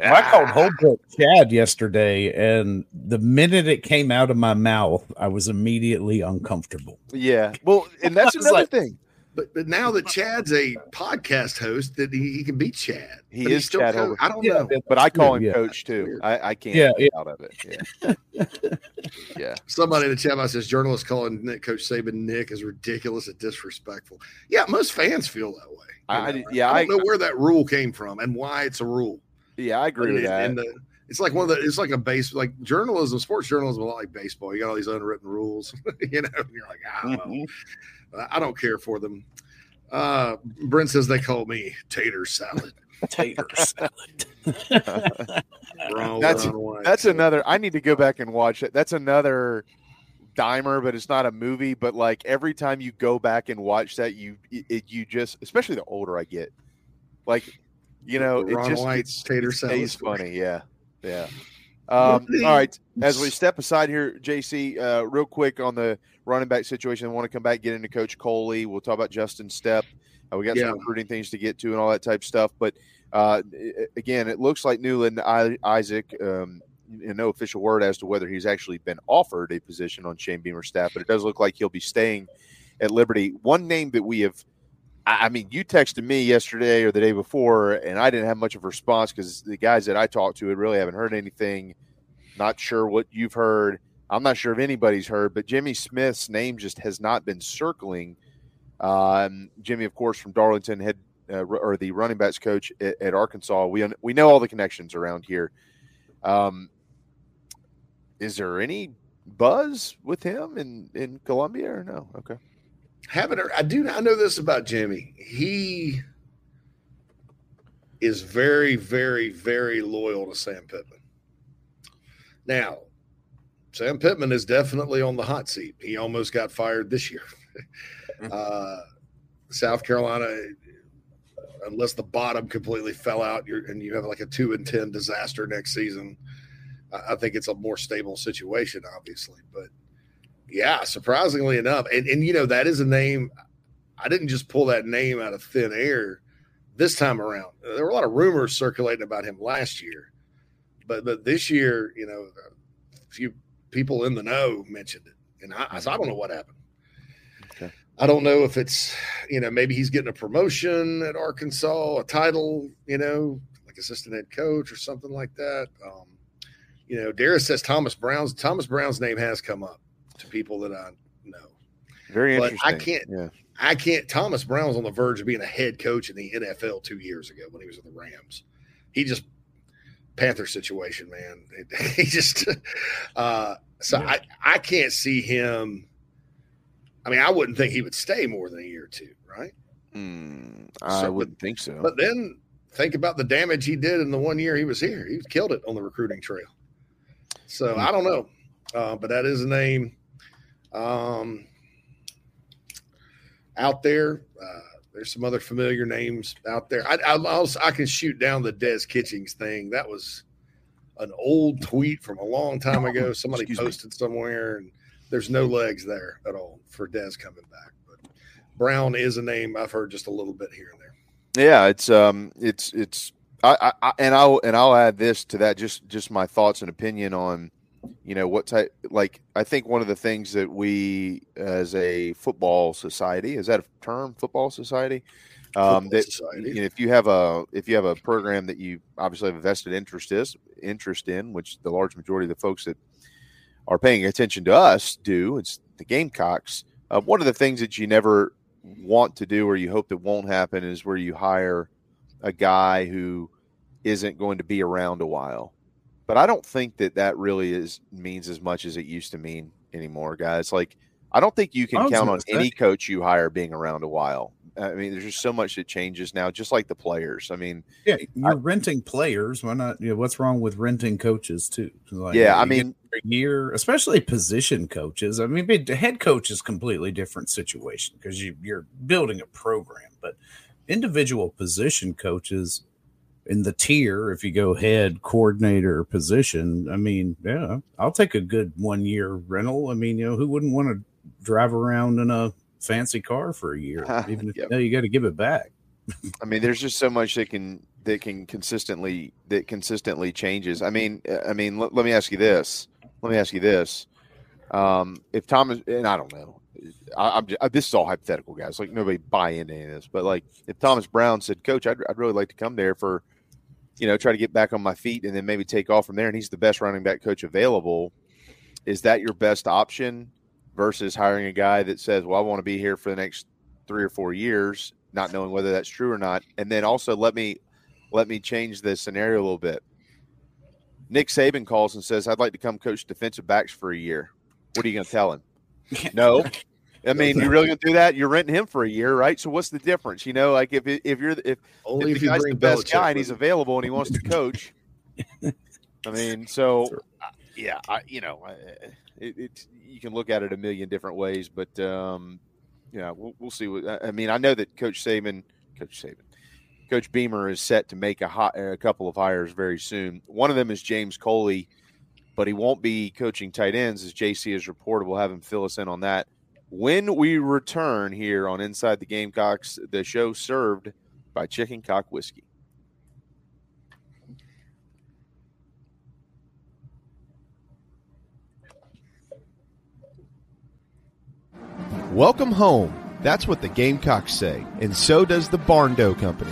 I called Holbrook Chad yesterday, and the minute it came out of my mouth, I was immediately uncomfortable. Yeah. Well, and that's another like- thing. But but now that Chad's a podcast host, that he, he can be Chad. He But he's is Chad coach. I don't Yeah, know, but I call him Yeah. Coach too. I, I can't Yeah, get yeah. out of it. Yeah. yeah. Somebody in the chat box says journalists calling Nick Coach Saban Nick is ridiculous and disrespectful. Yeah, most fans feel that way. I, I know? yeah, I I, don't know where that rule came from and why it's a rule. yeah, I agree And- with that. and the- it's like one of the. It's like a base like journalism, sports journalism, a lot like baseball. You got all these unwritten rules, you know. And you're like, ah, well, Mm-hmm. I don't care for them. Uh, Brent says they call me tater salad. Tater salad. Wrong, that's wrong way. that's another. I need to go back and watch it. That's another dimer, but it's not a movie. But like every time you go back and watch that, you it, it- you just, especially the older I get, like you know, The it Ron just White's it's, tater it salad stays story. funny. Yeah, yeah. Um, all right, as we step aside here, JC, uh, real quick on the running back situation, I want to come back get into Coach Coley. We'll talk about Justin Stepp. Uh, we got Yeah. some recruiting things to get to and all that type of stuff. But uh, again, it looks like Newland Isaac. Um, no official word as to whether he's actually been offered a position on Shane Beamer's staff, but it does look like he'll be staying at Liberty. One name that we have, I mean, you texted me yesterday or the day before, and I didn't have much of a response because the guys that I talked to really haven't heard anything. Not sure what you've heard. I'm not sure if anybody's heard, but Jimmy Smith's name just has not been circling. Um, Jimmy, of course, from Darlington, head uh, or the running backs coach at, at Arkansas. We we know all the connections around here. Um, is there any buzz with him in in Columbia or no? Okay. Haven't heard- I do I know this about Jimmy. He is very, very, very loyal to Sam Pittman. Now, Sam Pittman is definitely on the hot seat. He almost got fired this year. uh, South Carolina, unless the bottom completely fell out you're, and you have like a two and ten disaster next season, I I think it's a more stable situation, obviously. But yeah, surprisingly enough, and, and you know that is a name. I didn't just pull that name out of thin air this time around. There were a lot of rumors circulating about him last year, but but this year, you know, a few people in the know mentioned it, and I, I, I don't know what happened. Okay. I don't know if it's you know maybe he's getting a promotion at Arkansas, a title, you know, like assistant head coach or something like that. Um, you know, Darius says Thomas Brown's Thomas Brown's name has come up to people that I know. Very But interesting. I can't Yeah. I can't. Thomas Brown was on the verge of being a head coach in the NFL two years ago when he was with the Rams. He just Panther situation, man. He just uh, so I I can't see him. I mean, I wouldn't think he would stay more than a year or two, right? Hmm, I So, wouldn't think so. But then think about the damage he did in the one year he was here. He killed it on the recruiting trail. So I don't know, uh, but that is a name um, out there. There's some other familiar names out there. I, I, also, I can shoot down the Des Kitchings thing. That was an old tweet from a long time ago. Somebody Excuse me. posted somewhere, and there's no legs there at all for Des coming back. But Brown is a name I've heard just a little bit here and there. Yeah, it's um, it's it's I, I, I and I'll and I'll add this to that just just my thoughts and opinion on, you know, what type like I think one of the things that we as a football society is that a term football society, um, that society. you know, if you have a if you have a program that you obviously have a vested interest is interest in, which the large majority of the folks that are paying attention to us do, it's the Gamecocks. Uh, one of the things that you never want to do or you hope that won't happen is where you hire a guy who isn't going to be around a while. But I don't think that that really is means as much as it used to mean anymore, guys. Like I don't think you can count on say. any coach you hire being around a while I mean, there's just so much that changes now, just like the players. I mean, yeah, you're I, renting players. Why not? You know, what's wrong with renting coaches too? Like, yeah, I mean, year, especially position coaches. I mean, the head coach is completely different situation because you, you're building a program, but individual position coaches in the tier, if you go head coordinator position, I mean, yeah, I'll take a good one year rental. I mean, you know, who wouldn't want to drive around in a fancy car for a year, even if yep. you know you got to give it back. I mean, there's just so much that can that can consistently that consistently changes. I mean, uh, I mean, let, let me ask you this. Let me ask you this. Um, if Thomas and I don't know, I, am uh, this is all hypothetical, guys. Like nobody buy into any of this, but like if Thomas Brown said, "Coach, I'd, I'd really like to come there for, you know, try to get back on my feet and then maybe take off from there," and he's the best running back coach available, is that your best option versus hiring a guy that says, "Well, I want to be here for the next three or four years," not knowing whether that's true or not, and then also let me let me change the scenario a little bit. Nick Saban calls and says, "I'd like to come coach defensive backs for a year." What are you going to tell him? no, I mean, you really gonna do that? You're renting him for a year, right? So what's the difference? You know, like if if you're if only if, if the guy's the best guy and he's available and he wants to coach. I mean, so yeah, I you know, it, it, you can look at it a million different ways, but um, yeah, we'll, we'll see. What I mean, I know that Coach Saban, Coach Saban, Coach Beamer is set to make a, hot, a couple of hires very soon. One of them is James Coley, but he won't be coaching tight ends, as JC has reported. We'll have him fill us in on that when we return here on Inside the Gamecocks, the show served by Chicken Cock Whiskey. Welcome home. That's what the Gamecocks say, and so does the Barn Barndo Company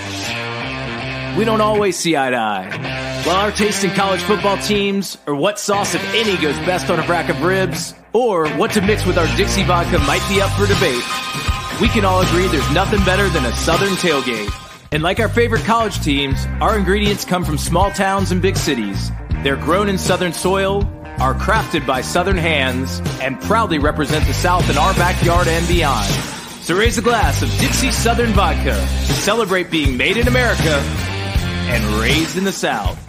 we don't always see eye to eye. While our taste in college football teams, or what sauce, if any, goes best on a rack of ribs, or what to mix with our Dixie vodka might be up for debate, we can all agree there's nothing better than a Southern tailgate. And like our favorite college teams, our ingredients come from small towns and big cities. They're grown in Southern soil, are crafted by Southern hands, and proudly represent the South in our backyard and beyond. So raise a glass of Dixie Southern Vodka to celebrate being made in America and raised in the South.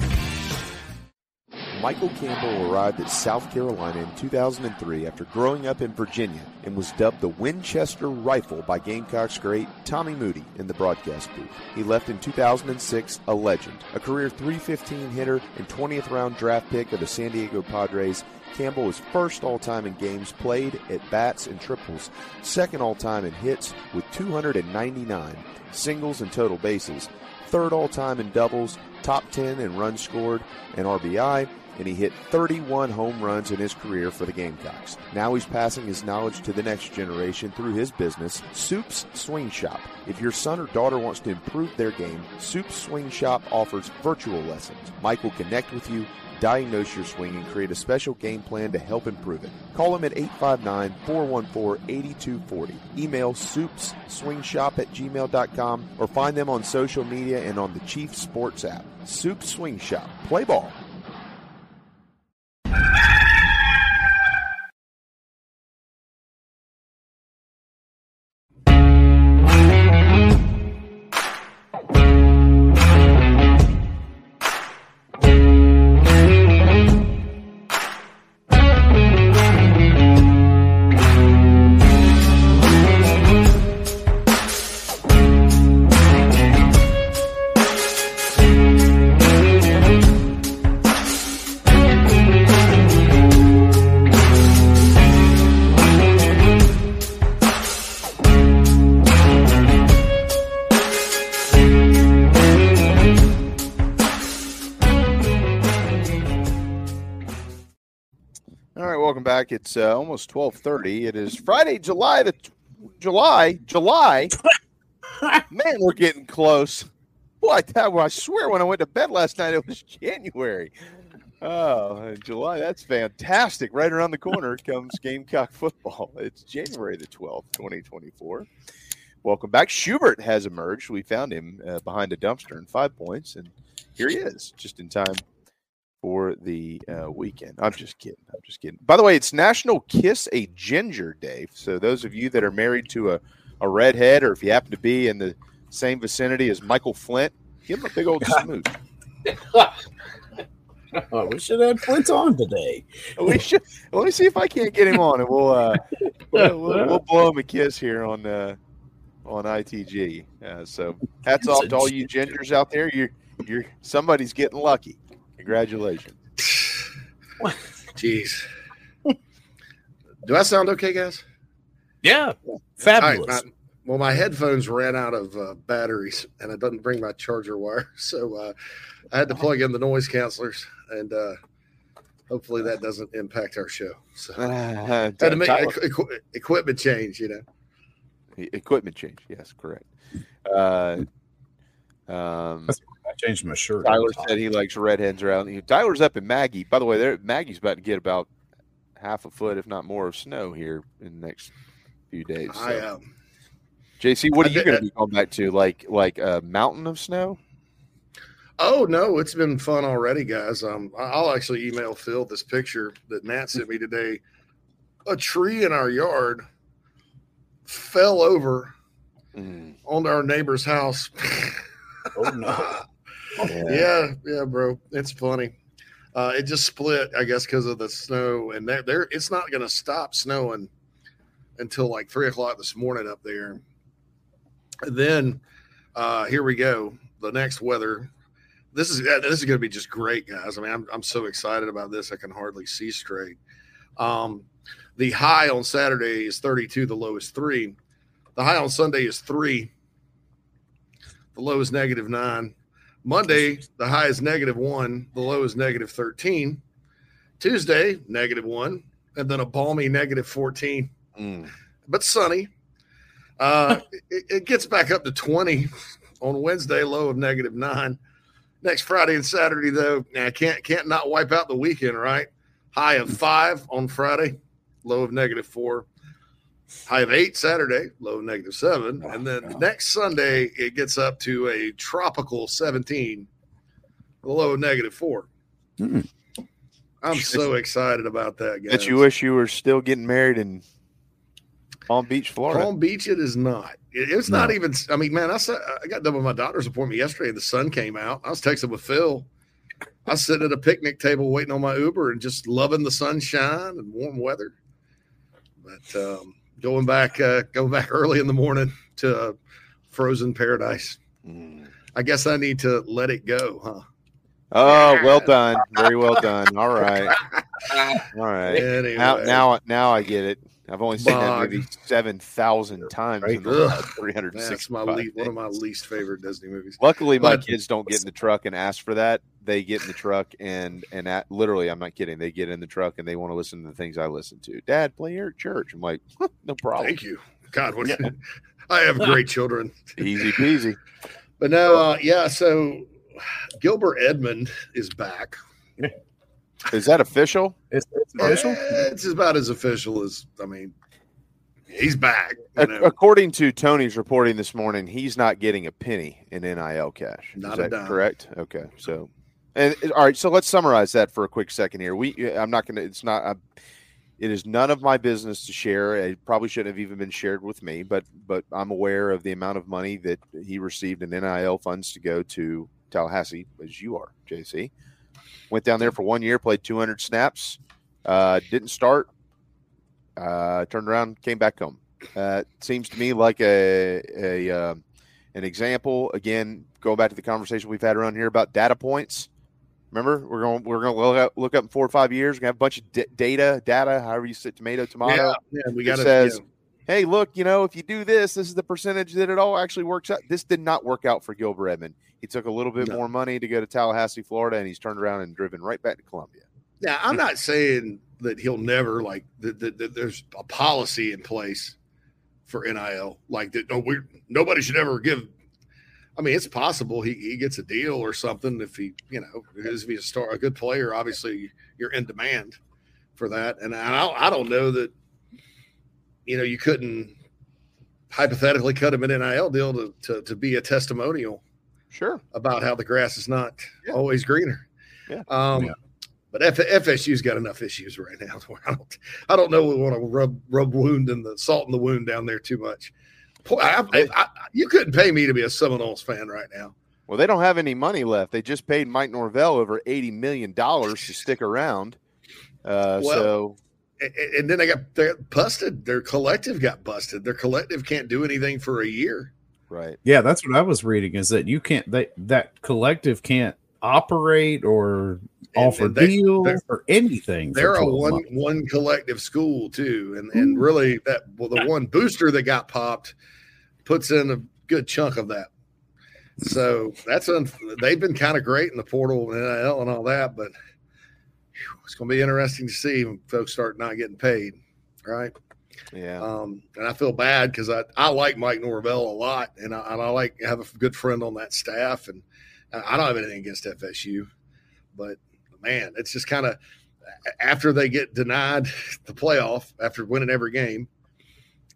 Michael Campbell arrived at South Carolina in 2003 after growing up in Virginia and was dubbed the Winchester Rifle by Gamecocks great Tommy Moody in the broadcast booth. He left in 2006 a legend, a career 315 hitter and 20th round draft pick of the San Diego Padres. Campbell was first all time in games played at bats and triples, second all time in hits with 299, singles and total bases, third all time in doubles, top 10 in runs scored and RBI, and he hit 31 home runs in his career for the Gamecocks. Now he's passing his knowledge to the next generation through his business, Soup's Swing Shop. If your son or daughter wants to improve their game, Soup's Swing Shop offers virtual lessons. Mike will connect with you diagnose your swing and create a special game plan to help improve it. Call him at 859-414-8240. Email soupsswingshop at gmail.com or find them on social media and on the Chief Sports app. Soup Swing Shop. Play ball. It's uh, almost twelve thirty. It is Friday, July the July July Man, we're getting close. Boy, I, I swear when I went to bed last night, it was January. Oh, July. That's fantastic. Right around the corner comes Gamecock football. It's January the 12th, 2024. Welcome back. Shurburtt has emerged. We found him uh, behind a dumpster in five points, and here he is, just in time for the uh, weekend. I'm just kidding. I'm just kidding. By the way, it's National Kiss a Ginger Day. So those of you that are married to a, a redhead, or if you happen to be in the same vicinity as Michael Flint, give him a big old smooch. Oh, we should have Flint on today. we should. Let me see if I can't get him on, and we'll uh, we'll, we'll, we'll blow him a kiss here on uh, on ITG. Uh, so hats off to all you gingers out there. You're you're somebody's getting lucky. Congratulations. Jeez. Do I sound okay, guys? Yeah, fabulous. All right, my, well, my headphones ran out of uh, batteries, and I didn't bring my charger wire, so uh, I had to plug in the noise cancelers, and uh, hopefully that doesn't impact our show. So had to make equi- equipment change, you know. Equipment change, yes, correct. Uh, um, I changed my shirt. Tyler said he likes redheads around. Tyler's up in Maggie. By the way, there Maggie's about to get about half a foot, if not more, of snow here in the next few days. So. I um, JC, what are I you going to be going back to? Like like a mountain of snow? Oh no, it's been fun already, guys. Um, I- I'll actually email Phil this picture that Matt sent me today. A tree in our yard fell over onto our neighbor's house. oh no! yeah. yeah, bro, it's funny. Uh, it just split, I guess, because of the snow, and there, there, it's not going to stop snowing until like three o'clock this morning up there. And then uh, here we go. The next weather. This is this is going to be just great, guys. I mean, I'm I'm so excited about this. I can hardly see straight. Um, the high on Saturday is 32. The low is three. The high on Sunday is three. The low is negative nine. Monday, the high is negative one. The low is negative 13. Tuesday, negative one. And then a balmy negative 14, but sunny. Uh, it, it gets back up to 20 on Wednesday, low of negative nine. Next Friday and Saturday, though, I can't can't not wipe out the weekend, right? High of five on Friday, low of negative four. High of eight Saturday, low negative seven. and then next Sunday, it gets up to a tropical 17, low negative four. I'm so excited about that, guys. That you wish you were still getting married in Palm Beach, Florida. Palm Beach, it is not. It- it's not even. I mean, man, I said I got done with my daughter's appointment yesterday. and The sun came out. I was texting with Phil. I was sitting at a picnic table waiting on my Uber and just loving the sunshine and warm weather. But um, going back, uh, going back early in the morning to uh, frozen paradise. I guess I need to let it go, huh? Oh, well done. Very well done. All right. All right. Anyway. Now, now, now I get it. I've only seen that Bog. movie seven thousand times in the Ugh. last three hundred my le- one of my least favorite Disney movies. Luckily, my But- kids don't get in the truck and ask for that. They get in the truck and and at, literally, I'm not kidding. They get in the truck and they want to listen to the things I listen to. Dad, play here at church. I'm like, no problem. Thank you. God, what I have great children. Easy peasy. But no, uh, yeah. So Gilbert Edmond is back. Is that official? It's, official. It's about as official as I mean. He's back. you Ac- know. According to Tony's reporting this morning, he's not getting a penny in NIL cash. Not Is a that dime. correct? Okay, so and all right, so let's summarize that for a quick second here. We, I'm not going to. It's not. i it is none of my business to share. It probably shouldn't have even been shared with me, but but I'm aware of the amount of money that he received in NIL funds to go to Tallahassee, as you are, JC. Went down there for one year, played 200 snaps, uh, didn't start, uh, turned around, came back home. Uh, seems to me like a a uh, an example. Again, going back to the conversation we've had around here about data points. Remember, we're going we're going to look up, look up in four or five years. We're going to have a bunch of d- data, data, however you say tomato, tomato. Yeah, yeah, we gotta- says, yeah. hey, look, you know, if you do this, this is the percentage that it all actually works out. This did not work out for Gilbert Edmond. He took a little bit more money to go to Tallahassee, Florida, and he's turned around and driven right back to Columbia. Now, I'm not saying that he'll never like that, that, that there's a policy in place for NIL. Like that, no, we nobody should ever give. I mean, it's possible he, he gets a deal or something if he, you know, because if he's a star, a good player, obviously you're in demand for that. And I, I don't know that, you know, you couldn't hypothetically cut him an NIL deal to, to, to be a testimonial, sure, about how the grass is not Yeah. always greener. Yeah. Um, Yeah. But F- FSU's got enough issues right now. Where I don't, I don't know. We want to rub rub wound and the salt in the wound down there too much. Boy, I, I, I, you couldn't pay me to be a Seminoles fan right now. Well, they don't have any money left. They just paid Mike Norvell over eighty million dollars to stick around. Uh, Well, so A- a- And then they got they got busted. Their collective got busted. Their collective can't do anything for a year. Right. Yeah, that's what I was reading. Is that you can't they, that collective can't operate or offer and they- deals or anything. They're a one months. one collective school too, and and hmm. really that well the one booster that got popped puts in a good chunk of that. Hmm. So that's un, they've been kind of great in the portal and NIL and all that, but it's going to be interesting to see when folks start not getting paid, right? Yeah. Um, and I feel bad because I, I like Mike Norvell a lot, and I, and I like I have a good friend on that staff, and I don't have anything against FSU, but man, it's just kind of after they get denied the playoff after winning every game,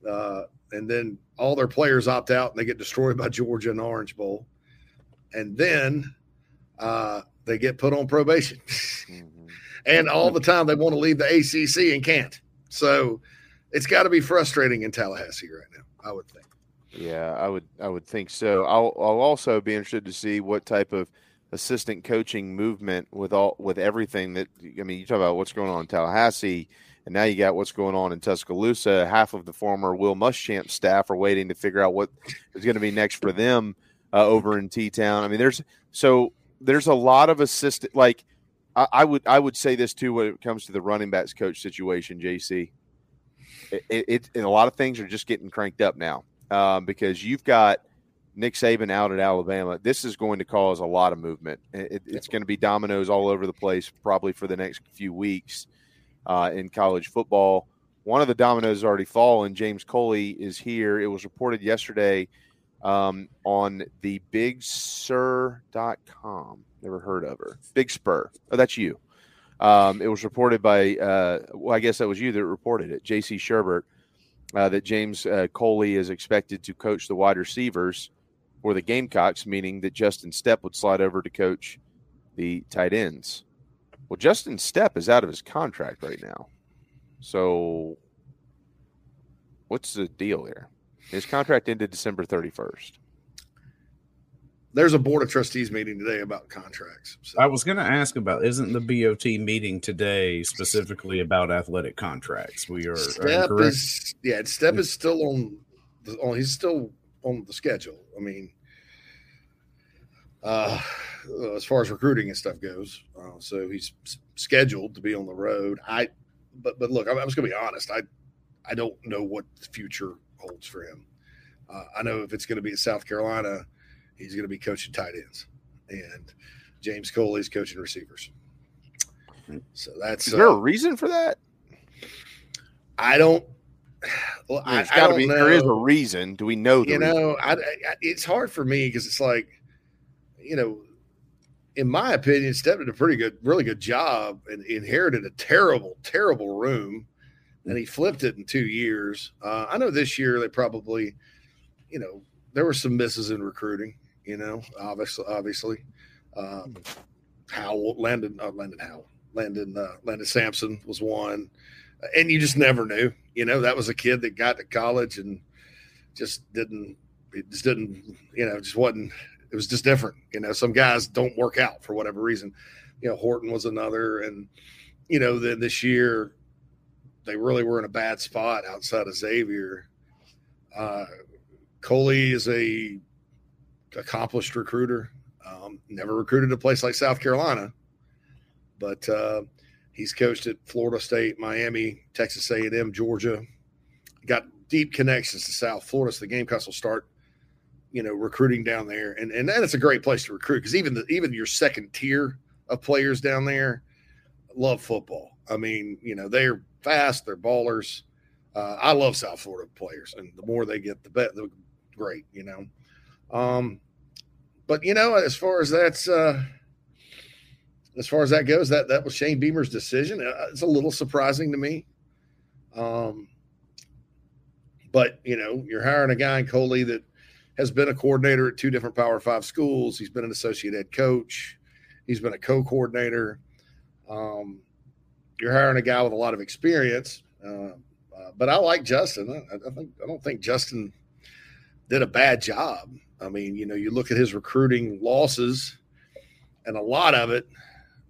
uh, and then all their players opt out and they get destroyed by Georgia in the Orange Bowl, and then uh, they get put on probation, and all the time they want to leave the ACC and can't. So it's got to be frustrating in Tallahassee right now. I would think. Yeah, I would I would think so. I'll I'll also be interested to see what type of assistant coaching movement with all with everything that I mean, you talk about what's going on in Tallahassee and now you got what's going on in Tuscaloosa. Half of the former Will Muschamp staff are waiting to figure out what is going to be next for them uh, over in T Town. I mean, there's so there's a lot of assistant like I, I would I would say this too when it comes to the running backs coach situation, JC. It, it, it a lot of things are just getting cranked up now um, because you've got Nick Saban out at Alabama. This is going to cause a lot of movement. It, it's going to be dominoes all over the place, probably for the next few weeks uh, in college football. One of the dominoes has already fallen. James Coley is here. It was reported yesterday um, on the bigspur.com. Never heard of her. Big Spur. Oh, that's you. Um, it was reported by, uh, well, I guess that was you that reported it, J.C. Shurburtt, uh, that James uh, Coley is expected to coach the wide receivers for the Gamecocks, meaning that Justin Stepp would slide over to coach the tight ends. Well, Justin Stepp is out of his contract right now. So what's the deal here? His contract ended December 31st. There's a board of trustees meeting today about contracts. I was going to ask about isn't the BOT meeting today specifically about athletic contracts? We are, are Stepp correct? is yeah, Stepp is still on the on he's still on the schedule. I mean, uh, as far as recruiting and stuff goes, uh, so he's scheduled to be on the road. I, but but look, I'm, I'm just gonna be honest. I I don't know what the future holds for him. Uh, I know if it's going to be at South Carolina, he's going to be coaching tight ends, and James Coley's coaching receivers. So that's Is there a uh, reason for that? I don't. Well, I, There's I got to don't be. There is a reason. Do we know? The you reason? know, I, I, it's hard for me because it's like, you know, in my opinion, Stepp did a pretty good, really good job and inherited a terrible, terrible room, and he flipped it in two years. Uh, I know this year they probably, you know, there were some misses in recruiting. You know, obviously, obviously, uh, Howell, Landon, uh, Landon Howell, Landon, uh, Landon Sampson was one, and you just never knew. You know, that was a kid that got to college and just didn't it just didn't you know just wasn't it was just different you know some guys don't work out for whatever reason. You know horton was another and you know then this year they really were in a bad spot outside of xavier. Uh coley is a accomplished recruiter um, never recruited a place like south carolina but uh he's coached at florida state miami texas a&m georgia got deep connections to South Florida. So the Gamecocks will start, you know, recruiting down there, and and then it's a great place to recruit because even the even your second tier of players down there love football. I mean, you know, they're fast, they're ballers. Uh, I love South Florida players, and the more they get, the better. The great, you know. Um, but you know, as far as that's uh, as far as that goes, that that was Shane Beamer's decision. Uh, It's a little surprising to me. Um, but you know, you're hiring a guy in Coley that has been a coordinator at two different Power Five schools. He's been an associate head coach. He's been a co-coordinator. Um, you're hiring a guy with a lot of experience. Uh, uh, but I like Justin. I, I think I don't think Justin did a bad job. I mean, you know, you look at his recruiting losses, and a lot of it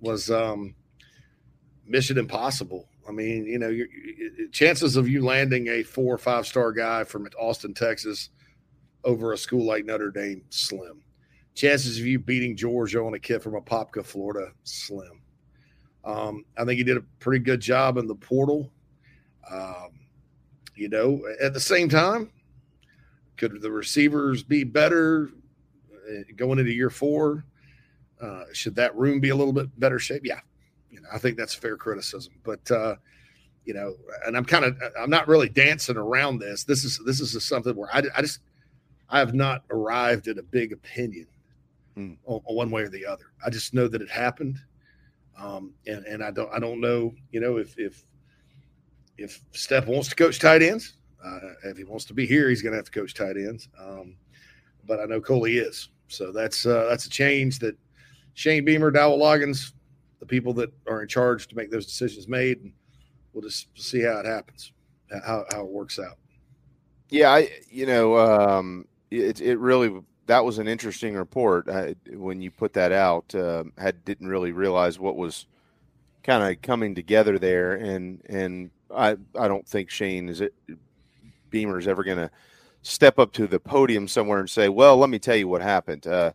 was um, mission impossible. I mean, you know, your, chances of you landing a four or five star guy from Austin, Texas, over a school like Notre Dame, slim. Chances of you beating Georgia on a kid from Apopka, Florida, slim. Um, I think he did a pretty good job in the portal. Um, you know, at the same time, could the receivers be better uh, going into year four? Uh, should that room be a little bit better shape? Yeah, you know, I think that's fair criticism. But uh, you know, and I'm kind of I'm not really dancing around this. This is this is something where I, I just I have not arrived at a big opinion on, on one way or the other. I just know that it happened, um, and and I don't I don't know you know if if if Stepp wants to coach tight ends, uh, if he wants to be here, he's going to have to coach tight ends. Um, but I know Coley is, so that's uh, that's a change that Shane Beamer, Dowell Loggins, the people that are in charge to make those decisions made, and we'll just see how it happens, how how it works out. Yeah, I you know um, it it really that was an interesting report I, when you put that out. Uh, had didn't really realize what was kind of coming together there, and and I I don't think Shane is it Beamer is ever going to step up to the podium somewhere and say, "Well, let me tell you what happened." Uh,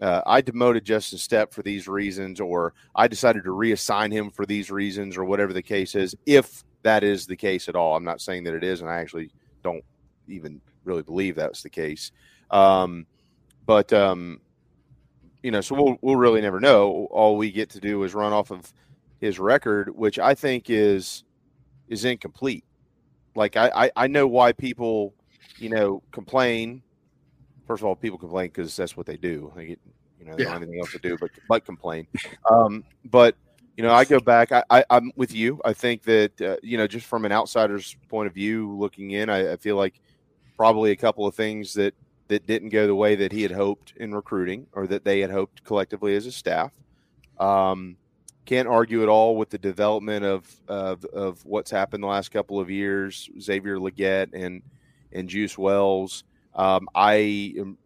uh, I demoted Justin Stepp for these reasons, or I decided to reassign him for these reasons, or whatever the case is. If that is the case at all, I'm not saying that it is, and I actually don't even really believe that's the case. Um, but um, you know, so we'll we'll really never know. All we get to do is run off of his record, which I think is is incomplete. Like I I, I know why people you know complain. First of all, people complain because that's what they do. They get, you know, they don't have anything else to do but but complain. Um, but you know, I go back. I, I I'm with you. I think that uh, you know, just from an outsider's point of view, looking in, I, I feel like probably a couple of things that that didn't go the way that he had hoped in recruiting or that they had hoped collectively as a staff. Um, can't argue at all with the development of, of of what's happened the last couple of years. Xavier Legette and and Juice Wells. Um, I am,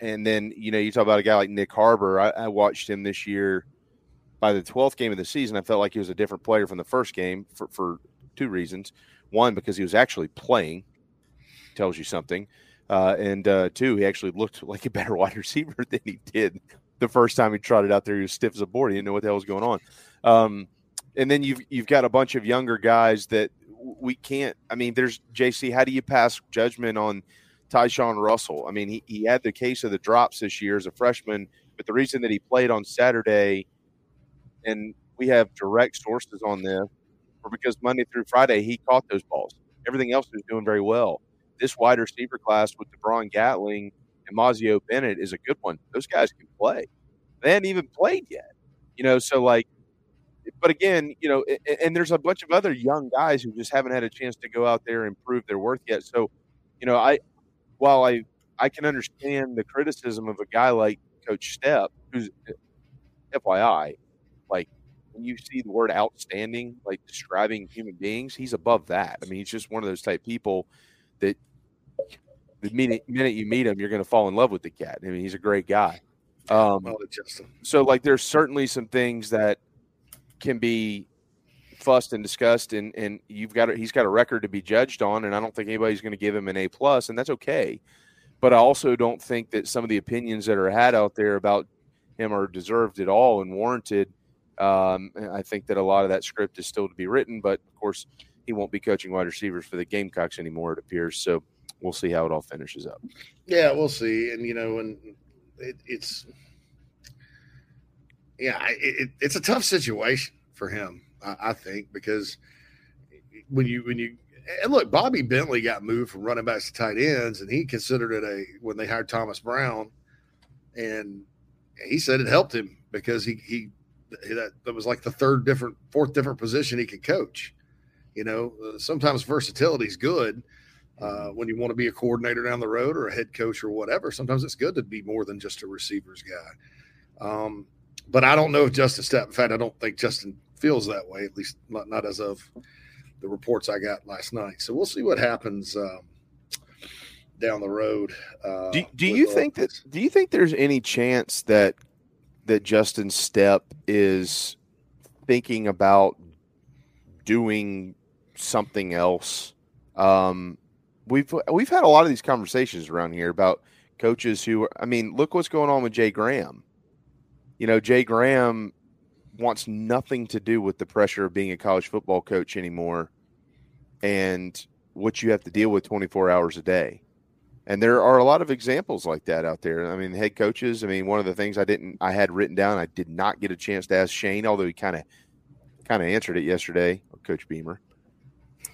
and then you know you talk about a guy like Nyck Harbor. I, I watched him this year. By the twelfth game of the season, I felt like he was a different player from the first game for, for two reasons. One, because he was actually playing, tells you something. Uh, and uh, two, he actually looked like a better wide receiver than he did the first time he trotted out there. He was stiff as a board. He didn't know what the hell was going on. Um, and then you've you've got a bunch of younger guys that we can't. I mean, there's JC. How do you pass judgment on Tyshawn Russell? I mean, he, he had the case of the drops this year as a freshman, but the reason that he played on Saturday, and we have direct sources on this, or because Monday through Friday he caught those balls. Everything else was doing very well this wide receiver class with DeBron Gatling and Mazeo Bennett is a good one. Those guys can play. They hadn't even played yet, you know. So like, but again, you know, and, and there's a bunch of other young guys who just haven't had a chance to go out there and prove their worth yet. So, you know, I while I I can understand the criticism of a guy like Coach Stepp, who's eh, FYI, like when you see the word outstanding, like describing human beings, he's above that. I mean, he's just one of those type people that the minute, minute you meet him, you're going to fall in love with the cat. I mean, he's a great guy. Um, so, like, there's certainly some things that can be fussed and discussed, and and you've got a, he's got a record to be judged on, and I don't think anybody's going to give him an A plus, and that's okay. But I also don't think that some of the opinions that are had out there about him are deserved at all and warranted. Um, I think that a lot of that script is still to be written, but of course, he won't be coaching wide receivers for the Gamecocks anymore. It appears so we'll see how it all finishes up. Yeah, we'll see. And you know, and it, it's yeah, it, it, it's a tough situation for him, I, I, think, because when you when you and look, Bobby Bentley got moved from running backs to tight ends, and he considered it a when they hired Thomas Brown, and he said it helped him because he he that, that was like the third different, fourth different position he could coach. You know, sometimes versatility is good uh, when you want to be a coordinator down the road or a head coach or whatever. Sometimes it's good to be more than just a receivers guy. Um, but I don't know if Justin Stepp. In fact, I don't think Justin feels that way. At least not, not as of the reports I got last night. So we'll see what happens um, down the road. Uh, do, do you think that? Do you think there's any chance that that Justin Stepp is thinking about doing something else? Um, we've we've had a lot of these conversations around here about coaches who. I mean, look what's going on with Jay Graham. You know, Jay Graham wants nothing to do with the pressure of being a college football coach anymore and what you have to deal with 24 hours a day. And there are a lot of examples like that out there. I mean, head coaches, I mean, one of the things I didn't I had written down, I did not get a chance to ask Shane, although he kind of kind of answered it yesterday, Coach Beamer.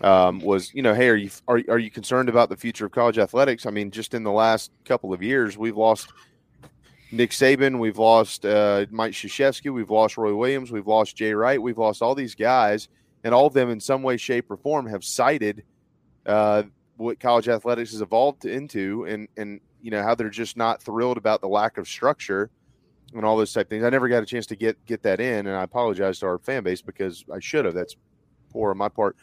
Um, was you know, hey, are you are, are you concerned about the future of college athletics? I mean, just in the last couple of years, we've lost Nick Saban, we've lost uh, Mike Krzyzewski, we've lost Roy Williams, we've lost Jay Wright, we've lost all these guys, and all of them in some way, shape, or form have cited uh, what college athletics has evolved into, and and you know how they're just not thrilled about the lack of structure and all those type things. I never got a chance to get get that in, and I apologize to our fan base because I should have. That's poor on my part.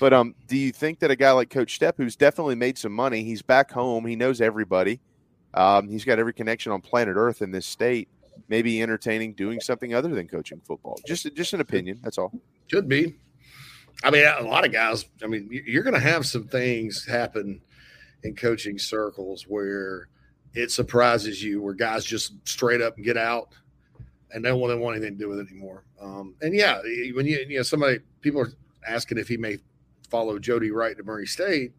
But um, do you think that a guy like Coach Stepp, who's definitely made some money, he's back home, he knows everybody um, he's got every connection on planet Earth in this state. Maybe entertaining doing something other than coaching football. Just just an opinion. That's all. Could be. I mean, a lot of guys. I mean, you're going to have some things happen in coaching circles where it surprises you, where guys just straight up get out and they don't want anything to do with it anymore. Um, and yeah, when you you know somebody people are asking if he may follow Jody Wright to Murray State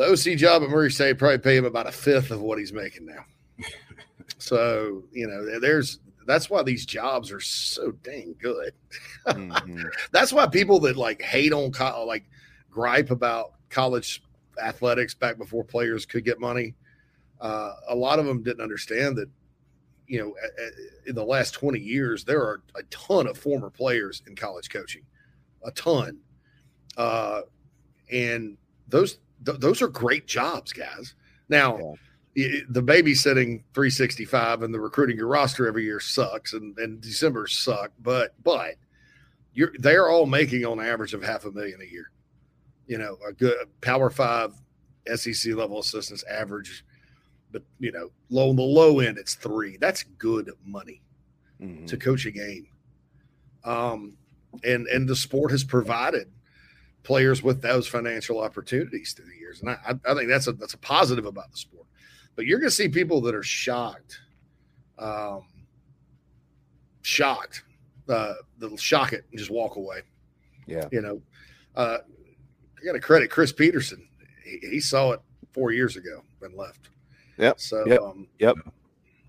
the OC job at Murray State probably pay him about a fifth of what he's making now. so you know, there's that's why these jobs are so dang good. Mm-hmm. that's why people that like hate on co- like gripe about college athletics back before players could get money. Uh, a lot of them didn't understand that. You know, in the last 20 years, there are a ton of former players in college coaching, a ton. Uh, and those th- those are great jobs, guys. Now, yeah. the babysitting 365 and the recruiting your roster every year sucks, and, and December suck. But but you're they're all making on average of half a million a year. You know, a good Power Five SEC level assistants average, but you know, low on the low end, it's three. That's good money mm-hmm. to coach a game. Um, and and the sport has provided players with those financial opportunities through the years. And I, I think that's a that's a positive about the sport. But you're going to see people that are shocked, um, shocked, uh, that'll shock it and just walk away. Yeah, you know, uh, I got to credit Chris Petersen. He, he, saw it four years ago and left. Yep. So, yep. Um, yep.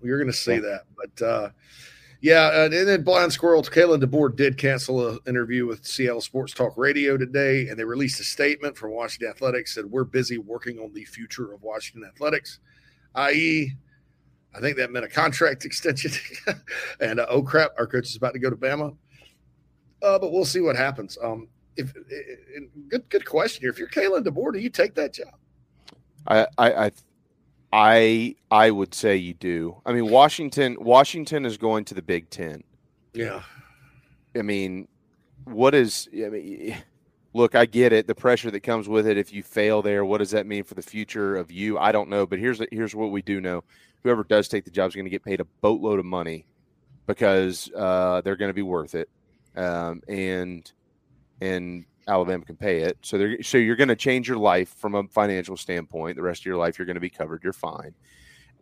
You're going to see yep. that, but. uh yeah, and then Blind Squirrel, Kalen DeBoer did cancel an interview with Seattle Sports Talk Radio today, and they released a statement from Washington Athletics said we're busy working on the future of Washington Athletics, i.e., I think that meant a contract extension. and uh, oh crap, our coach is about to go to Bama. Uh, but we'll see what happens. Um, if good good question here. If you're Kalen DeBoer, do you take that job? I I, I I I would say you do. I mean, Washington Washington is going to the Big Ten. Yeah. I mean, what is? I mean, look, I get it. The pressure that comes with it. If you fail there, what does that mean for the future of you? I don't know. But here's here's what we do know: whoever does take the job is going to get paid a boatload of money because uh, they're going to be worth it. Um, and and Alabama can pay it. So they're so you're going to change your life from a financial standpoint. The rest of your life, you're going to be covered. You're fine.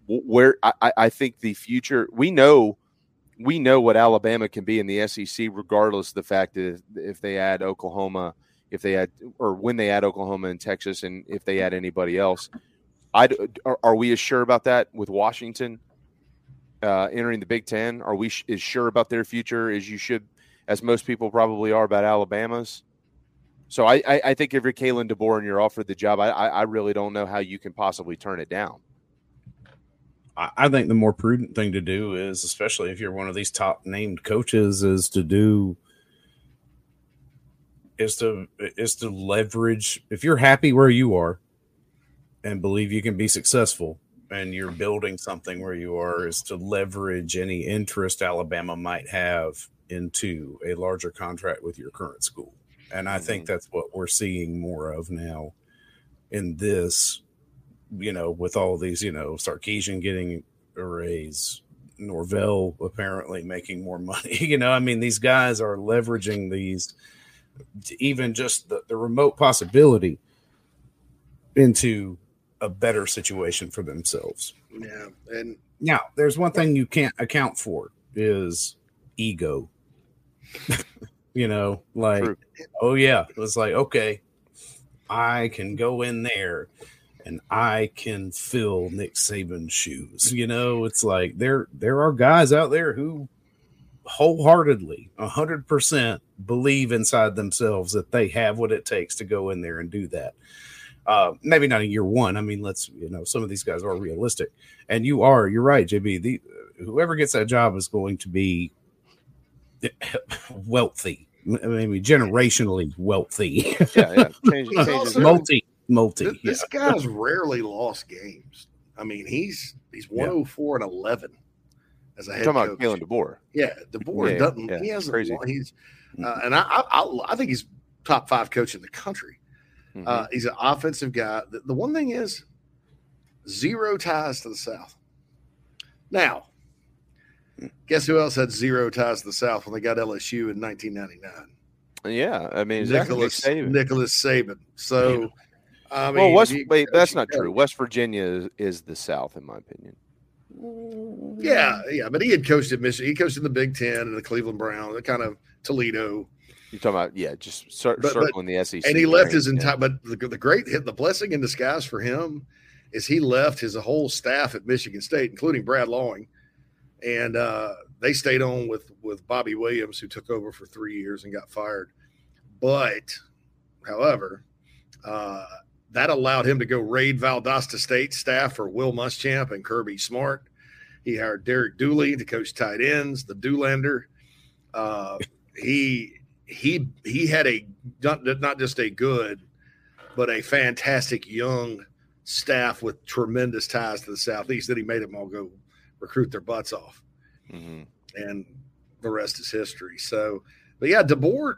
Where I, I think the future, we know, we know what Alabama can be in the SEC, regardless of the fact that if they add Oklahoma, if they add or when they add Oklahoma and Texas, and if they add anybody else. I are, are we as sure about that with Washington uh, entering the Big Ten? Are we sh- as sure about their future as you should, as most people probably are about Alabama's? So I, I, I think if you're Kalen DeBoer and you're offered the job, I, I, really don't know how you can possibly turn it down. I, I think the more prudent thing to do is, especially if you're one of these top named coaches, is to do is to is to leverage if you're happy where you are and believe you can be successful and you're building something where you are is to leverage any interest Alabama might have into a larger contract with your current school. And I think mm-hmm. that's what we're seeing more of now in this, you know, with all these, you know, Sarkisian getting a raise, Norvell apparently making more money. You know, I mean, these guys are leveraging these, even just the, the remote possibility into a better situation for themselves. Yeah, and Now, there's one thing you can't account for is ego. you know, like, oh yeah, it was like, okay, I can go in there and I can fill Nick Saban's shoes. You know, it's like there there are guys out there who wholeheartedly, a hundred percent believe inside themselves that they have what it takes to go in there and do that. Uh, maybe not in year one. I mean, let's you know, some of these guys are realistic, and you are. You're right, JB. The whoever gets that job is going to be wealthy, maybe generationally wealthy. Yeah, yeah. Change, change multi, multi. This, this yeah. guy's rarely lost games. I mean, he's he's 104 and 11 as a head Talking coach. about Kalen DeBoer. Yeah, DeBoer Yeah, doesn't. yeah, he hasn't. crazy. won- He's uh, and I, I I I think he's top five coach in the country. Mm-hmm. Uh, he's an offensive guy. The, the one thing is zero ties to the South. Now, guess who else had zero ties to the South when they got LSU in 1999? Yeah, I mean, exactly. Nicholas Saban. Nicholas Saban. So, I mean, well, West, you- wait, that's not true. West Virginia is, is the South, in my opinion. Yeah, yeah, but he had coached at Michigan. He coached in the Big Ten and the Cleveland Browns, the kind of Toledo. You're talking about, yeah, just cir- But- but- circling the SEC. and he left right? his Yeah. entire. But the, the great hit, the blessing in disguise for him is he left his whole staff at Michigan State, including Brad Lawing, and uh, they stayed on with with Bobby Williams, who took over for three years and got fired. But, however, uh, that allowed him to go raid Valdosta State staff for Will Muschamp and Kirby Smart. He hired Derek Dooley to coach tight ends, the Doolander. Uh, he he he had a not, not just a good, but a fantastic young staff with tremendous ties to the southeast. That he made them all go recruit their butts off, Mhm. and the rest is history. So, but yeah, DeBoer,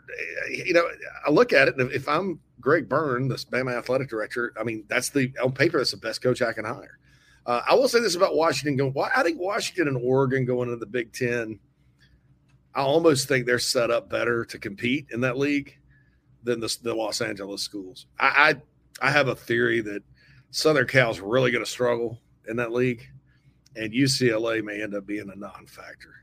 eh, you know, I look at it, and if I'm Greg Byrne, the Bama athletic director, I mean, that's the on paper that's the best coach I can hire. Uh, I will say this about Washington going. I think Washington and Oregon going into the Big Ten. I almost think they're set up better to compete in that league than the, the Los Angeles schools. I, I I have a theory that Southern Cal's really going to struggle in that league, and UCLA may end up being a non-factor.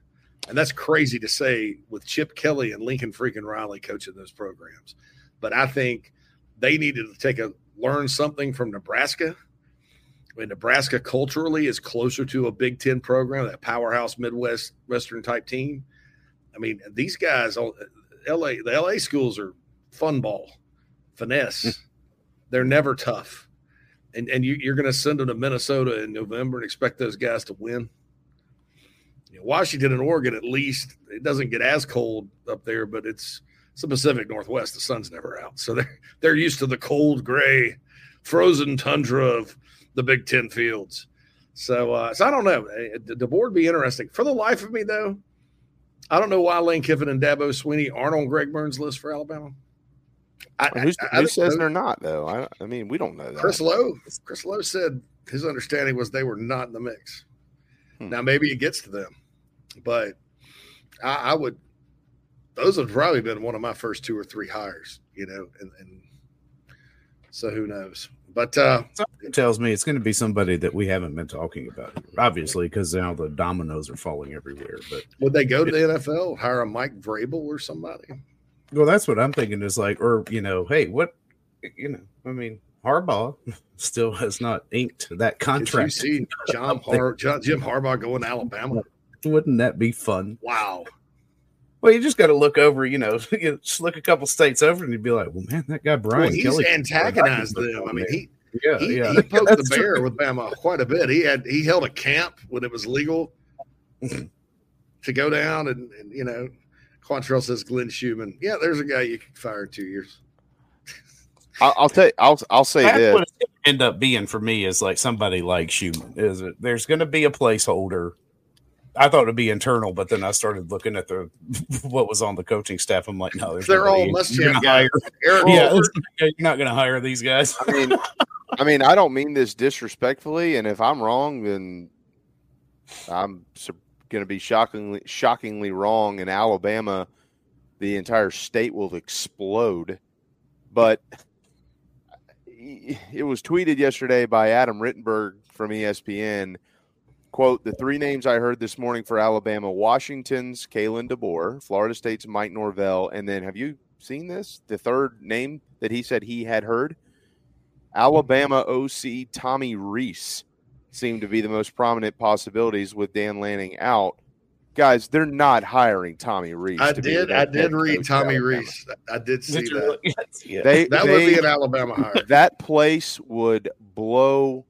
And that's crazy to say with Chip Kelly and Lincoln freaking Riley coaching those programs. But I think they needed to take a learn something from Nebraska. I mean, Nebraska culturally is closer to a Big Ten program, that powerhouse Midwest Western type team. I mean, these guys, uh, LA, the LA schools are fun ball, finesse. Hmm. They're never tough. And, and you, you're going to send them to Minnesota in November and expect those guys to win. You know, Washington and Oregon, at least, it doesn't get as cold up there, but it's it's the Pacific Northwest. The sun's never out, so they're they're used to the cold, gray, frozen tundra of the Big Ten fields. So, uh, so I don't know. Eh, The the board be interesting. For the life of me, though, I don't know why Lane Kiffin and Dabo Swinney aren't on Greg Byrne's list for Alabama. I, Who's, I- I who says they're not, though? I, I mean, we don't know that. Chris Low. Chris Low said his understanding was they were not in the mix. Hmm. Now maybe it gets to them, but I, I would. Those have probably been one of my first two or three hires, you know, and, and so who knows? But uh, Something tells me it's going to be somebody that we haven't been talking about, here, obviously, because now the dominoes are falling everywhere. But would they go to the NFL, hire a Mike Vrabel or somebody? Well, that's what I'm thinking is like, or you know, hey, what, you know, I mean, Harbaugh still has not inked that Did you contract. see John Har- John, Jim Harbaugh going to Alabama? Wouldn't that be fun? Wow. Well, you just got to look over, you know, you just look a couple states over, and you'd be like, "Well, man, that guy Brian well, he's Kelly antagonized them. I mean, he yeah, he, yeah. he poked the bear true. with Bama uh, quite a bit. He had he held a camp when it was legal to go down, and, and you know, Quantrell says Glenn Schumann. Yeah, there's a guy you could fire in two years. I'll, I'll tell. You, I'll I'll say That's this. what it's end up being for me is like somebody like Schumann. Is it? There's going to be a placeholder. I thought it'd be internal, but then I started looking at the what was on the coaching staff. I'm like, no, there's They're all nobody Muschamp you're gonna guys. hire. Yeah, you're not going to hire these guys. I mean, I mean, I don't mean this disrespectfully, and if I'm wrong, then I'm going to be shockingly shockingly wrong. In Alabama, the entire state will explode. But it was tweeted yesterday by Adam Rittenberg from ESPN. Quote, the three names I heard this morning for Alabama Washington's Kalen DeBoer, Florida State's Mike Norvell, and then have you seen this? The third name that he said he had heard? Alabama OC Tommy Rees seemed to be the most prominent possibilities with Dan Lanning out. Guys, they're not hiring Tommy Rees. I to did. I did read Tommy Alabama. Rees. I did see Did that. really? Yeah. They, That would be an Alabama hire. That place would blow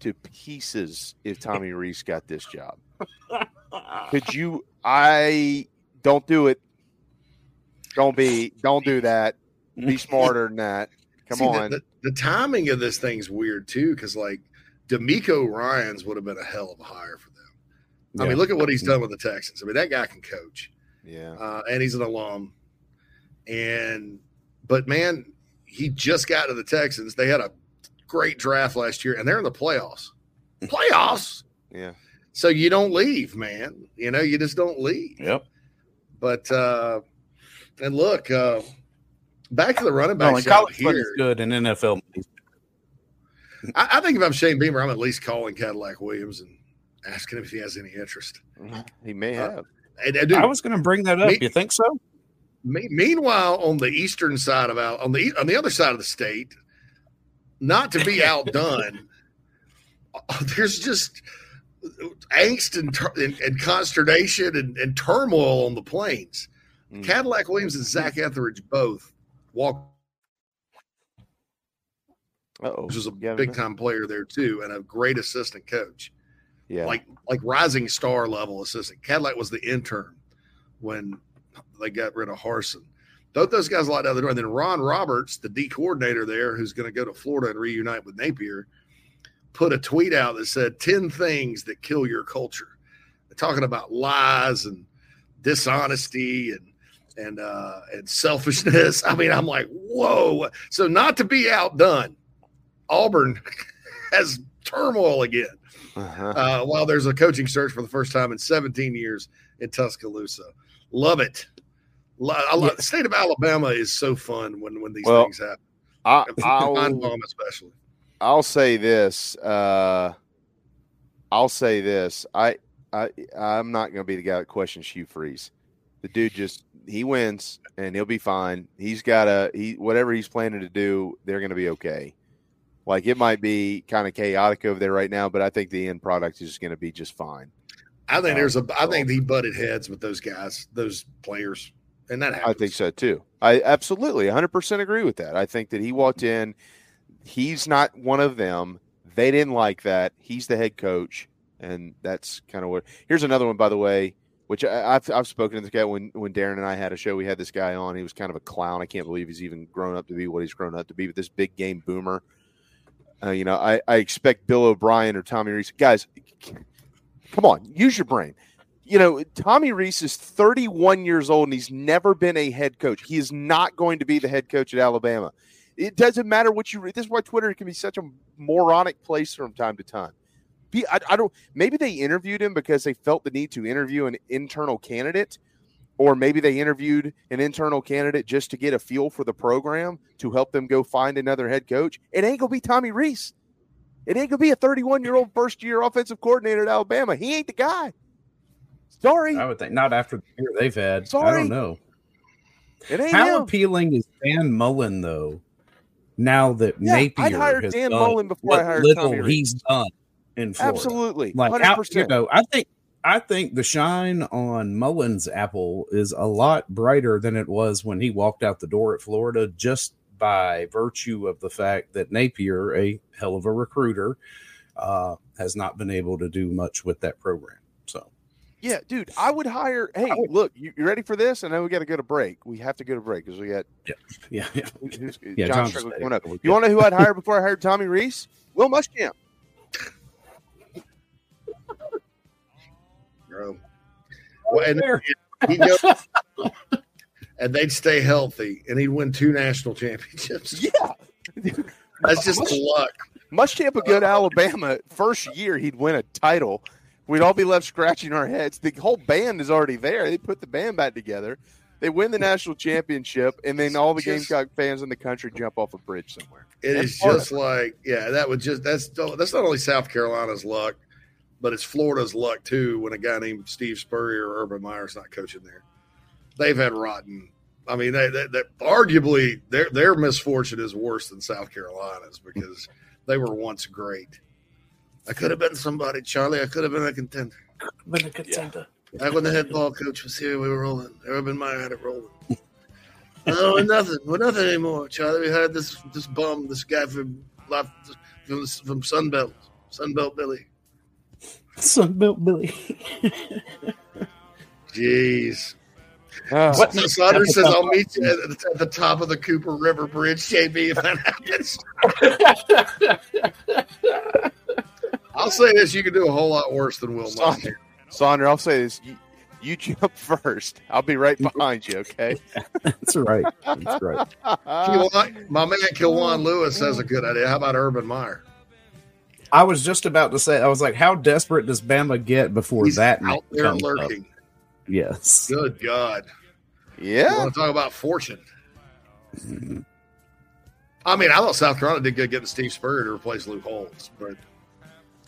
to pieces if Tommy Rees got this job. Could you? I don't do it. Don't be. Don't do that. Be smarter than that. Come See, the- on. The, the timing of this thing's weird too, because like DeMeco Ryans would have been a hell of a hire for them. I mean, look at what he's done with the Texans. I mean, that guy can coach, yeah. uh, and he's an alum. And but man, he just got to the Texans. They had a great draft last year, and they're in the playoffs. Playoffs. Yeah. So you don't leave, man. You know, you just don't leave. Yep. But uh and look, uh back to the running No, backs and college money's here. good, and NFL. money's- I, I think if I'm Shane Beamer, I'm at least calling Cadillac Williams and asking him if he has any interest. He may Uh, have. And, and dude, I was going to bring that up. Me- you think so? me- meanwhile, on the eastern side of out on the e- on the other side of the state, not to be outdone, there's just angst and, tur- and, and consternation and, and turmoil on the plains. Mm. Cadillac Williams and Zac Etheridge both walk Uh-oh. which was a Yeah, big time player there too, and a great assistant coach. Yeah. Like like rising star level assistant. Cadillac was the intern when they got rid of Harsin. Both those guys locked out the door. And then Ron Roberts, the D coordinator there, who's going to go to Florida and reunite with Napier, put a tweet out that said 10 things that kill your culture. They're talking about lies and dishonesty and and uh and selfishness. I mean, I'm like, whoa. So not to be outdone, Auburn has turmoil again. Uh-huh. Uh, while there's a coaching search for the first time in 17 years in Tuscaloosa. Love it. I love, The state of Alabama is so fun when when these Well, things happen. I, I'll, Bomb especially. I'll say this. Uh, I'll say this. I, I, I'm not going to be the guy that questions Hugh Freeze. The dude just he wins and he'll be fine. He's got a he whatever he's planning to do. They're going to be okay. Like it might be kind of chaotic over there right now, but I think the end product is going to be just fine. I think Um, there's a. I think he butted heads with those guys, those players, and that I think so too. I absolutely 100% agree with that. I think that he walked in, he's not one of them. They didn't like that. He's the head coach, and that's kind of what. Here's another one, by the way, which I, I've, I've spoken to this guy when, when Darren and I had a show. We had this guy on. He was kind of a clown. I can't believe he's even grown up to be what he's grown up to be, but this big game boomer. Uh, you know, I, I expect Bill O'Brien or Tommy Rees. Guys, come on, use your brain you know, Tommy Rees is 31 years old and he's never been a head coach. He is not going to be the head coach at Alabama. It doesn't matter what you read. This is why Twitter can be such a moronic place from time to time. Be, I, I don't. Maybe they interviewed him because they felt the need to interview an internal candidate, or maybe they interviewed an internal candidate just to get a feel for the program to help them go find another head coach. It ain't gonna be Tommy Rees. It ain't gonna be a 31 year old first year offensive coordinator at Alabama. He ain't the guy. Sorry. I would think not after the year they've had. I Sorry. don't know. It ain't How him. appealing is Dan Mullen though? Now that Yeah, Napier I'd hire has Dan done Mullen before I hired little Tommy Rees. he's done in Florida. Absolutely. Like how, 100%. you know, I think I think the shine on Mullen's apple is a lot brighter than it was when he walked out the door at Florida, just by virtue of the fact that Napier, a hell of a recruiter, uh, has not been able to do much with that program. So, Yeah, dude, I would hire. Hey, look, you, you ready for this? I know we got to go to break. We have to go to break because we got yeah, yeah, yeah. who's- Yeah, John John's Strickland coming up. You want to know who I'd hire before I hired Tommy Rees? Will Muschamp. Bro. Oh, well, and he and they'd stay healthy, and he'd win two national championships. Yeah, that's just luck. Muschamp would go to uh, Alabama first year. He'd win a title. We'd all be left scratching our heads. The whole band is already there. They put the band back together. They win the national championship, and then all the Just- Gamecock fans in the country jump off a bridge somewhere. It That's is just like, yeah, that would just that's that's not only South Carolina's luck, but it's Florida's luck too. When a guy named Steve Spurrier or Urban Meyer's not coaching there, they've had rotten. I mean, they, they, they arguably their their misfortune is worse than South Carolina's because they were once great. I could have been somebody, Charlie. I could have been a contender. Been a contender. Back when the head ball coach was here, we were rolling. Urban Meyer had it rolling. oh, we're nothing. We're nothing anymore, Charlie. We had this this bum, this guy from from, from Sunbelt, Sunbelt Billy. Sunbelt Billy. Jeez. Ah. What so Saunders says, "I'll meet you at the, at the top of the Cooper River Bridge, JB." If that happens, I'll say this: you can do a whole lot worse than Will Muschamp. Sonder, I'll say this: you, you jump first. I'll be right behind you. Okay. That's right. That's right. Kewan- my man Kilwan Lewis has a good idea. How about Urban Meyer? I was just about to say, I was like, how desperate does Bama get before He's that out there comes up? lurking. Yes. Good God. Yeah. You want to talk about fortune? I mean, I thought South Carolina did good getting Steve Spurrier to replace Lou Holtz, but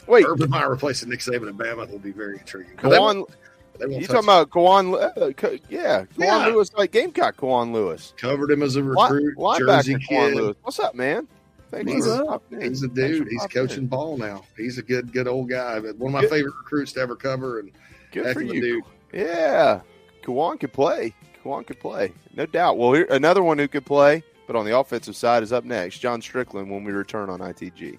Wait, Urban Meyer replacing Nick Saban at Bama will be very intriguing. But they won't- they you talking about Kawan? Uh, yeah, Kawan Yeah. Lewis, like Gamecock Kawan Lewis. Covered him as a Li- recruit, Jersey linebacker Kawan kid. Lewis. What's up, man? Thanks He's, for a, he's a dude. He's popping in. coaching ball now. He's a good, good old guy. But one of my Good. favorite recruits to ever cover. And Good for you. dude. Yeah, Kawan could play. Kawan could play, no doubt. Well, here, another one who could play, but on the offensive side is up next. John Strickland when we return on ITG.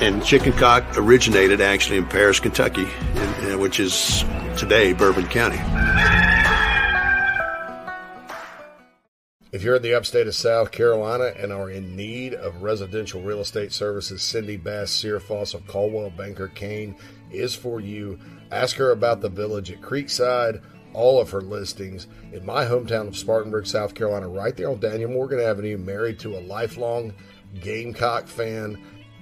And chicken cock originated actually in Paris, Kentucky, in, uh, which is today Bourbon County. If you're in the upstate of South Carolina and are in need of residential real estate services, Cindy Bass Searfoss of Coldwell Banker Caine is for you. Ask her about the village at Creekside, all of her listings in my hometown of Spartanburg, South Carolina, right there on Daniel Morgan Avenue, married to a lifelong Gamecock fan.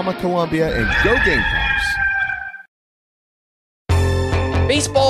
Signarama Columbia and go Gamecocks. Baseball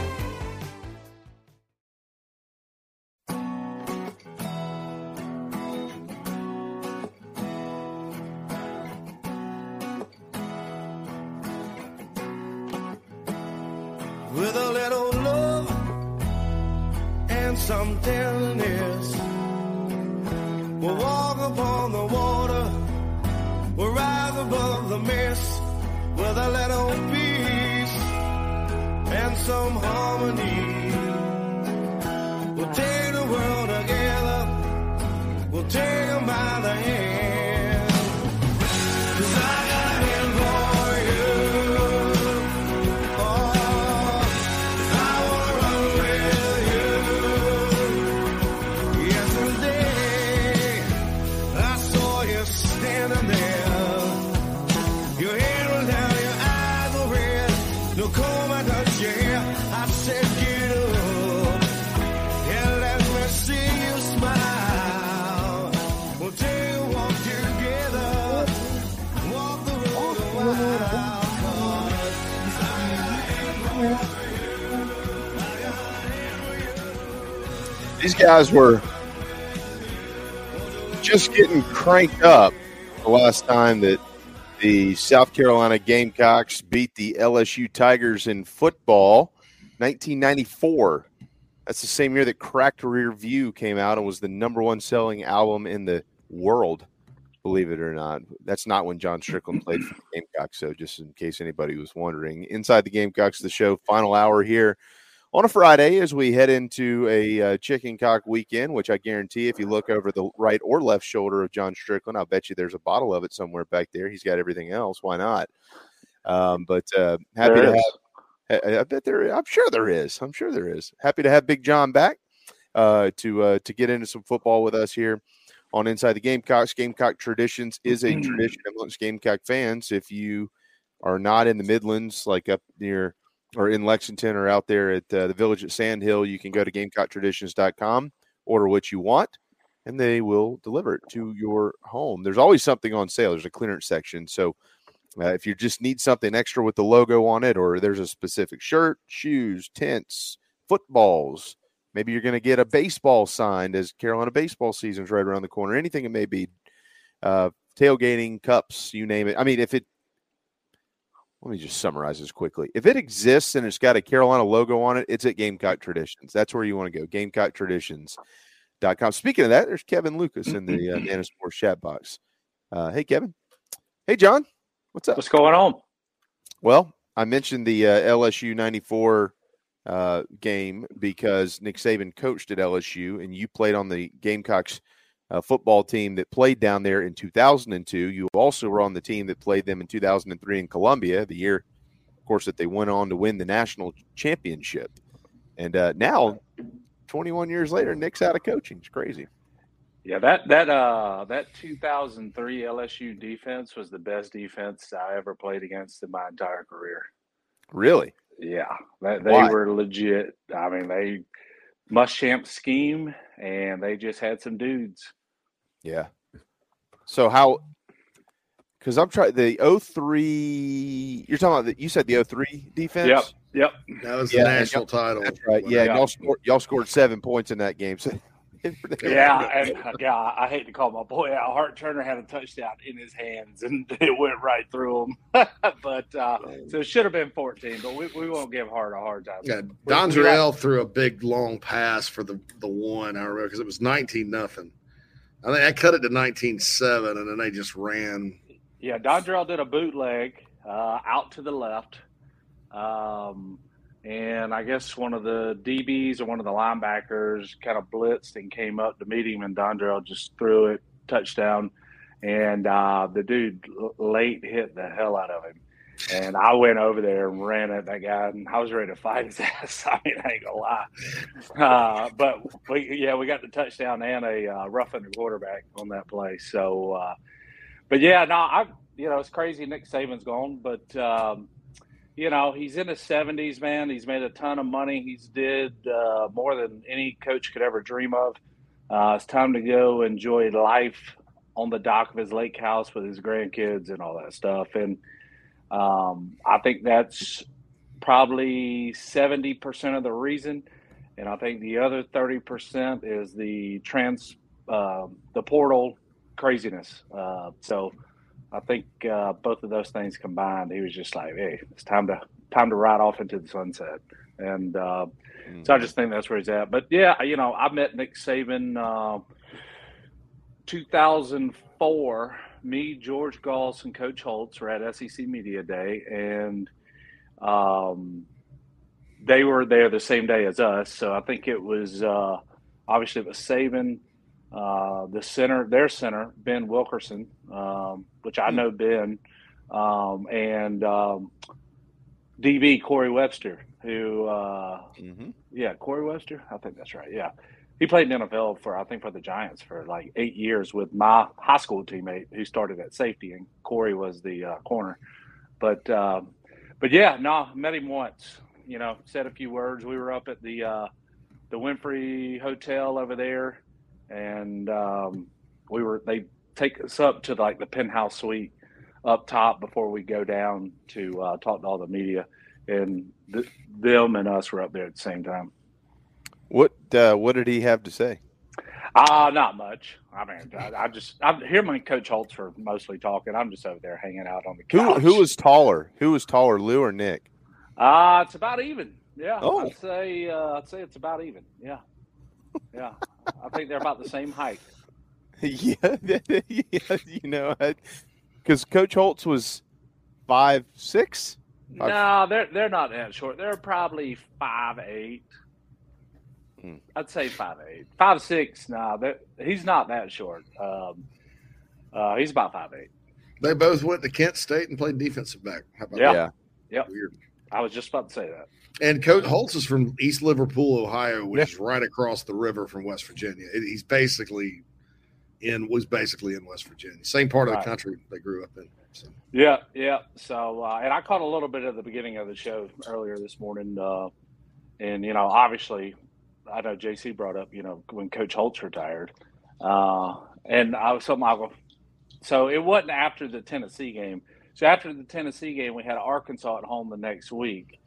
Above the mist with a little peace and some harmony. Guys were just getting cranked up the last time that the South Carolina Gamecocks beat the LSU Tigers in football, 1994. That's the same year that Cracked Rear View came out and was the number one selling album in the world, believe it or not. That's not when John Strickland played for the Gamecocks, so just in case anybody was wondering. Inside the Gamecocks, the show, final hour here on a Friday as we head into a uh, chicken cock weekend, which I guarantee if you look over the right or left shoulder of John Strickland, I'll bet you there's a bottle of it somewhere back there. He's got everything else. Why not? Um, but uh, happy There to is. have. I bet there. I'm sure there is. I'm sure there is. Happy to have Big John back uh, to uh, to get into some football with us here on Inside the Gamecocks. Gamecock traditions is a tradition amongst Gamecock fans. If you are not in the Midlands, like up near or in Lexington or out there at uh, the village at Sand Hill, you can go to GamecockTraditions.com, order what you want, and they will deliver it to your home. There's always something on sale. There's a clearance section, so uh, if you just need something extra with the logo on it, or there's a specific shirt, shoes, tents, footballs, maybe you're going to get a baseball signed as Carolina baseball season's right around the corner. Anything it may be, uh, tailgating cups, you name it. I mean, if it let me just summarize this quickly. If it exists and it's got a Carolina logo on it, it's at Gamecock Traditions. That's where you want to go. GamecockTraditions.com. Speaking of that, there's Kevin Lucas in the uh, Nana Sports chat box. Uh, hey, Kevin. Hey, John. What's up? What's going on? Well, I mentioned the uh, LSU 94 uh, game because Nick Saban coached at LSU and you played on the Gamecocks uh, football team that played down there in 2002. You also were on the team that played them in 2003 in Columbia, the year, of course, that they went on to win the national championship. And uh, now, 21 years later, Nick's out of coaching. It's crazy. Yeah, that that uh that 2003 LSU defense was the best defense I ever played against in my entire career. Really? Yeah, that, they Why? were legit. I mean, they Muschamp scheme, and they just had some dudes. Yeah. So how? Because I'm trying the 03. You're talking about the, you said the 03 defense. Yep, yep. That was Yeah, the national title. That's right. Yeah, y'all scored y'all scored seven points in that game. So Yeah, and yeah, I hate to call my boy out. Hart Turner had a touchdown in his hands, and it went right through him. but uh, so it should have been 14. But we, we won't give Hart a hard time. Yeah, We- we threw a big long pass for the the one. I remember because it was nineteen nothing. I think I cut it to nineteen seven, and then they just ran. Yeah, Dondrell did a bootleg uh, out to the left. Um, and I guess one of the DBs or one of the linebackers kind of blitzed and came up to meet him, and Dondrell just threw it touchdown. And uh, the dude late hit the hell out of him. And I went over there and ran at that guy, and I was ready to fight his ass. I mean, I ain't gonna lie. Uh, but we, yeah, we got the touchdown and a uh, roughing the quarterback on that play. So, uh, but yeah, no, I, you know, it's crazy. Nick Saban's gone, but um, you know, he's in his seventies, man. He's made a ton of money. He's did uh, more than any coach could ever dream of. Uh, it's time to go enjoy life on the dock of his lake house with his grandkids and all that stuff. And um, I think that's probably seventy percent of the reason. And I think the other thirty percent is the trans, uh, the portal craziness. Uh, so I think uh, both of those things combined, he was just like, "Hey, it's time to time to ride off into the sunset." And uh, so I just think that's where he's at. But yeah, you know, I met Nick Saban uh, 2004. Me, George Goss, and Coach Holtz were at SEC Media Day, and um, they were there the same day as us. So I think it was uh, obviously it was Saban, uh, the center, their center, Ben Wilkerson, um, which I know Ben, um, and um, DB Corey Webster, who, uh, yeah, Corey Webster, I think that's right. Yeah, he played in the NFL for I think for the Giants for like eight years with my high school teammate who started at safety, and Corey was the uh, corner. But um, but yeah, no, met him once. You know, said a few words. We were up at the uh, the Wynfrey Hotel over there, and um, we were they take us up to like the penthouse suite up top before we go down to uh, talk to all the media, and th- them and us were up there at the same time. What uh, what did he have to say? Uh, not much. I mean, I, I just I hear my coach Holtz for mostly talking. I'm just over there hanging out on the Who couch. who was taller? Who was taller, Lou or Nick? Uh, it's about even. Yeah, Oh. I'd say uh, I'd say it's about even. Yeah, yeah. I think they're about the same height. yeah, yeah, you know, because Coach Holtz was five six. Five- No, they're they're not that short. They're probably five eight. Hmm. I'd say five eight, five six. No, they're- he's not that short. Um, uh, he's about five eight. They both went to Kent State and played defensive back. How about Yeah. that? Yep. Weird. I was just about to say that. And Coach Holtz is from East Liverpool, Ohio, which is right across the river from West Virginia. He's basically in was basically in West Virginia, same part of Right. the country they grew up in. So Yeah, yeah. So, uh, and I caught a little bit of the beginning of the show earlier this morning, uh, and you know, obviously, I know JC brought up, you know, when Coach Holtz retired, uh, and I was something I go. So it wasn't after the Tennessee game. So after the Tennessee game, we had Arkansas at home the next week.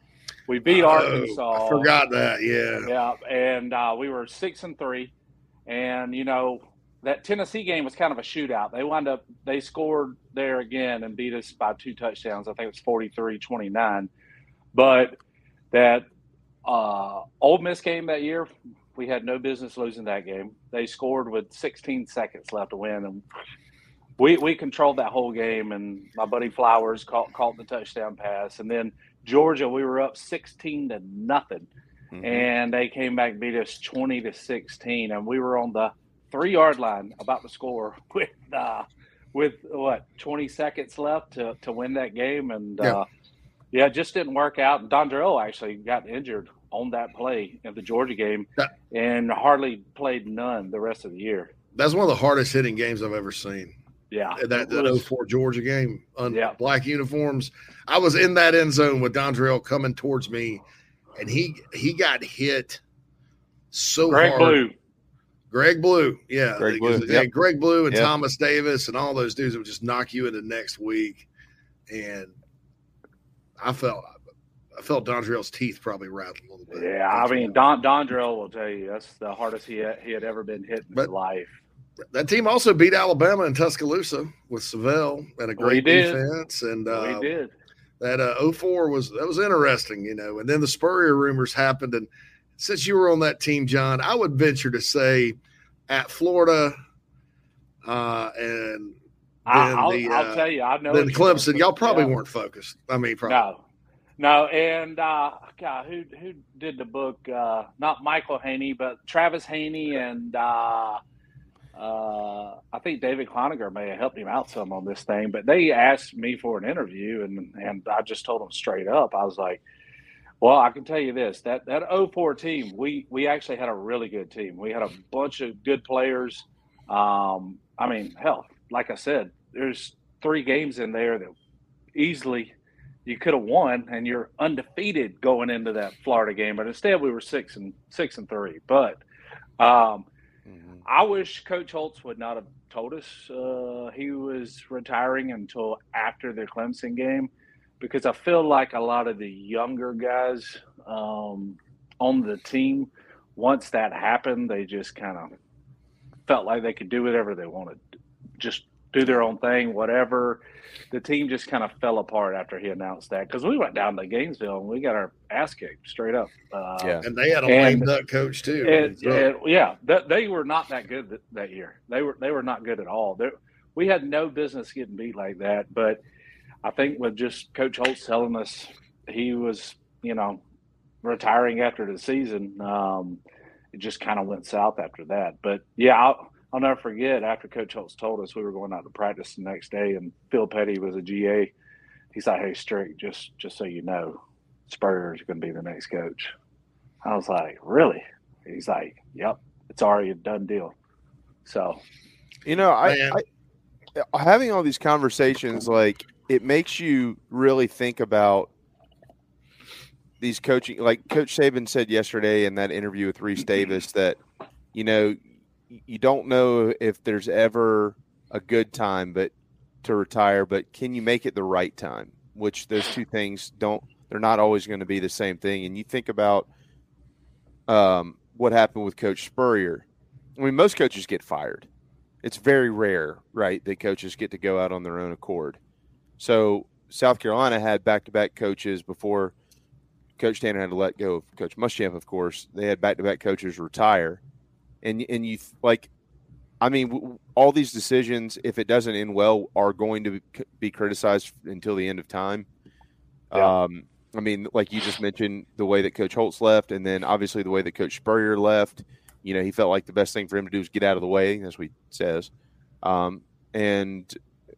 We beat Oh, Arkansas. I forgot that. Yeah. Yeah, and uh, we were six and three, and you know that Tennessee game was kind of a shootout. They wound up they scored there again and beat us by two touchdowns. I think it was 43-29. But that uh, Ole Miss game that year, we had no business losing that game. They scored with 16 seconds left to win, and we we controlled that whole game. And my buddy Flowers caught caught the touchdown pass, and then Georgia, we were up 16 to nothing and they came back and beat us 20 to 16 and we were on the three yard line about to score with uh with what 20 seconds left to to win that game and Yeah. uh yeah it just didn't work out and Dondrell actually got injured on that play in the Georgia game and hardly played none the rest of the year That's one of the hardest hitting games I've ever seen. yeah That that was- 04 Georgia game on Yeah. black uniforms. I was in that end zone with Dondrell coming towards me, and he he got hit so Greg hard. Blue Greg Blue, yeah, Greg Blue, yeah, yep. Greg Blue and Yep. Thomas Davis and all those dudes that would just knock you into next week, and I felt I felt Dondrell's teeth probably rattled a little bit. Yeah, I mean Don Dondrell will tell you that's the hardest he had, he had ever been hit in his life. That team also beat Alabama in Tuscaloosa with Syvelle and a great did. defense. And Well, uh, he did. that uh, 04 was that was interesting, you know. And then the Spurrier rumors happened. And since you were on that team, John, I would venture to say at Florida uh, and I'll- the, I'll uh, tell you, I know then what you're gonna Clemson, y'all probably yeah. weren't focused. I mean, probably. No, no, and uh, God, who who did the book? Uh, not Michael Haney, but Travis Haney, and uh, uh, I think David Cloninger may have helped him out some on this thing. But they asked me for an interview, and and I just told them straight up. I was like, "Well, I can tell you this: that that 04 team, we we actually had a really good team. We had a bunch of good players. Um, I mean, hell, like I said, there's three games in there that easily you could have won and you're undefeated going into that Florida game, but instead we were six and six and three. But um, I wish Coach Holtz would not have told us uh, he was retiring until after the Clemson game, because I feel like a lot of the younger guys um, on the team, once that happened, they just kind of felt like they could do whatever they wanted, just do their own thing, whatever. The team just kind of fell apart after he announced that because we went down to Gainesville and we got our ass kicked straight up. Uh, Yeah. And they had a lame duck coach, too. and- and, yeah, that, they were not that good that, that year. They were they were not good at all. They, we had no business getting beat like that. But I think with just Coach Holtz telling us he was, you know, retiring after the season, um, it just kind of went south after that. But yeah, I'll, I'll never forget after Coach Holtz told us we were going out to practice the next day, and Phil Petty was a GA. He's like, "Hey, Strick, just just so you know, Spurrier is going to be the next coach." I was like, "Really?" He's like, "Yep, it's already a done deal." So, You know, I, I having all these conversations like it makes you really think about these coaching. Like Coach Saban said yesterday in that interview with Rece Davis that you know you don't know if there's ever a good time, but to retire, but can you make it the right time? Which those two things don't. They're not always going to be the same thing. And you think about um, what happened with Coach Spurrier. I mean, most coaches get fired. It's very rare, right, that coaches get to go out on their own accord. So South Carolina had back-to-back coaches before Coach Tanner had to let go of Coach Muschamp. Of course, they had back-to-back coaches retire, and and you like, I mean, w- all these decisions, if it doesn't end well, are going to be- be criticized until the end of time. Um, I mean, like you just mentioned, the way that Coach Holtz left, and then obviously the way that Coach Spurrier left. You know, he felt like the best thing for him to do is get out of the way, as we says, um, and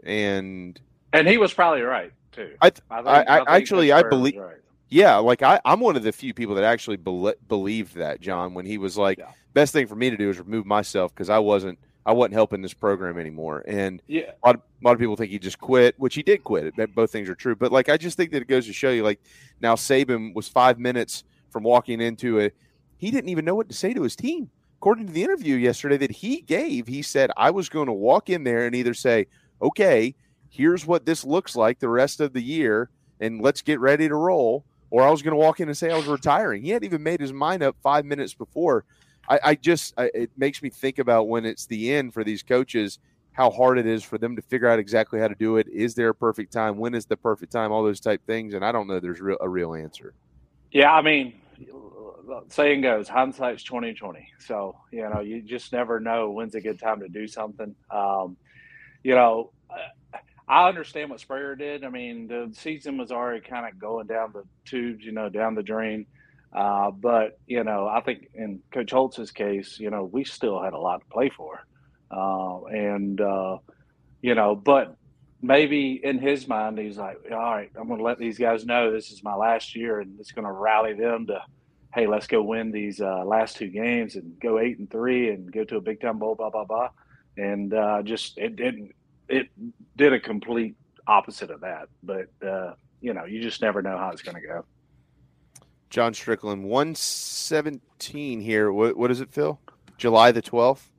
and and he was probably right too. I, think- I, I, think actually I believe, right. yeah, like I, I'm one of the few people that actually bel believed that John when he was like, best thing for me to do is remove myself because I wasn't I wasn't helping this program anymore, and Yeah. a lot, of, a lot of people think he just quit, which he did quit. Both things are true, but like I just think that it goes to show you, like now Saban was five minutes from walking into it. he didn't even know what to say to his team. According to the interview yesterday that he gave, he said I was going to walk in there and either say, okay, here's what this looks like the rest of the year, and let's get ready to roll, or I was going to walk in and say I was retiring. He hadn't even made his mind up five minutes before. I, I just I, it makes me think about when it's the end for these coaches, how hard it is for them to figure out exactly how to do it. Is there a perfect time? When is the perfect time? All those type things, and I don't know. There's real, a real answer. Yeah, I mean, saying goes, hindsight's twenty twenty. So you know, you just never know when's a good time to do something. Um, you know, I understand what Spurrier did. I mean, the season was already kind of going down the tubes, you know, down the drain. Uh, but you know, I think in Coach Holtz's case, you know, we still had a lot to play for, uh, and uh, you know, but maybe in his mind, he's like, all right, I'm going to let these guys know this is my last year, and it's going to rally them to, hey, let's go win these uh, last two games and go eight and three and go to a big time bowl, blah blah blah, and uh, just it didn't it did a complete opposite of that. But uh, you know, you just never know how it's going to go. John Strickland, one seventeen here. What what is it, Phil? July the twelfth.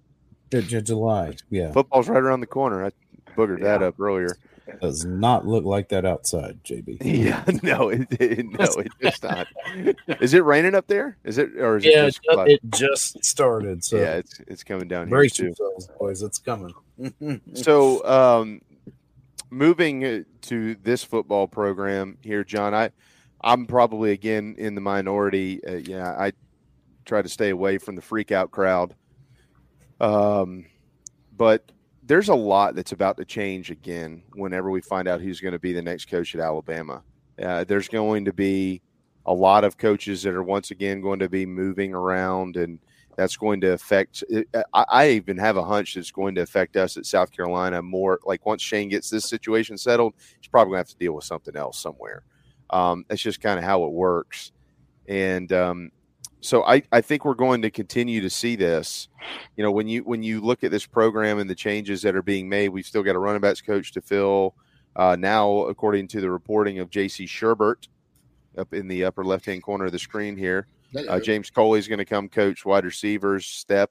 J- J- July, yeah. Football's right around the corner. I boogered that up earlier. Does not look like that outside, JB. Yeah, no, it, it no, it just not. Is it raining up there? Is it or is Yeah, it it just ju- it just started. So yeah, it's it's coming down here brace too. yourselves, boys. It's coming. so um moving uh, to this football program here john i i'm probably again in the minority. Uh, yeah i try to stay away from the freak out crowd. Um but there's a lot that's about to change again whenever we find out who's going to be the next coach at alabama. Uh, there's going to be a lot of coaches that are once again going to be moving around and that's going to affect I, I even have a hunch that's going to affect us at south carolina more. Like once shane gets this situation settled he's probably going to have to deal with something else somewhere um, that's just kind of how it works and um, so I, I think we're going to continue to see this you know when you when you look at this program and the changes that are being made we've still got a running backs coach to fill uh, now according to the reporting of jc Shurburtt up in the upper left hand corner of the screen here uh, James Coley's going to come coach wide receivers. Stepp,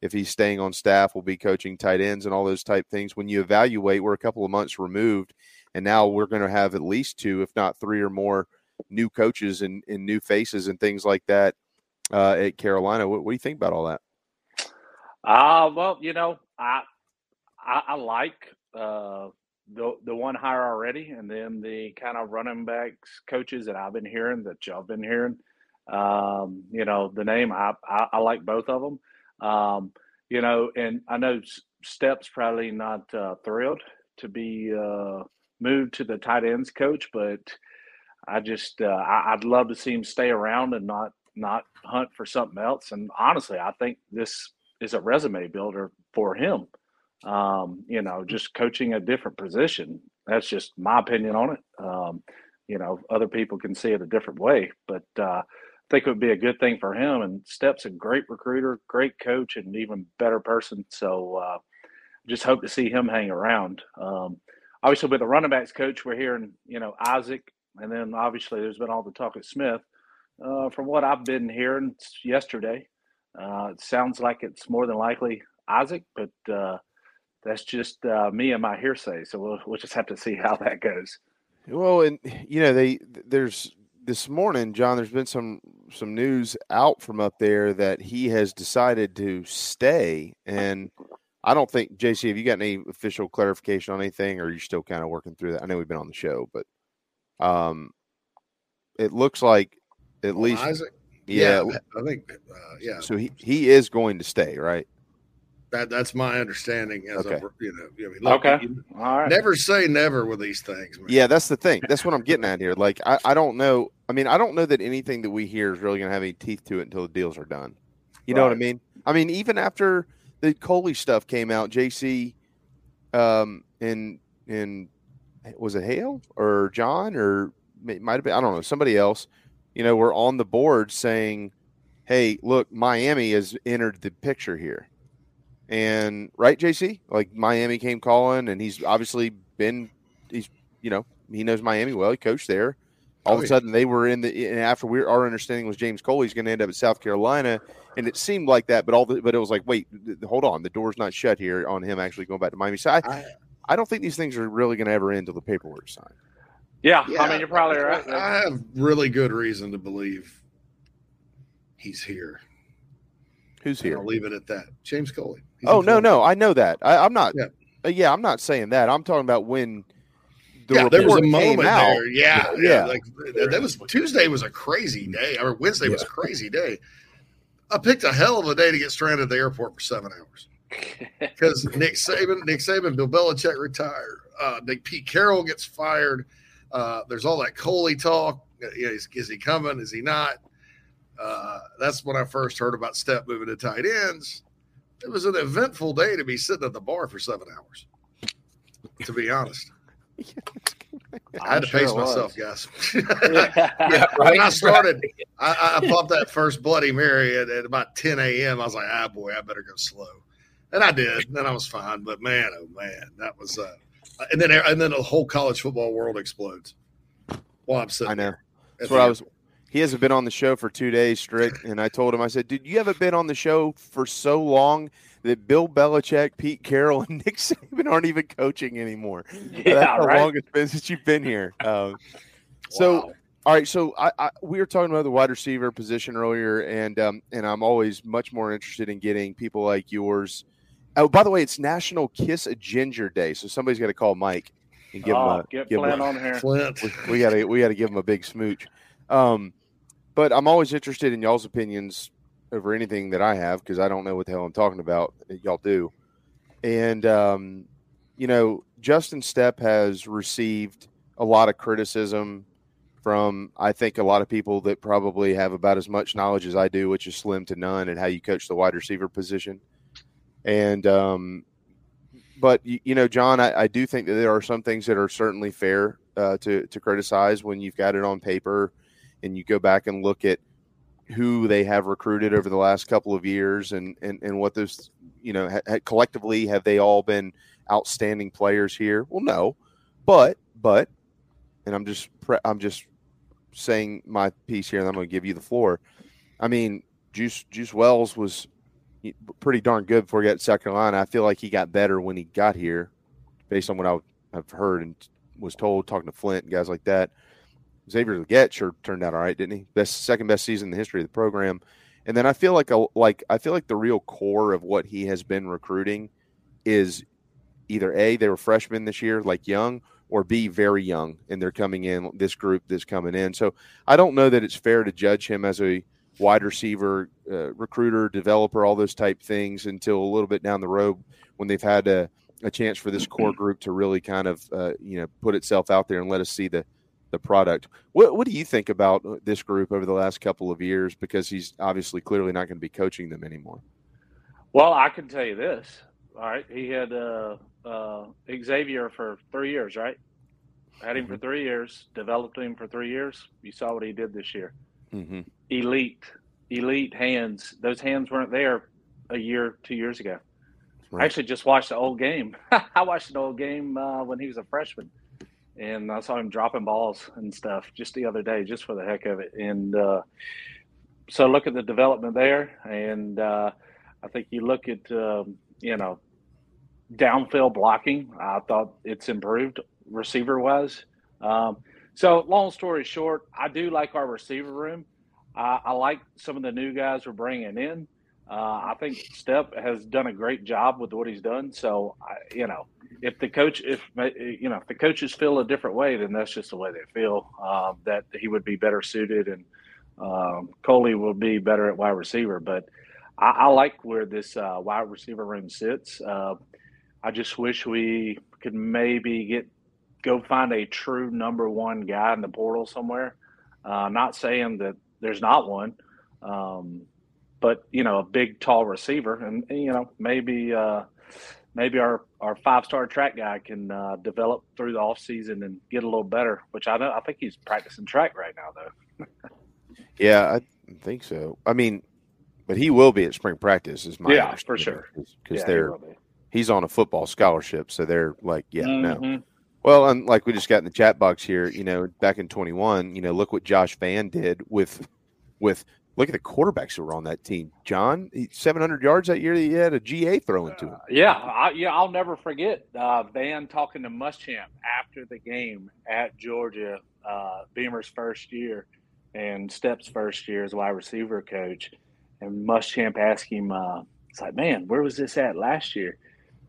if he's staying on staff, will be coaching tight ends and all those type things. When you evaluate, we're a couple of months removed, and now we're going to have at least two, if not three or more, new coaches and, and new faces and things like that uh, at Carolina. What, what do you think about all that? Uh, well, you know, I I, I like uh, the the one hire already, and then the kind of running backs coaches that I've been hearing that y'all been hearing. Um, you know, the name I, I I like both of them. Um, you know, and I know Stepp's probably not uh, thrilled to be uh, moved to the tight ends coach, but I just uh, I, I'd love to see him stay around and not not hunt for something else. And honestly, I think this is a resume builder for him. Um, you know, just coaching a different position. That's just my opinion on it. Um, you know, other people can see it a different way, but uh, I think it would be a good thing for him. And Stepp's a great recruiter, great coach, and even better person. So uh, just hope to see him hang around. Um, obviously, with the running backs coach, we're hearing, you know, Isaac, and then obviously there's been all the talk of Smith. Uh, from what I've been hearing yesterday, uh, it sounds like it's more than likely Isaac, but uh, that's just uh, me and my hearsay. So we'll, we'll just have to see how that goes. Well, and you know, they there's this morning, John. There's been some some news out from up there that he has decided to stay, and I don't think JC. Have you got any official clarification on anything, or are you still kind of working through that? I know we've been on the show, but um, it looks like at On least Isaac? yeah. Yeah, I think, uh, yeah. So he he is going to stay, right? That that's my understanding. As Okay. a, you know, I mean, look, Okay. you- All right. Never say never with these things. Man. Yeah, that's the thing. That's what I'm getting at here. Like, I, I don't know. I mean, I don't know that anything that we hear is really going to have any teeth to it until the deals are done. You know what I mean? I mean, even after the Coley stuff came out, JC, um, and and was it Hale or John or it might have been I don't know somebody else. You know, were on the board saying, "Hey, look, Miami has entered the picture here." And right, JC, like Miami came calling, and he's obviously been, he's you know he knows Miami well. He coached there. All Oh, of a yeah. sudden, they were in the and after we our understanding was James Coley's going to end up at South Carolina, and it seemed like that. But all the but it was like, wait, th- hold on, the door's not shut here on him actually going back to Miami. So I, I, don't think these things are really going to ever end until the paperwork's signed. Yeah, Yeah, I mean, you're probably right. I have really good reason to believe he's here. Who's And here? I'll leave it at that. James Coley. He's Oh no, Florida. no, I know that. I, I'm not. Yeah. Yeah. yeah, I'm not saying that. I'm talking about when the yeah, there was a moment out. there. Yeah, yeah. yeah. Like that that was Tuesday was a crazy day. Or Wednesday was a crazy day. I picked a hell of a day to get stranded at the airport for seven hours because Nick Saban, Nick Saban, Bill Belichick retire. Uh, Nick Pete Carroll gets fired. Uh, there's all that Coley talk. Uh, You know, is, is he coming? Is he not? Uh, that's when I first heard about Stepp moving to tight ends. It was an eventful day to be sitting at the bar for seven hours. To be honest. I had I'm to sure pace was. myself, guys. Yeah, When I started, I, I popped that first Bloody Mary at, at about 10 a.m. I was like, ah, boy, I better go slow. And I did. And I was fine. But man, oh man, that was, uh, and then, and then the whole college football world explodes Well, I'm sitting I know. That's what I was. He hasn't been on the show for two days straight, and I told him, I said, "Dude, you haven't been on the show for so long that Bill Belichick, Pete Carroll, and Nick Saban aren't even coaching anymore. Yeah, That's how right. long it's been since you've been here. Um, so, all right. So I, I we were talking about the wide receiver position earlier, and um, and I'm always much more interested in getting people like yours. Oh, by the way, it's National Kiss a Ginger Day, so somebody's got to call Mike and give Oh, him a get give him a- on here. Flint. we, we gotta we gotta give him a big smooch. Um, but I'm always interested in y'all's opinions over anything that I have because I don't know what the hell I'm talking about. Y'all do, and um, you know, Justin Stepp has received a lot of criticism from I think a lot of people that probably have about as much knowledge as I do, which is slim to none, and how you coach the wide receiver position. And um, but you, you know, John, I, I do think that there are some things that are certainly fair uh, to to criticize when you've got it on paper, and you go back and look at who they have recruited over the last couple of years, and and, and what those you know ha, collectively have they all been outstanding players here? Well, no, but but, and I'm just pre- I'm just saying my piece here, and I'm going to give you the floor. I mean, Juice Juice Wells was pretty darn good before he got to South Carolina. I feel like he got better when he got here, based on what I've heard and was told talking to Flint and guys like that. Xavier Legette sure turned out all right, didn't he? Best second best season in the history of the program. And then I feel like a like I feel like the real core of what he has been recruiting is either a they were freshmen this year, like young, or b very young, and they're coming in this group that's coming in. So I don't know that it's fair to judge him as a wide receiver, uh, recruiter, developer, all those type things until a little bit down the road when they've had a, a chance for this core group to really kind of uh, you know put itself out there and let us see the the product. What what do you think about this group over the last couple of years? Because he's obviously clearly not going to be coaching them anymore. Well, I can tell you this. All right, he had uh, uh, Xavier for three years, right? Had him for three years, developed him for three years. You saw what he did this year. Mm-hmm. Elite, elite hands. Those hands weren't there a year, two years ago. I actually just watched the old game. I watched an old game uh, when he was a freshman, and I saw him dropping balls and stuff just the other day, just for the heck of it. And uh, so look at the development there, and uh, I think you look at um, you know downfield blocking. I thought it's improved receiver wise. Um, so long story short, I do like our receiver room. I, I like some of the new guys we're bringing in. Uh, I think Stepp has done a great job with what he's done. So, I, you know, if the coach, if you know, if the coaches feel a different way, then that's just the way they feel. Uh, that he would be better suited, and um, Coley will be better at wide receiver. But I, I like where this uh, wide receiver room sits. Uh, I just wish we could maybe get go find a true number one guy in the portal somewhere. Uh, not saying that there's not one. Um, but you know, a big, tall receiver, and, you know, maybe uh, maybe our our five star track guy can uh, develop through the off season and get a little better. Which I know, I think he's practicing track right now, though. Yeah, I think so. I mean, but he will be at spring practice, is my Yeah, for sure. because Yeah, they're be. he's on a football scholarship, so they're like, yeah, no. Mhm. Well, and like we just got in the chat box here, you know, back in 21, you know, look what Josh Vann did with with look at the quarterbacks who were on that team. John, 700 yards that year, he had a GA thrown to him. Yeah, I, yeah, I'll never forget uh, Vann talking to Muschamp after the game at Georgia, uh, Beamer's first year and Stepp's first year as wide receiver coach, and Muschamp asked him, uh, "It's like, man, where was this at last year?"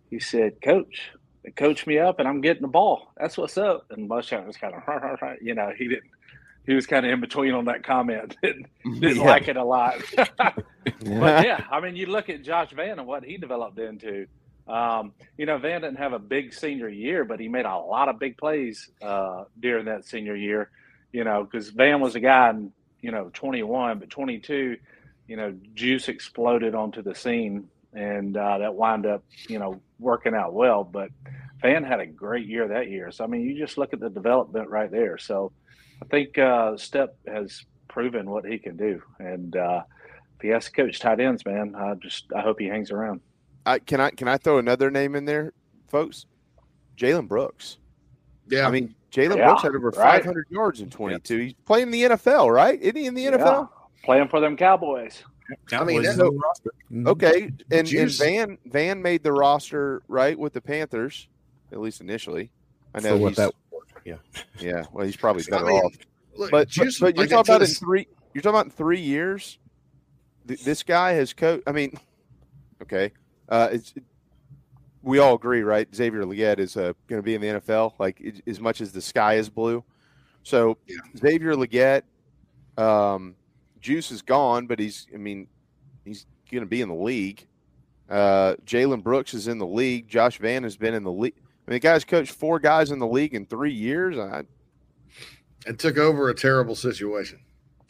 He said, "Coach, they me up, and I'm getting the ball. That's what's up." And Muschamp was kind of, you know, he didn't. He was kind of in between on that comment. didn't didn't Yeah. like it a lot. but yeah, I mean, you look at Josh Vann and what he developed into. Um, you know, Vann didn't have a big senior year, but he made a lot of big plays uh, during that senior year. You know, because Vann was a guy in you know 21, but 22, you know, Juice exploded onto the scene, and uh, that wound up you know working out well. But Vann had a great year that year. So I mean, you just look at the development right there. So I think uh, Stepp has proven what he can do, and uh, if he has to coach tight ends, man, I just I hope he hangs around. I, can I can I throw another name in there, folks? Jalen Brooks. Yeah, I mean Jalen Yeah, Brooks had over right. 500 yards in 22. He's playing in the NFL, right? Isn't he in the NFL? Yeah, playing for them Cowboys. I mean, Cowboys that- on the roster. Mhm. Okay, and, and Vann Vann made the roster right with the Panthers, at least initially. I know For what he's, that yeah. yeah. Well, he's probably I better mean, off. look, But but, Juice- but you're talking about in three. You're talking about in three years. Th- this guy has coached. I mean, okay, uh, it's we all agree, right? Xavier Legette is uh, going to be in the NFL, like i- as much as the sky is blue. So Xavier Legette, um, Juice is gone, but he's. I mean, he's going to be in the league. Uh, Jalen Brooks is in the league. Josh Vann has been in the league. I mean, the guy's coached four guys in the league in three years. I, and took over a terrible situation.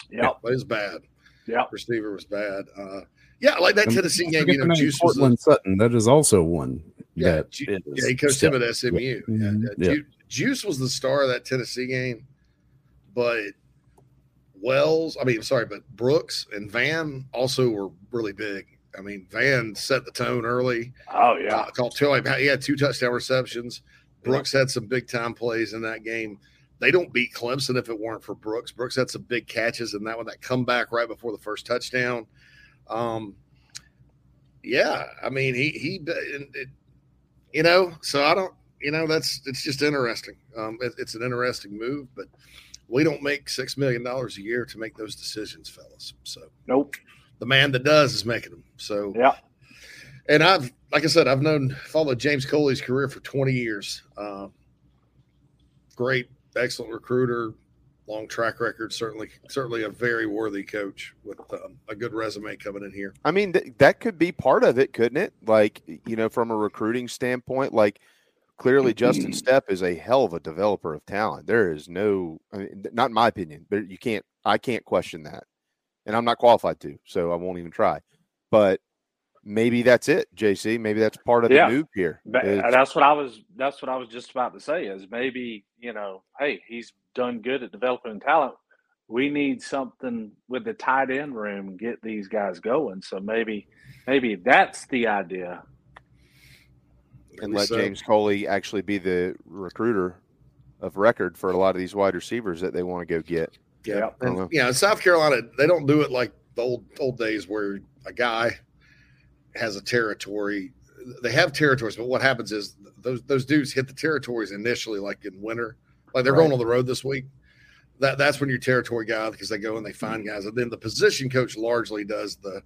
Yeah, it was bad. Yeah, receiver was bad. Uh, yeah, like that Tennessee don't game. You know, name Juice was. Courtland Sutton. That is also one. Yeah, that Ju- yeah, he coached him at. SMU. Yeah. Yeah, Mhm. yeah, Yeah. Ju- Juice was the star of that Tennessee game, but Wells, I mean, sorry, but Brooks and Vann also were really big. I mean, Vann set the tone early. Oh yeah, uh, called two. He had two touchdown receptions. Brooks had some big time plays in that game. They don't beat Clemson if it weren't for Brooks. Brooks had some big catches in that one. That comeback right before the first touchdown. Um, yeah, I mean, he he, it, it- you know, so I don't, you know, that's it's just interesting. Um, it, it's an interesting move, but we don't make six million dollars a year to make those decisions, fellas. So nope, the man that does is making them. So yeah, and I've, like I said, I've known followed James Coley's career for 20 years. Um, great, excellent recruiter, long track record. Certainly, certainly a very worthy coach with um, a good resume coming in here. I mean, th- that could be part of it, couldn't it? Like, you know, from a recruiting standpoint, like clearly Justin Stepp is a hell of a developer of talent. There is no, I mean, not in my opinion, but you can't, I can't question that. And I'm not qualified to, so I won't even try. But maybe that's it, JC. Maybe that's part of Yeah. the move here. But that's what I was. That's what I was just about to say. Is maybe you know, hey, he's done good at developing talent. We need something with the tight end room, get these guys going. So maybe, maybe that's the idea. and let so. James Coley actually be the recruiter of record for a lot of these wide receivers that they want to go get. Yeah, I don't know. and, yeah. In South Carolina, they don't do it like the old old days where a guy has a territory. They have territories, but what happens is those those dudes hit the territories initially, like in winter, like they're Right. going on the road this week. That that's when your territory guy because they go and they find guys, and then the position coach largely does the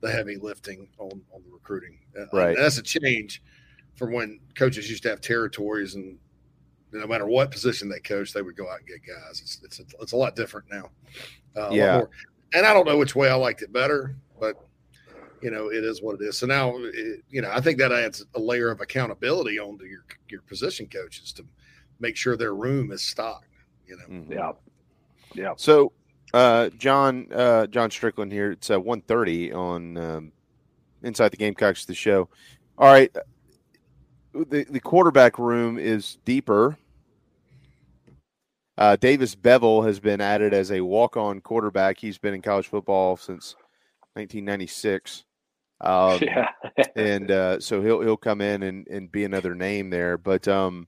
the heavy lifting on on the recruiting. Uh, Right. and that's a change from when coaches used to have territories and no matter what position they coach, they would go out and get guys. It's it's a, it's a lot different now. Uh, Yeah. and I don't know which way I liked it better, but you know it is what it is. So now, it, you know, I think that adds a layer of accountability onto your your position coaches to make sure their room is stocked. You know, Mm-hmm. Yeah, yeah. So, uh, John, uh, John Strickland here. It's uh, one thirty on um, Inside the Gamecocks, the show. All right, the the quarterback room is deeper. Uh, Davis Beville has been added as a walk-on quarterback. He's been in college football since 1996. Um, Yeah. and uh, so he'll he'll come in and, and be another name there. But um,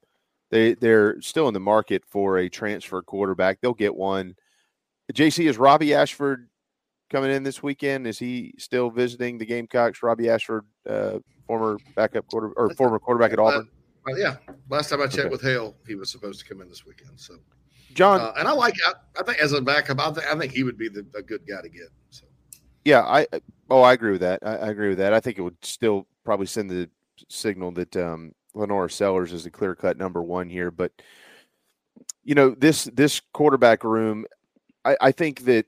they they're still in the market for a transfer quarterback. They'll get one. JC is Robby Ashford coming in this weekend. Is he still visiting the Gamecocks? Robbie Ashford, uh, former backup quarter or former quarterback at Auburn. Uh, yeah. Last time I checked Okay. with Hale, he was supposed to come in this weekend. So, John, uh, and I like. I, I think as a backup, I think I think he would be the, a good guy to get. So. Yeah, I oh I agree with that. I, I agree with that. I think it would still probably send the signal that um, LaNorris Sellers is the clear cut number one here. But you know this this quarterback room, I, I think that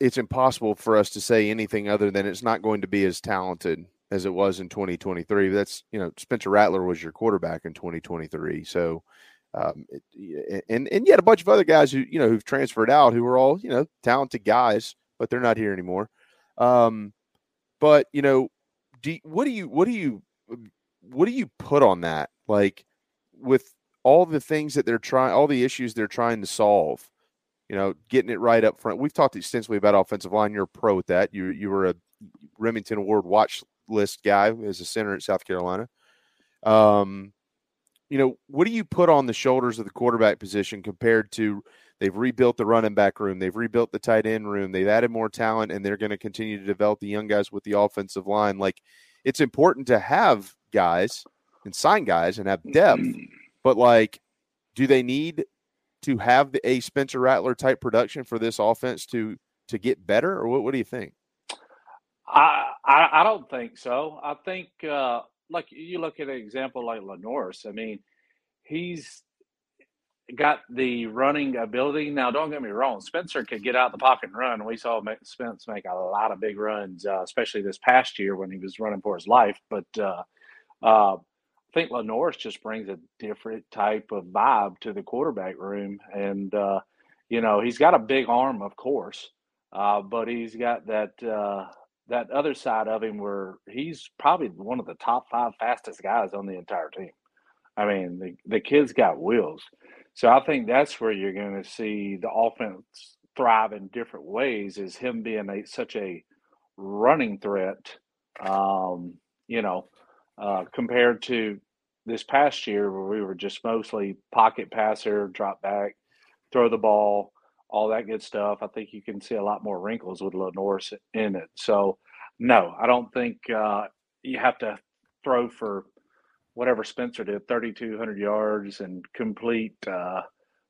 it's impossible for us to say anything other than it's not going to be as talented as it was in 2023. That's you know Spencer Rattler was your quarterback in 2023, so. Um, it, and and yet a bunch of other guys who you know who've transferred out who are all you know talented guys, but they're not here anymore. Um, but you know, do what do you what do you what do you put on that? Like with all the things that they're trying, all the issues they're trying to solve. You know, getting it right up front. We've talked extensively about offensive line. You're a pro at that. You you were a Rimington Award watch list guy as a center at South Carolina. Um, you know, what do you put on the shoulders of the quarterback position compared to They've rebuilt the running back room. They've rebuilt the tight end room. They've added more talent, and they're going to continue to develop the young guys with the offensive line. Like, it's important to have guys and sign guys and have depth, but like, do they need to have the, a Spencer Rattler type production for this offense to to get better, or what? What do you think? I, I I don't think so. I think uh, like you look at an example like LaNorris. I mean, he's got the running ability. Now, don't get me wrong. Spencer could get out of the pocket and run. We saw Spence make a lot of big runs, uh, especially this past year when he was running for his life. But uh, uh, I think LaNorris just brings a different type of vibe to the quarterback room, and uh, you know he's got a big arm, of course, uh, but he's got that uh, that other side of him where he's probably one of the top five fastest guys on the entire team. I mean, the the kid's got wheels. So I think that's where you're going to see the offense thrive in different ways. Is him being a such a running threat, um, you know, uh, compared to this past year where we were just mostly pocket passer, drop back, throw the ball, all that good stuff. I think you can see a lot more wrinkles with LaNorris in it. So, no, I don't think uh, you have to throw for whatever Spencer did, 3,200 yards and complete, uh,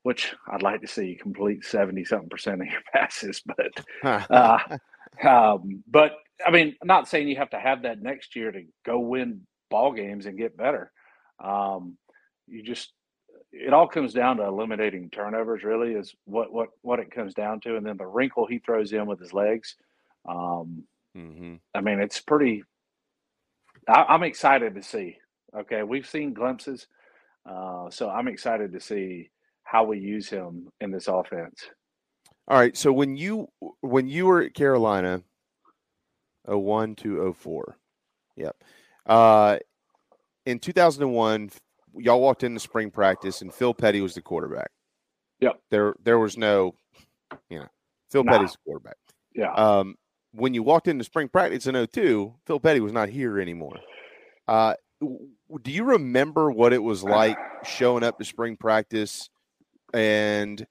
which I'd like to see complete 70 something percent of your passes. But, uh, um, but I mean, I'm not saying you have to have that next year to go win ball games and get better. Um, you just, it all comes down to eliminating turnovers. Really, is what what what it comes down to, and then the wrinkle he throws in with his legs. Um, mm-hmm. I mean, it's pretty. I, I'm excited to see. Okay, we've seen glimpses, uh, so I'm excited to see how we use him in this offense. All right. So when you when you were at Carolina, 01 to 04, yep. Uh, in 2001, y'all walked into spring practice and Phil Petty was the quarterback. Yep. There there was no, you know, Phil Nah. Petty's the quarterback. Yeah. Um, when you walked into spring practice in 02, Phil Petty was not here anymore. Uh, do you remember what it was like showing up to spring practice and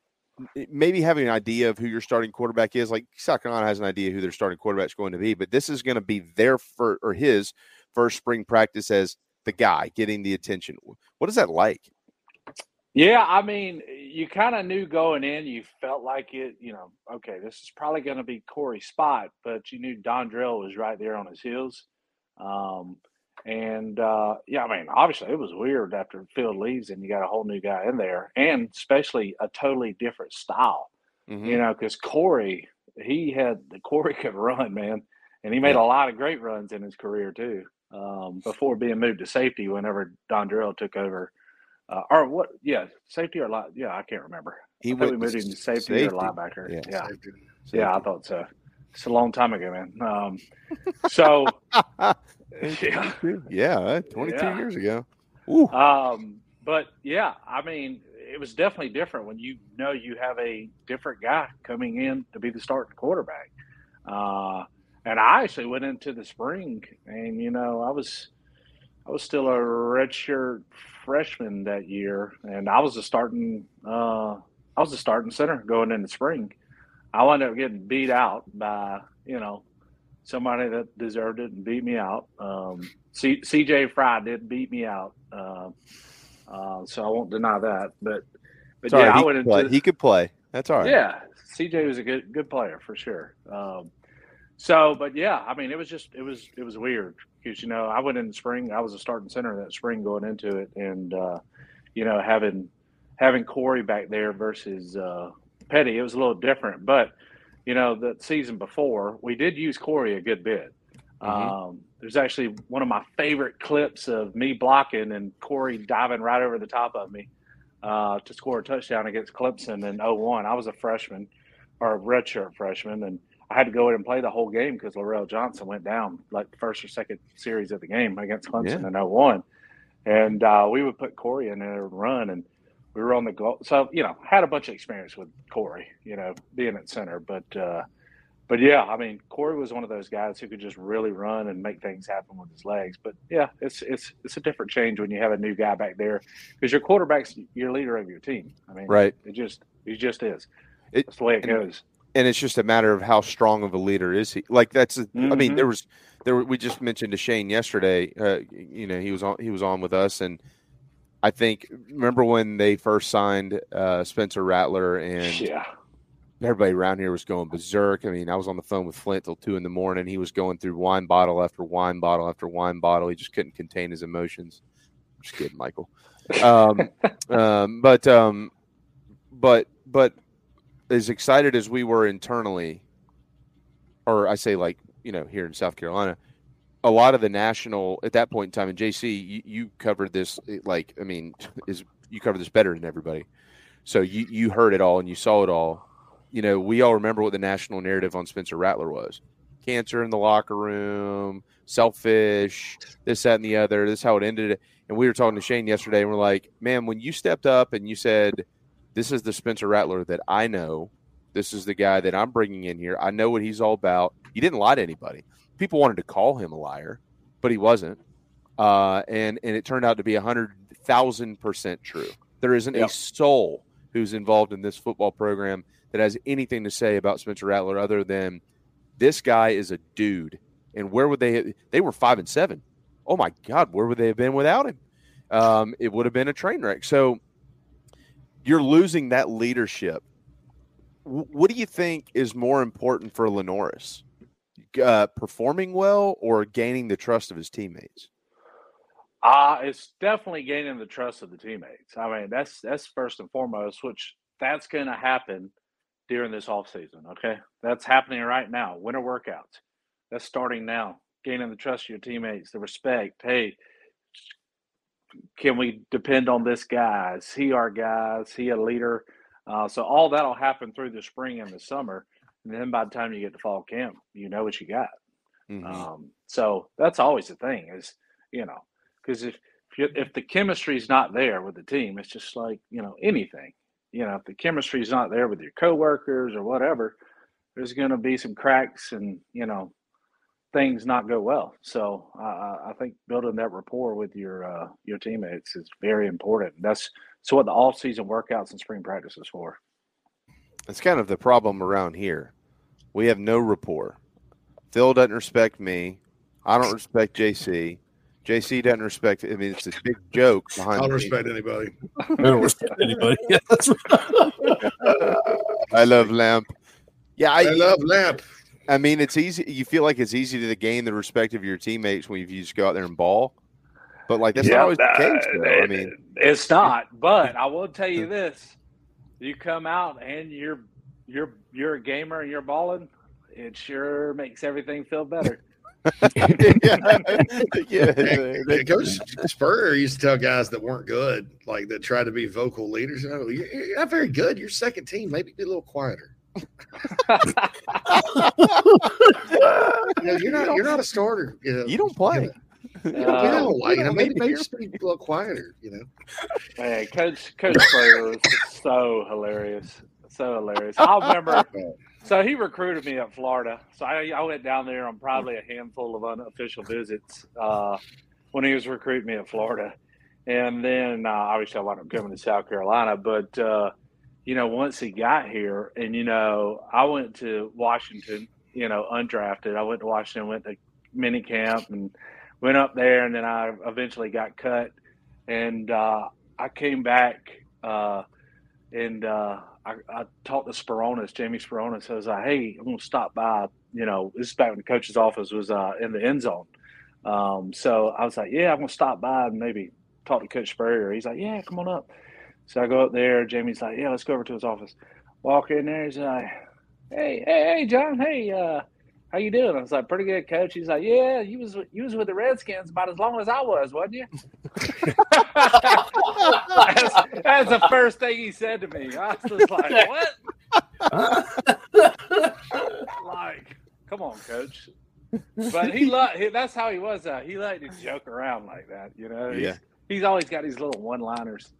maybe having an idea of who your starting quarterback is? Like Carolina has an idea who their starting quarterback's going to be, but this is going to be their first or his first spring practice as the guy getting the attention. What is that like? Yeah, I mean, you kind of knew going in, you felt like it, you know, okay, this is probably going to be Corey's spot, but you knew Dondrial was right there on his heels. Um, and uh, yeah, I mean, obviously it was weird after Phil leaves and you got a whole new guy in there, and especially a totally different style, Mm-hmm. you know, because Corey, he had the Corey could run, man, and he made Yeah. a lot of great runs in his career too. Um, before being moved to safety, whenever Dondrial took over, uh, or what? Yeah, safety or li- yeah, I can't remember. He I we moved to him to safety, safety. or linebacker. Yeah, Yeah, safety. yeah, I thought so. It's a long time ago, man. Um, so yeah, Yeah, uh, 22 Yeah. years ago. um, but yeah, I mean, it was definitely different when you know you have a different guy coming in to be the starting quarterback. Uh, and I actually went into the spring, and you know, I was I was still a redshirt freshman that year, and I was a starting uh, I was a starting center going into spring. I wound up getting beat out by you know somebody that deserved it and beat me out. Um, C- CJ Fry did beat me out, uh, uh, so I won't deny that. But but all yeah. I went could play. he could play. That's all right. yeah, CJ was a good good player for sure. Um, so, but yeah, I mean, it was just it was it was weird because you know I went in the spring. I was a starting center that spring going into it, and uh, you know having having Corey back there versus uh, Petty, it was a little different. But you know the season before we did use Corey a good bit. Um, there's actually one of my favorite clips of me blocking and Corey diving right over the top of me uh, to score a touchdown against Clemson in 01. I was a freshman or a redshirt freshman, and I had to go in and play the whole game because Laurel Johnson went down like the first or second series of the game against Clemson Yeah. in 01. And uh, we would put Corey in there and run, and we were on the goal. So, you know, had a bunch of experience with Corey, you know, being at center. But, uh, but yeah, I mean, Corey was one of those guys who could just really run and make things happen with his legs. But yeah, it's it's it's a different change when you have a new guy back there because your quarterback's your leader of your team. I mean, Right. It just He just is. It, That's the way it goes. And it's just a matter of how strong of a leader is he. Like that's, I mean, there was, there were- we just mentioned to Shane yesterday. Uh, you know, he was on, he was on with us, and I think remember when they first signed uh, Spencer Rattler, and Yeah. everybody around here was going berserk. I mean, I was on the phone with Flint till two in the morning. He was going through wine bottle after wine bottle after wine bottle. He just couldn't contain his emotions. Just kidding, Michael. Um, um, but um, but but as excited as we were internally, or I say like you know here in South Carolina, a lot of the national at that point in time, and JC, you, you covered this eh, like I mean, is you covered this better than everybody. So you you heard it all and you saw it all. You know, we all remember what the national narrative on Spencer Rattler was: cancer in the locker room, selfish, this, that, and the other. This is how it ended. And we were talking to Shane yesterday, and we're like, man, when you stepped up and you said, "This is the Spencer Rattler that I know. This is the guy that I'm bringing in here. I know what he's all about." He didn't lie to anybody. People wanted to call him a liar, but he wasn't. Uh, and and it turned out to be a hundred thousand percent true. There isn't Yep. a soul who's involved in this football program that has anything to say about Spencer Rattler other than this guy is a dude. And where would they? They were five and seven. Oh my God, where would they have been without him? Um, it would have been a train wreck. So you're losing that leadership. What do you think is more important for LaNorris? Uh, performing well or gaining the trust of his teammates? Uh, it's definitely gaining the trust of the teammates. I mean, that's that's first and foremost, which that's going to happen during this off season. Okay, that's happening right now. Winter workouts. That's starting now. Gaining the trust of your teammates, the respect. Hey, can we depend on this guy? Is he our guy? Is he a leader? Uh, so all that'll happen through the spring and the summer, and then by the time you get to fall camp, you know what you got. Um, so that's always the thing is, you know, because if if, you, if the chemistry's not there with the team, it's just like you know anything. You know, if the chemistry's not there with your coworkers or whatever, there's going to be some cracks and you know things not go well. So I I I think building that rapport with your uh, your teammates is very important. That's so what the off season workouts and spring practice is for. It's kind of the problem around here. We have no rapport. Phil doesn't respect me. I don't respect JC. JC doesn't respect. I mean, it's a big joke I behind. don't the respect anybody. I don't respect anybody. Yeah, that's I love Lamp. Yeah, I, I love Lamp. I mean, it's easy. You feel like it's easy to gain the respect of your teammates when you just go out there and ball. But like that's Yeah, not always the case. Though. I mean, It's not, but I will tell you this: you come out and you're you're you're a gamer and you're balling, it sure makes everything feel better. Hey, Coach Spurrier used to tell guys that weren't good, like that tried to be vocal leaders. Oh, you're you're not very good. You're second team. Maybe be a little quieter. You know, you're not. You're not a starter. You, know, you don't play. You don't, you know, Uh, like, you know, you maybe don't maybe just be a little quieter. You know. Man, Coach Coach Slater was so hilarious, so hilarious. I remember. So he recruited me at Florida. So I, I went down there on probably a handful of unofficial visits uh, when he was recruiting me at Florida, and then uh, obviously I wound up coming to South Carolina. But uh, you know, once he got here, and you know, I went to Washington. You know, undrafted. I went to Washington, went to mini camp, and went up there, and then I eventually got cut, and uh, I came back, uh, and uh, I, I talked to Speronis, Jamie Speronis. I was like, "Hey, I'm gonna stop by." You know, this is back when the coach's office was uh, in the end zone. Um, so I was like, "Yeah, I'm gonna stop by and maybe talk to Coach Spurrier." He's like, "Yeah, come on up." So I go up there. Jamie's like, "Yeah, let's go over to his office." Walk in there. He's like, "Hey, hey, hey, John. Hey, uh, how you doing?" I was like, "Pretty good, coach." He's like, "Yeah, you was you was with the Redskins about as long as I was, wasn't you?" that's, that's the first thing he said to me. I was just like, "What?" like, come on, coach. But he loved. That's how he was. Uh, he liked to joke around like that. You know. He's, Yeah. He's always got these little one-liners.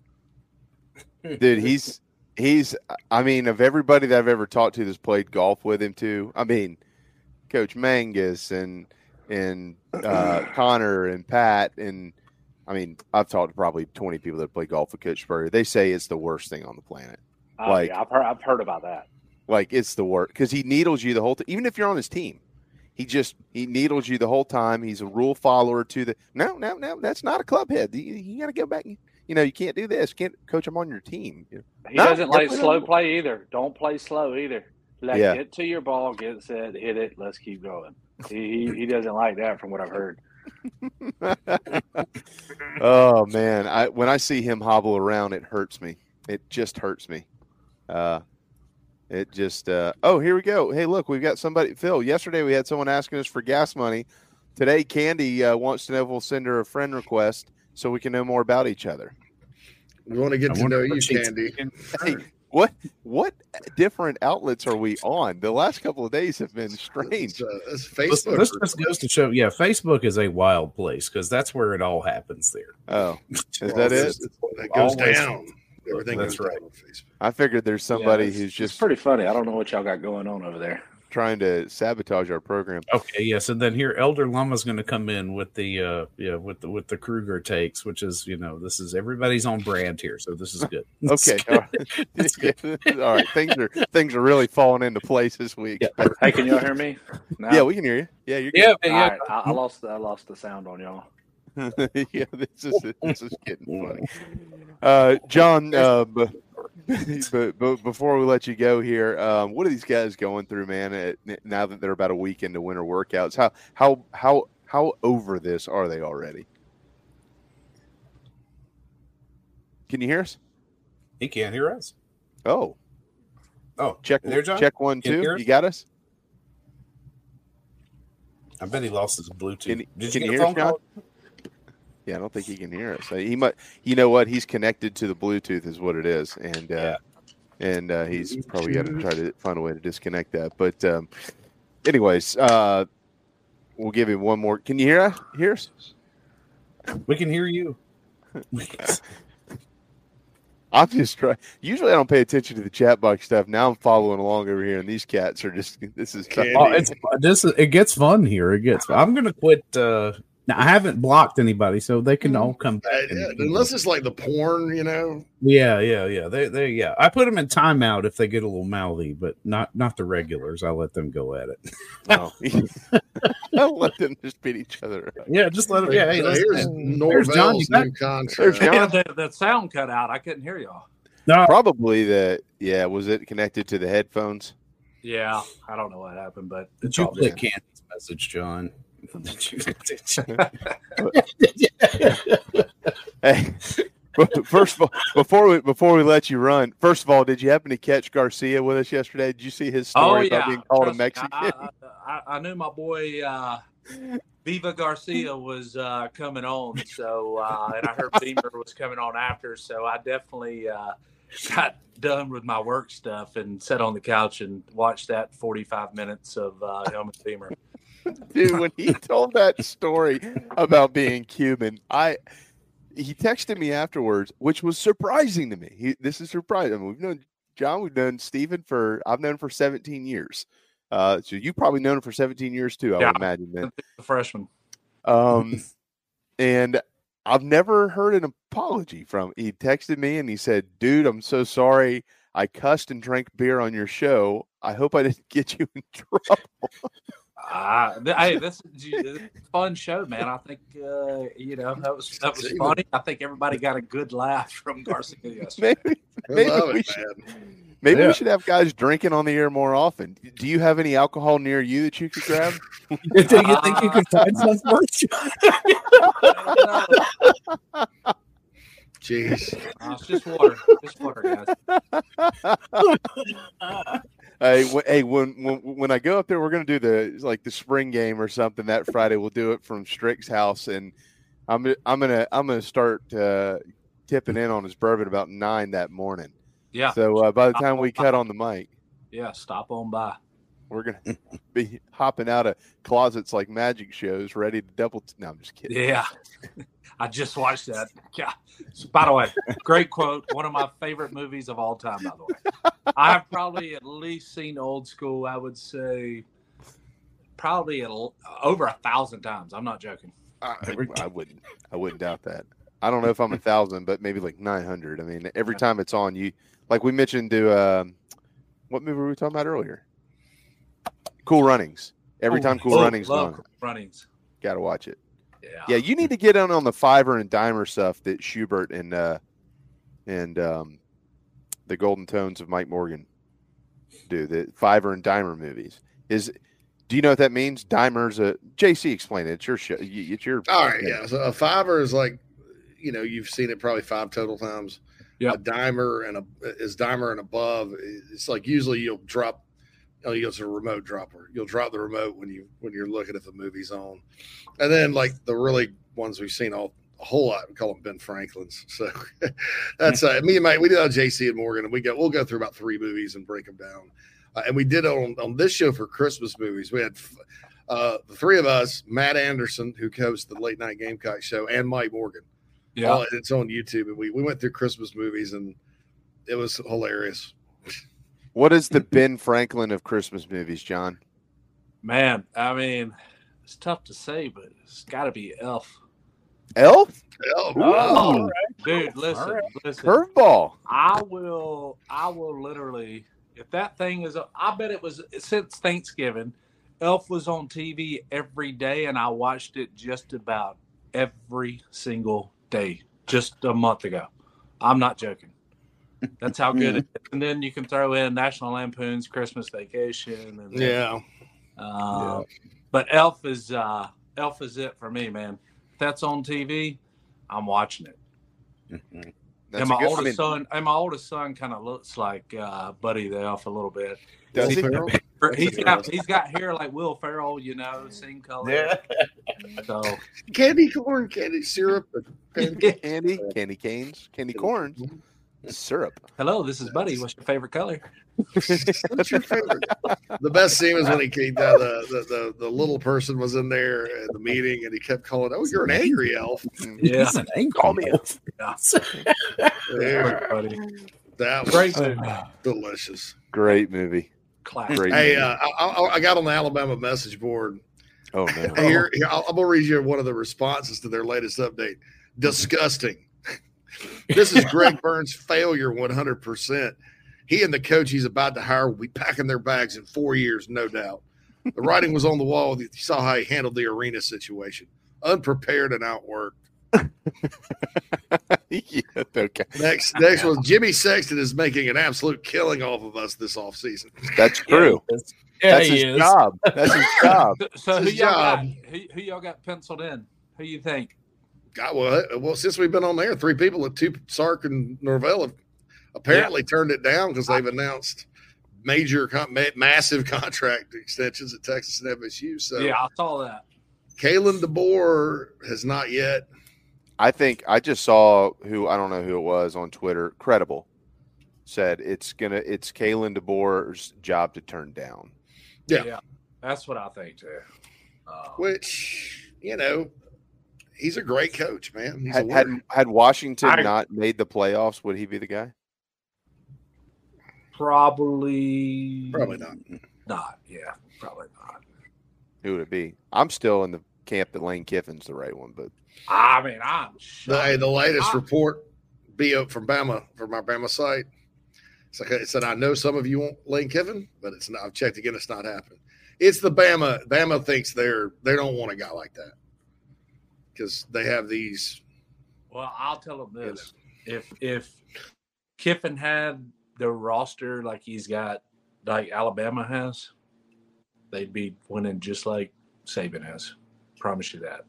Dude, he's he's. I mean, of everybody that I've ever talked to that's played golf with him, too. I mean, Coach Mangus and and uh, Connor and Pat and I mean, I've talked to probably twenty people that play golf with Coach Spurrier. They say it's the worst thing on the planet. Oh, like yeah, I've heard I've heard about that. like it's the work because he needles you the whole time. Even if you're on his team, he just he needles you the whole time. He's a rule follower to the no, no, no. That's not a club head. You, you got to go back. You know, you can't do this. Can't coach him on your team. He No, doesn't like no, no, slow no. play either. Don't play slow either. Like Yeah. get to your ball, get set, hit it. Let's keep going. He he, he doesn't like that, from what I've heard. oh man, I when I see him hobble around, it hurts me. It just hurts me. Uh, it just. Uh, oh, here we go. Hey, look, we've got somebody. Phil, yesterday we had someone asking us for gas money. Today, Candy uh, wants to know if we'll send her a friend request so we can know more about each other. We want to get I to know what you, she's Candy. Hey, what what different outlets are we on? The last couple of days have been uh, strange. It's, This, this just goes to show, yeah, Facebook is a wild place because that's where it all happens there. Oh, is that it? It goes Always down. Everything That's goes right. down on Facebook. I figured there's somebody Yeah, it's- who's it's just pretty funny. I don't know what y'all got going on over there. Trying to sabotage our program. Okay, yes, and then here Elder Llama's going to come in with the uh yeah with the with the Kruger takes, which is you know this is everybody's on brand here, so this is good. Okay. All right. All right. Things are things are really falling into place this week. Hey, can y'all hear me? now? Yeah, we can hear you. Yeah, you're All good. right, I, I lost I lost the sound on y'all. yeah, this is this is getting funny. Uh, John, uh, b- but, but before we let you go here, um, what are these guys going through, man? uh, Now that they're about a week into winter workouts, how how how how over this are they already? Can you hear us? He can't hear us. Oh, oh, check there, John? check one Can two. You got us? I bet he lost his Bluetooth. Can, Did can you you hear us, John? call? Yeah, I don't think he can hear us. He might. You know what? He's connected to the Bluetooth, is what it is, and uh, and uh, he's probably got to try to find a way to disconnect that. But, um, anyways, uh, we'll give him one more. Can you hear us? Hear us? We can hear you. I'm just trying. Usually, I don't pay attention to the chat box stuff. Now I'm following along over here, and these cats are just. This is. Oh, it's this. is- It gets fun here. It gets. I'm gonna quit. uh now, I haven't blocked anybody, so they can all come back. Uh, and- yeah, unless it's like the porn, you know. Yeah, yeah, yeah. They, they, yeah. I put them in timeout if they get a little mouthy, but not, not the regulars. I let them go at it. Oh. I'll let them just beat each other up. Yeah, just let them. Yeah, hey, Here's listen, there's John. You Norvell's got- new contract. There's John. Yeah, the, the sound cut out. I couldn't hear y'all. No. Probably the. Yeah, was it connected to the headphones? Yeah, I don't know what happened, but Did you all click. Candy's message, John? Hey, first of all, before we before we let you run, first of all, did you happen to catch Garcia with us yesterday? Did you see his Oh story yeah, about being called a Trust me, Mexican? I, I, I, knew my boy uh, Viva Garcia was uh, coming on, so uh, and I heard Beamer was coming on after, so I definitely uh, got done with my work stuff and sat on the couch and watched that forty-five minutes of uh, Beamer. Dude, when he told that story about being Cuban, I he texted me afterwards, which was surprising to me. He, this is surprising. I mean, we've known John, we've known Stephen for I've known him for 17 years. Uh, so you've probably known him for 17 years too, I Yeah. would imagine. Then. The freshman. Um, and I've never heard an apology from. He texted me and he said, "Dude, I'm so sorry. I cussed and drank beer on your show. I hope I didn't get you in trouble." Uh, th- hey, this is a fun show, man. I think uh, you know that was that was funny. I think everybody got a good laugh from Garcia yesterday. maybe maybe, love we, it, should, maybe Yeah. we should have guys drinking on the air more often. Do you have any alcohol near you that you could grab? Do you think you could find some first? Jeez. Uh, it's just water, just water, guys. Hey, wh- hey, when, when when I go up there, we're gonna do the like the spring game or something that Friday. We'll do it from Strick's house, and I'm I'm gonna I'm gonna start uh, tipping in on his bourbon about nine that morning. Yeah. So uh, by the time we cut on the mic, Yeah, stop on by. we're gonna be hopping out of closets like magic shows, ready to double. T- no, I'm just kidding. Yeah, I just watched that. Yeah. By the way, great quote. One of my favorite movies of all time. By the way, I've probably at least seen Old School. I would say probably at l- over a thousand times. I'm not joking. I, I wouldn't. I wouldn't doubt that. I don't know if I'm a thousand, but maybe like nine hundred. I mean, every time it's on, you Like we mentioned, to um, what movie were we talking about earlier? Cool Runnings. Every Oh, time Cool love- Runnings love on, Cool Runnings. got to watch it. Yeah. Yeah, you need to get in on the Fiverr and Dimer stuff that Shurburtt and uh, and um, the Golden Tones of Mike Morgan do. The Fiverr and Dimer movies is. Do you know what that means? Dimer's a JC. Explain it. It's your show. It's your. All right, yeah. So a fiver is like, you know, you've seen it probably five total times. Yeah. A dimer and a is dimer and above. It's like usually you'll drop. Oh, you go to a remote dropper. You'll drop the remote when you when you're looking if the movie's on, and then like the really ones we've seen all a whole lot. We call them Ben Franklin's. So that's uh, me and Mike. We did on JC and Morgan, and we go we'll go through about three movies and break them down. Uh, and we did on on this show for Christmas movies. We had uh, the three of us, Matt Anderson, who hosts the late night Gamecock show, and Mike Morgan. Yeah. It's on YouTube, and we we went through Christmas movies, and it was hilarious. What is the Ben Franklin of Christmas movies, John? Man, I mean, it's tough to say, but it's got to be Elf. Elf? Elf. Oh, Oh, dude, listen, All right. listen. Curveball. I will, I will literally, if that thing is, I bet it was since Thanksgiving. Elf was on TV every day, and I watched it just about every single day just a month ago. I'm not joking. That's how good it is. And then you can throw in National Lampoon's Christmas Vacation. And Yeah. Uh, But Elf is uh, Elf is it for me, man. If that's on TV, I'm watching it. That's and my a good- I oldest mean- son, and my oldest son, kind of looks like uh, Buddy the Elf a little bit. Does he? He's got he's got hair like Will Ferrell, you know, same color. Yeah. So Candy corn, candy syrup, and candy, candy canes, candy corns, syrup. hello, this is Buddy. What's your favorite color? What's your favorite? the best scene was when he came down. The, the the the little person was in there at the meeting, and he kept calling, "Oh, you're an angry elf." Yeah. He's an angry Call me elf. There. Buddy. That was Great movie. delicious. Great movie. Classic. Great Hey, movie. uh, I, I, I got on the Alabama message board. oh no. Here, here I'll, I'm gonna read you one of the responses to their latest update. Disgusting. This is Greg Byrne's failure 100. percent He and the coach he's about to hire will be packing their bags in four years, no doubt. The writing was on the wall. You saw how he handled the arena situation. Unprepared and outworked. yeah, okay. Next, next one. Jimmy Sexton is making an absolute killing off of us this offseason. That's true. Yeah, That's he his is. job. That's his job. So who his y'all got? Who, who y'all got penciled in? Who you think? God, well, well, since we've been on there, three people at two Sark and Norvell have apparently turned it down because they've announced major, massive contract extensions at Texas and FSU. So, yeah, I saw that. Kalen DeBoer has not yet. I think I just saw who I don't know who it was on Twitter. Credible said it's gonna it's Kalen DeBoer's job to turn down. Yeah. that's what I think too. Uh, Which you know, he's a great coach, man. He's a Had, had had Washington I- not made the playoffs, would he be the guy? probably, Probably not. not. Yeah, probably not. Who would it be? I'm still in the camp that Lane Kiffin's the right one, but I mean, I'm The, hey, the latest I- report, up from Bama from our Bama site. It's like it said, I know some of you want Lane Kiffin, but it's not. I've checked again; it's not happening. It's the Bama. Bama thinks they're they don't want a guy like that because they have these. Well, I'll tell them this: if if Kiffin had the roster like he's got, like Alabama has, they'd be winning just like Saban has. Promise you that.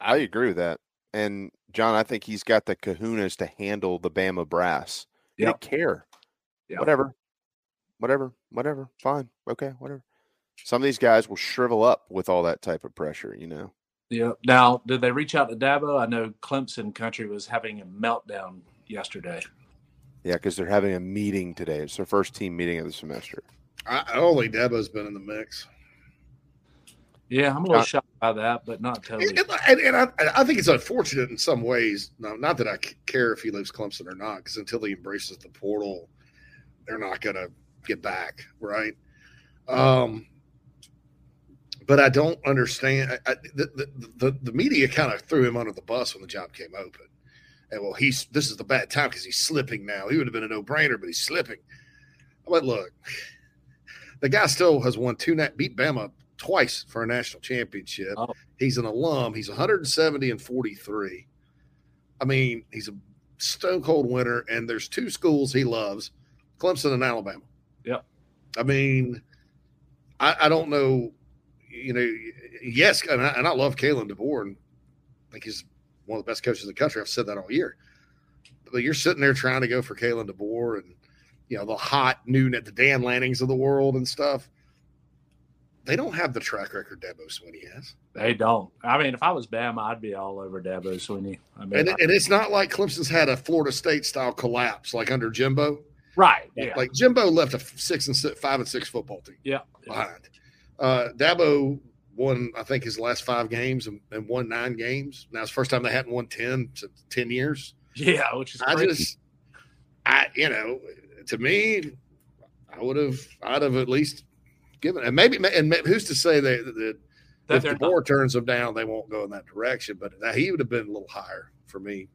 I agree with that. And John, I think he's got the kahunas to handle the Bama brass. He Yep. didn't care. Yep. Whatever. Whatever. Whatever. Fine. Okay. Whatever. Some of these guys will shrivel up with all that type of pressure, you know. Yeah. Now, did they reach out to Dabo? I know Clemson country was having a meltdown yesterday. Yeah, because they're having a meeting today. It's their first team meeting of the semester. I, only Dabo's been in the mix, Yeah, I'm a little Uh, shocked by that, but not totally. and, and, and I, I think it's unfortunate in some ways. No, not that I care if he leaves Clemson or not, because until he embraces the portal, they're not going to get back, right? Um, but I don't understand. I, the, the, the, the media kind of threw him under the bus when the job came open. And well, he's this is the bad time because he's slipping now. He would have been a no brainer, but he's slipping. But look, the guy still has won two net beat Bama twice for a national championship. Oh. He's an alum. He's 170 and 43. I mean, he's a stone cold winner, and there's two schools he loves: Clemson and Alabama. Yep. I mean, I, I don't know. You know, yes, and I, and I love Kalen DeBoer, and I think he's one of the best coaches in the country. I've said that all year. But you're sitting there trying to go for Kalen DeBoer and you know the hot noon at the Dan Lannings of the world and stuff. They don't have the track record Dabo Swinney has, They don't. I mean, if I was Bama, I'd be all over Dabo Swinney. I mean, and, it- and it's not like Clemson's had a Florida State style collapse like under Jimbo. right. Yeah. Like Jimbo left a six and six, five and six football team yeah. behind. Uh, Dabo won, I think, his last five games and, and won nine games. Now it's the first time they hadn't won ten since ten years. Yeah, which is I crazy. just, I you know, to me, I would have, I'd have at least given, and maybe, and maybe, who's to say that, that, That if the board turns them down, they won't go in that direction. But he would have been a little higher for me.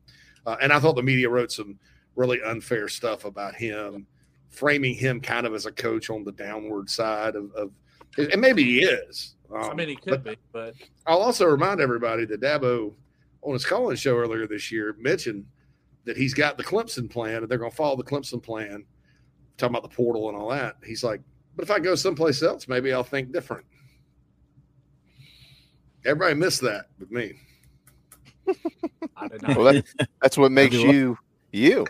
Uh, and I thought the media wrote some really unfair stuff about him, framing him kind of as a coach on the downward side of, of and maybe he is. I Um, mean, he could be, but I'll also remind everybody that Dabo on his call-in show earlier this year mentioned that he's got the Clemson plan and they're going to follow the Clemson plan, talking about the portal and all that. He's like, but if I go someplace else, maybe I'll think different. Everybody missed that with me. I did not. Well, that, that's what makes you you.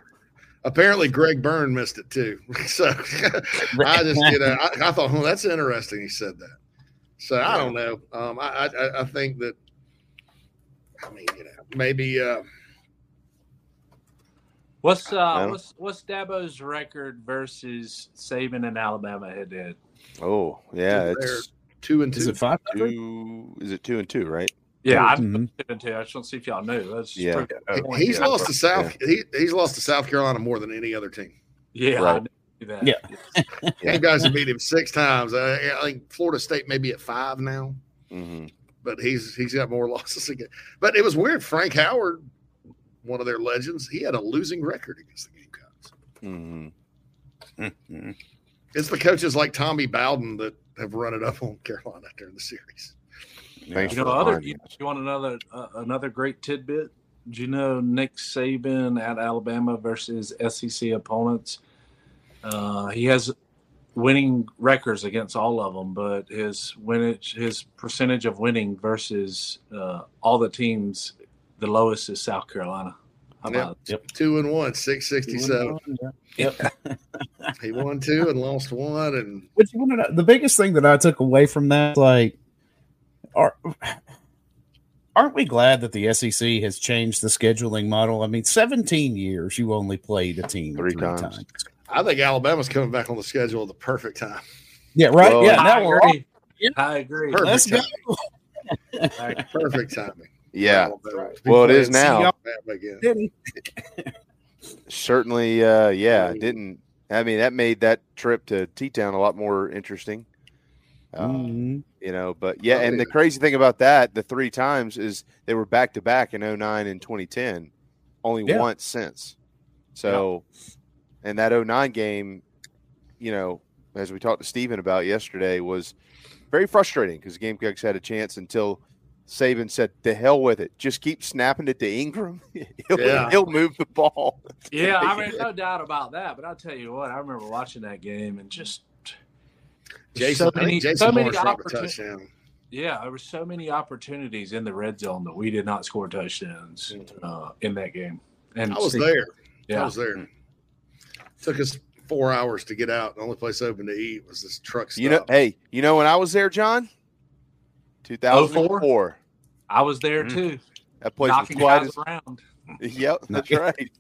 Apparently, Greg Byrne missed it too. So I just, you know, I, I thought, oh, that's interesting. He said that. So I don't know. Um, I, I, I think that, I mean, you know, maybe. Uh, What's uh what's what's Dabo's record versus Saban and Alabama head to head? Oh yeah, They're it's two and two. Is it five? two. Is it two and two? Right? Yeah, I Mhm. two and two. I just want to see if y'all knew. That's Yeah. pretty. He's Yeah. lost to South. He, he's lost to South Carolina more than any other team. Yeah, I Right. knew that. Yeah. You guys have beat him six times. I, I think Florida State may be at five now, hmm but he's he's got more losses again. But it was weird. Frank Howard, one of their legends, he had a losing record against the Gamecocks. hmm Mm-hmm. It's the coaches like Tommy Bowden that have run it up on Carolina during the series. Thanks You for know, other you, you want another uh, another great tidbit? Do you know Nick Saban at Alabama versus SEC opponents? Uh, he has winning records against all of them, but his winnage, his percentage of winning versus uh, all the teams, the lowest is South Carolina. How Yep. about Yep. Two and one, six sixty seven. Yep. He won two and lost one, and But you want to know the biggest thing that I took away from that, like, are aren't we glad that the SEC has changed the scheduling model? I mean, 17 years you only played a team Three three, times. times. I think Alabama's coming back on the schedule at the perfect time. Yeah, right. Well, yeah, I now we're all, agree. I agree. Perfect let's go. timing. Perfect timing. Yeah. Alabama. Well, it is now. Alabama again. Didn't Certainly, uh, yeah. it Didn't I mean that made that trip to T Town a lot more interesting. Uh, Mhm. You know, but yeah, Oh, and the crazy thing about that, the three times is they were back to back in 09 and 2010, only Yeah. once since. So, and that 09 game, you know, as we talked to Steven about yesterday, was very frustrating because Gamecocks had a chance until Saban said, "The hell with it, just keep snapping it to Ingram. he'll, Yeah. he'll move the ball." Yeah, I mean, no doubt about that. But I'll tell you what, I remember watching that game and just Jason, so many, Jason so many Morris dropped a opportunities. Yeah, there were so many opportunities in the red zone that we did not score touchdowns uh, in that game. And Mm-hmm. I was Steve- there. Yeah. I was there. Took us four hours to get out. The only place open to eat was this truck stop. You know, hey, you know when I was there, John? 2004. I was there Mm. too, That place was knocking quiet guys as around. Yep, that's right.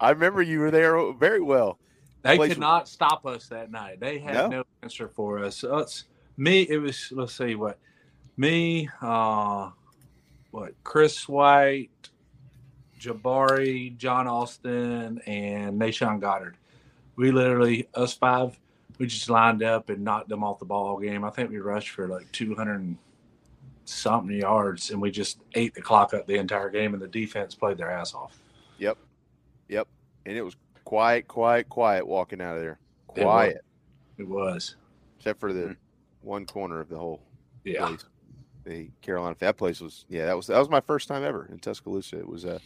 I remember you were there very well. They could not stop us that night. They had No. no, answer for us. So it's me. It was let's see what me, uh, what Chris White, Jabari, John Austin, and Nashawn Goddard. We literally us five. We just lined up and knocked them off the ball game. I think we rushed for like two hundred something yards, and we just ate the clock up the entire game. And the defense played their ass off. Yep. Yep. And it was quiet, quiet, quiet walking out of there. It was. Quiet. It was. Except for the one corner of the whole Yeah. place. The Carolina that place was yeah, that was that was my first time ever in Tuscaloosa. It was uh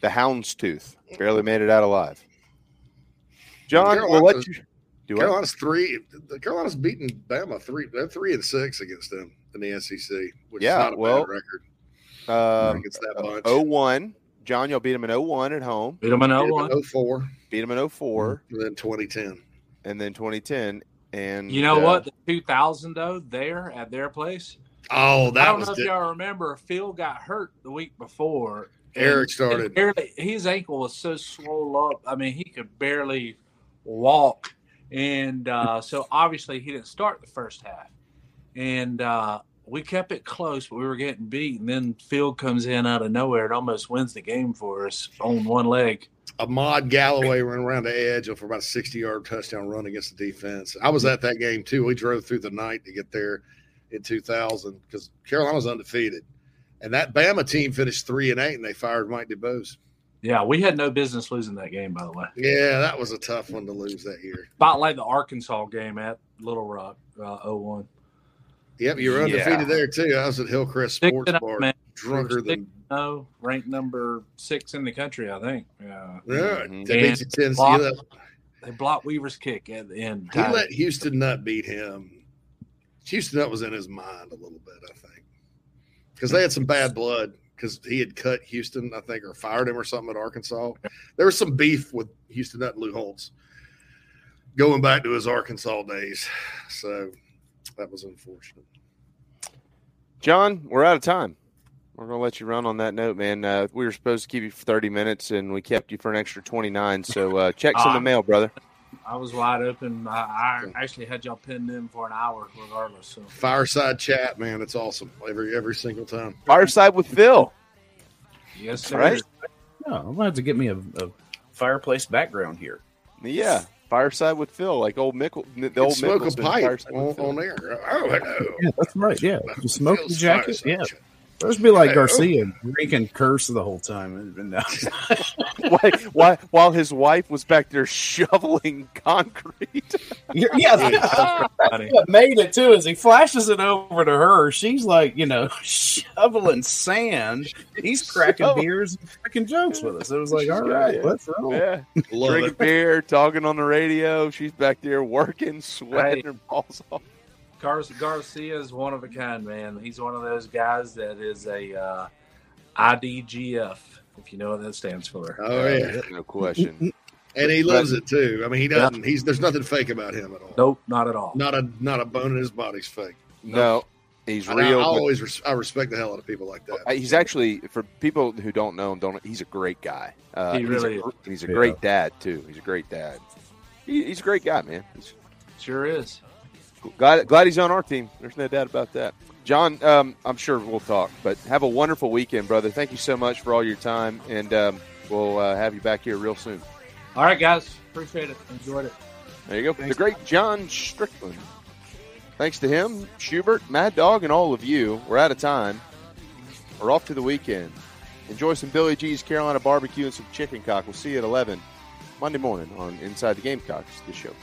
the Houndstooth. Barely made it out alive. John, we'll let you do what? Carolina's three. The Carolina's beating Bama three. They're three and six against them in the SEC, which Yeah, is not a well, bad record. Um, against that bunch. 01. John, y'all beat them in 01 at home. Beat 'em in Beat 'em 01. in 04. Beat them in 04. And then 2010. And then 2010. And You know uh, what? The 2000 though, there at their place. Oh, I don't was know if di- y'all remember. Phil got hurt the week before. Eric started. Barely, his ankle was so swollen up. I mean, he could barely walk, and uh, so obviously he didn't start the first half. And uh, we kept it close, but we were getting beat. And then Phil comes in out of nowhere and almost wins the game for us on one leg. Ahmad Galloway ran around the edge for about a 60 yard touchdown run against the defense. I was at that game too. We drove through the night to get there in 2000 because Carolina was undefeated. And that Bama team finished three and eight and they fired Mike DuBose. Yeah, we had no business losing that game, by the way. Yeah, that was a tough one to lose that year. About like the Arkansas game at Little Rock, uh, 01. Yep, you were Yeah. undefeated there too. I was at Hillcrest Sports oh, Bar, man. drunker than No, ranked number six in the country, I think. Yeah, Yeah, mm-hmm. And they beat you 10 blocked- zero. They blocked Weaver's kick at the end. he let Houston Nutt beat him. Houston Nutt was in his mind a little bit, I think, because they had some bad blood because he had cut Houston, I think, or fired him or something at Arkansas. There was some beef with Houston Nutt and Lou Holtz going back to his Arkansas days. So that was unfortunate. John, we're out of time. We're gonna let you run on that note, man. Uh, we were supposed to keep you for thirty minutes, and we kept you for an extra twenty nine. So uh, checks in the Ah. mail, brother. I was wide open. I, I actually had y'all pinned in for an hour, regardless. So Fireside chat, man, it's awesome every every single time. Fireside with Phil. yes, sir. Right? No, I'm gonna have to get me a, a fireplace background here. Yeah, fireside with Phil, like old Mickle, the old smoke a pipe on, Phil. on air. Oh, hello. Yeah, that's right. Yeah, the smoking Phil's jacket. fireside Yeah, chat. Let's be like oh. Garcia, drinking curse the whole time. And why, why, while his wife was back there shoveling concrete. yeah, yeah, made it too. As he flashes it over to her, she's like, you know, shoveling sand. He's cracking Shovel- beers and freaking jokes with us. It was like, She's all got right, it. let's roll. Yeah, drinking beer, talking on the radio. She's back there working, sweating her balls off. Gar- Garcia is one of a kind, man. He's one of those guys that is a uh, IDGF, if you know what that stands for. Oh yeah, no question. And he loves it too. I mean, he doesn't. He's there's nothing fake about him at all. Nope, not at all. Not a not a bone in his body's fake. No, he's And real. I but- always res- I respect the hell out of people like that. Uh, He's actually for people who don't know him. Don't he's a great guy. Uh, He he's really a, is. He's a Yeah. great dad too. He's a great dad. He, he's a great guy, man. He's Sure is. Glad glad he's on our team. There's no doubt about that. John, um, I'm sure we'll talk, but have a wonderful weekend, brother. Thank you so much for all your time, and um, we'll uh, have you back here real soon. All right, guys. Appreciate it. Enjoyed it. There you go. The great John Strickland. Thanks to him, Shurburtt, Mad Dog, and all of you. We're out of time. We're off to the weekend. Enjoy some Billy G's Carolina barbecue and some chicken cock. We'll see you at 11 Monday morning on Inside the Gamecocks, the show.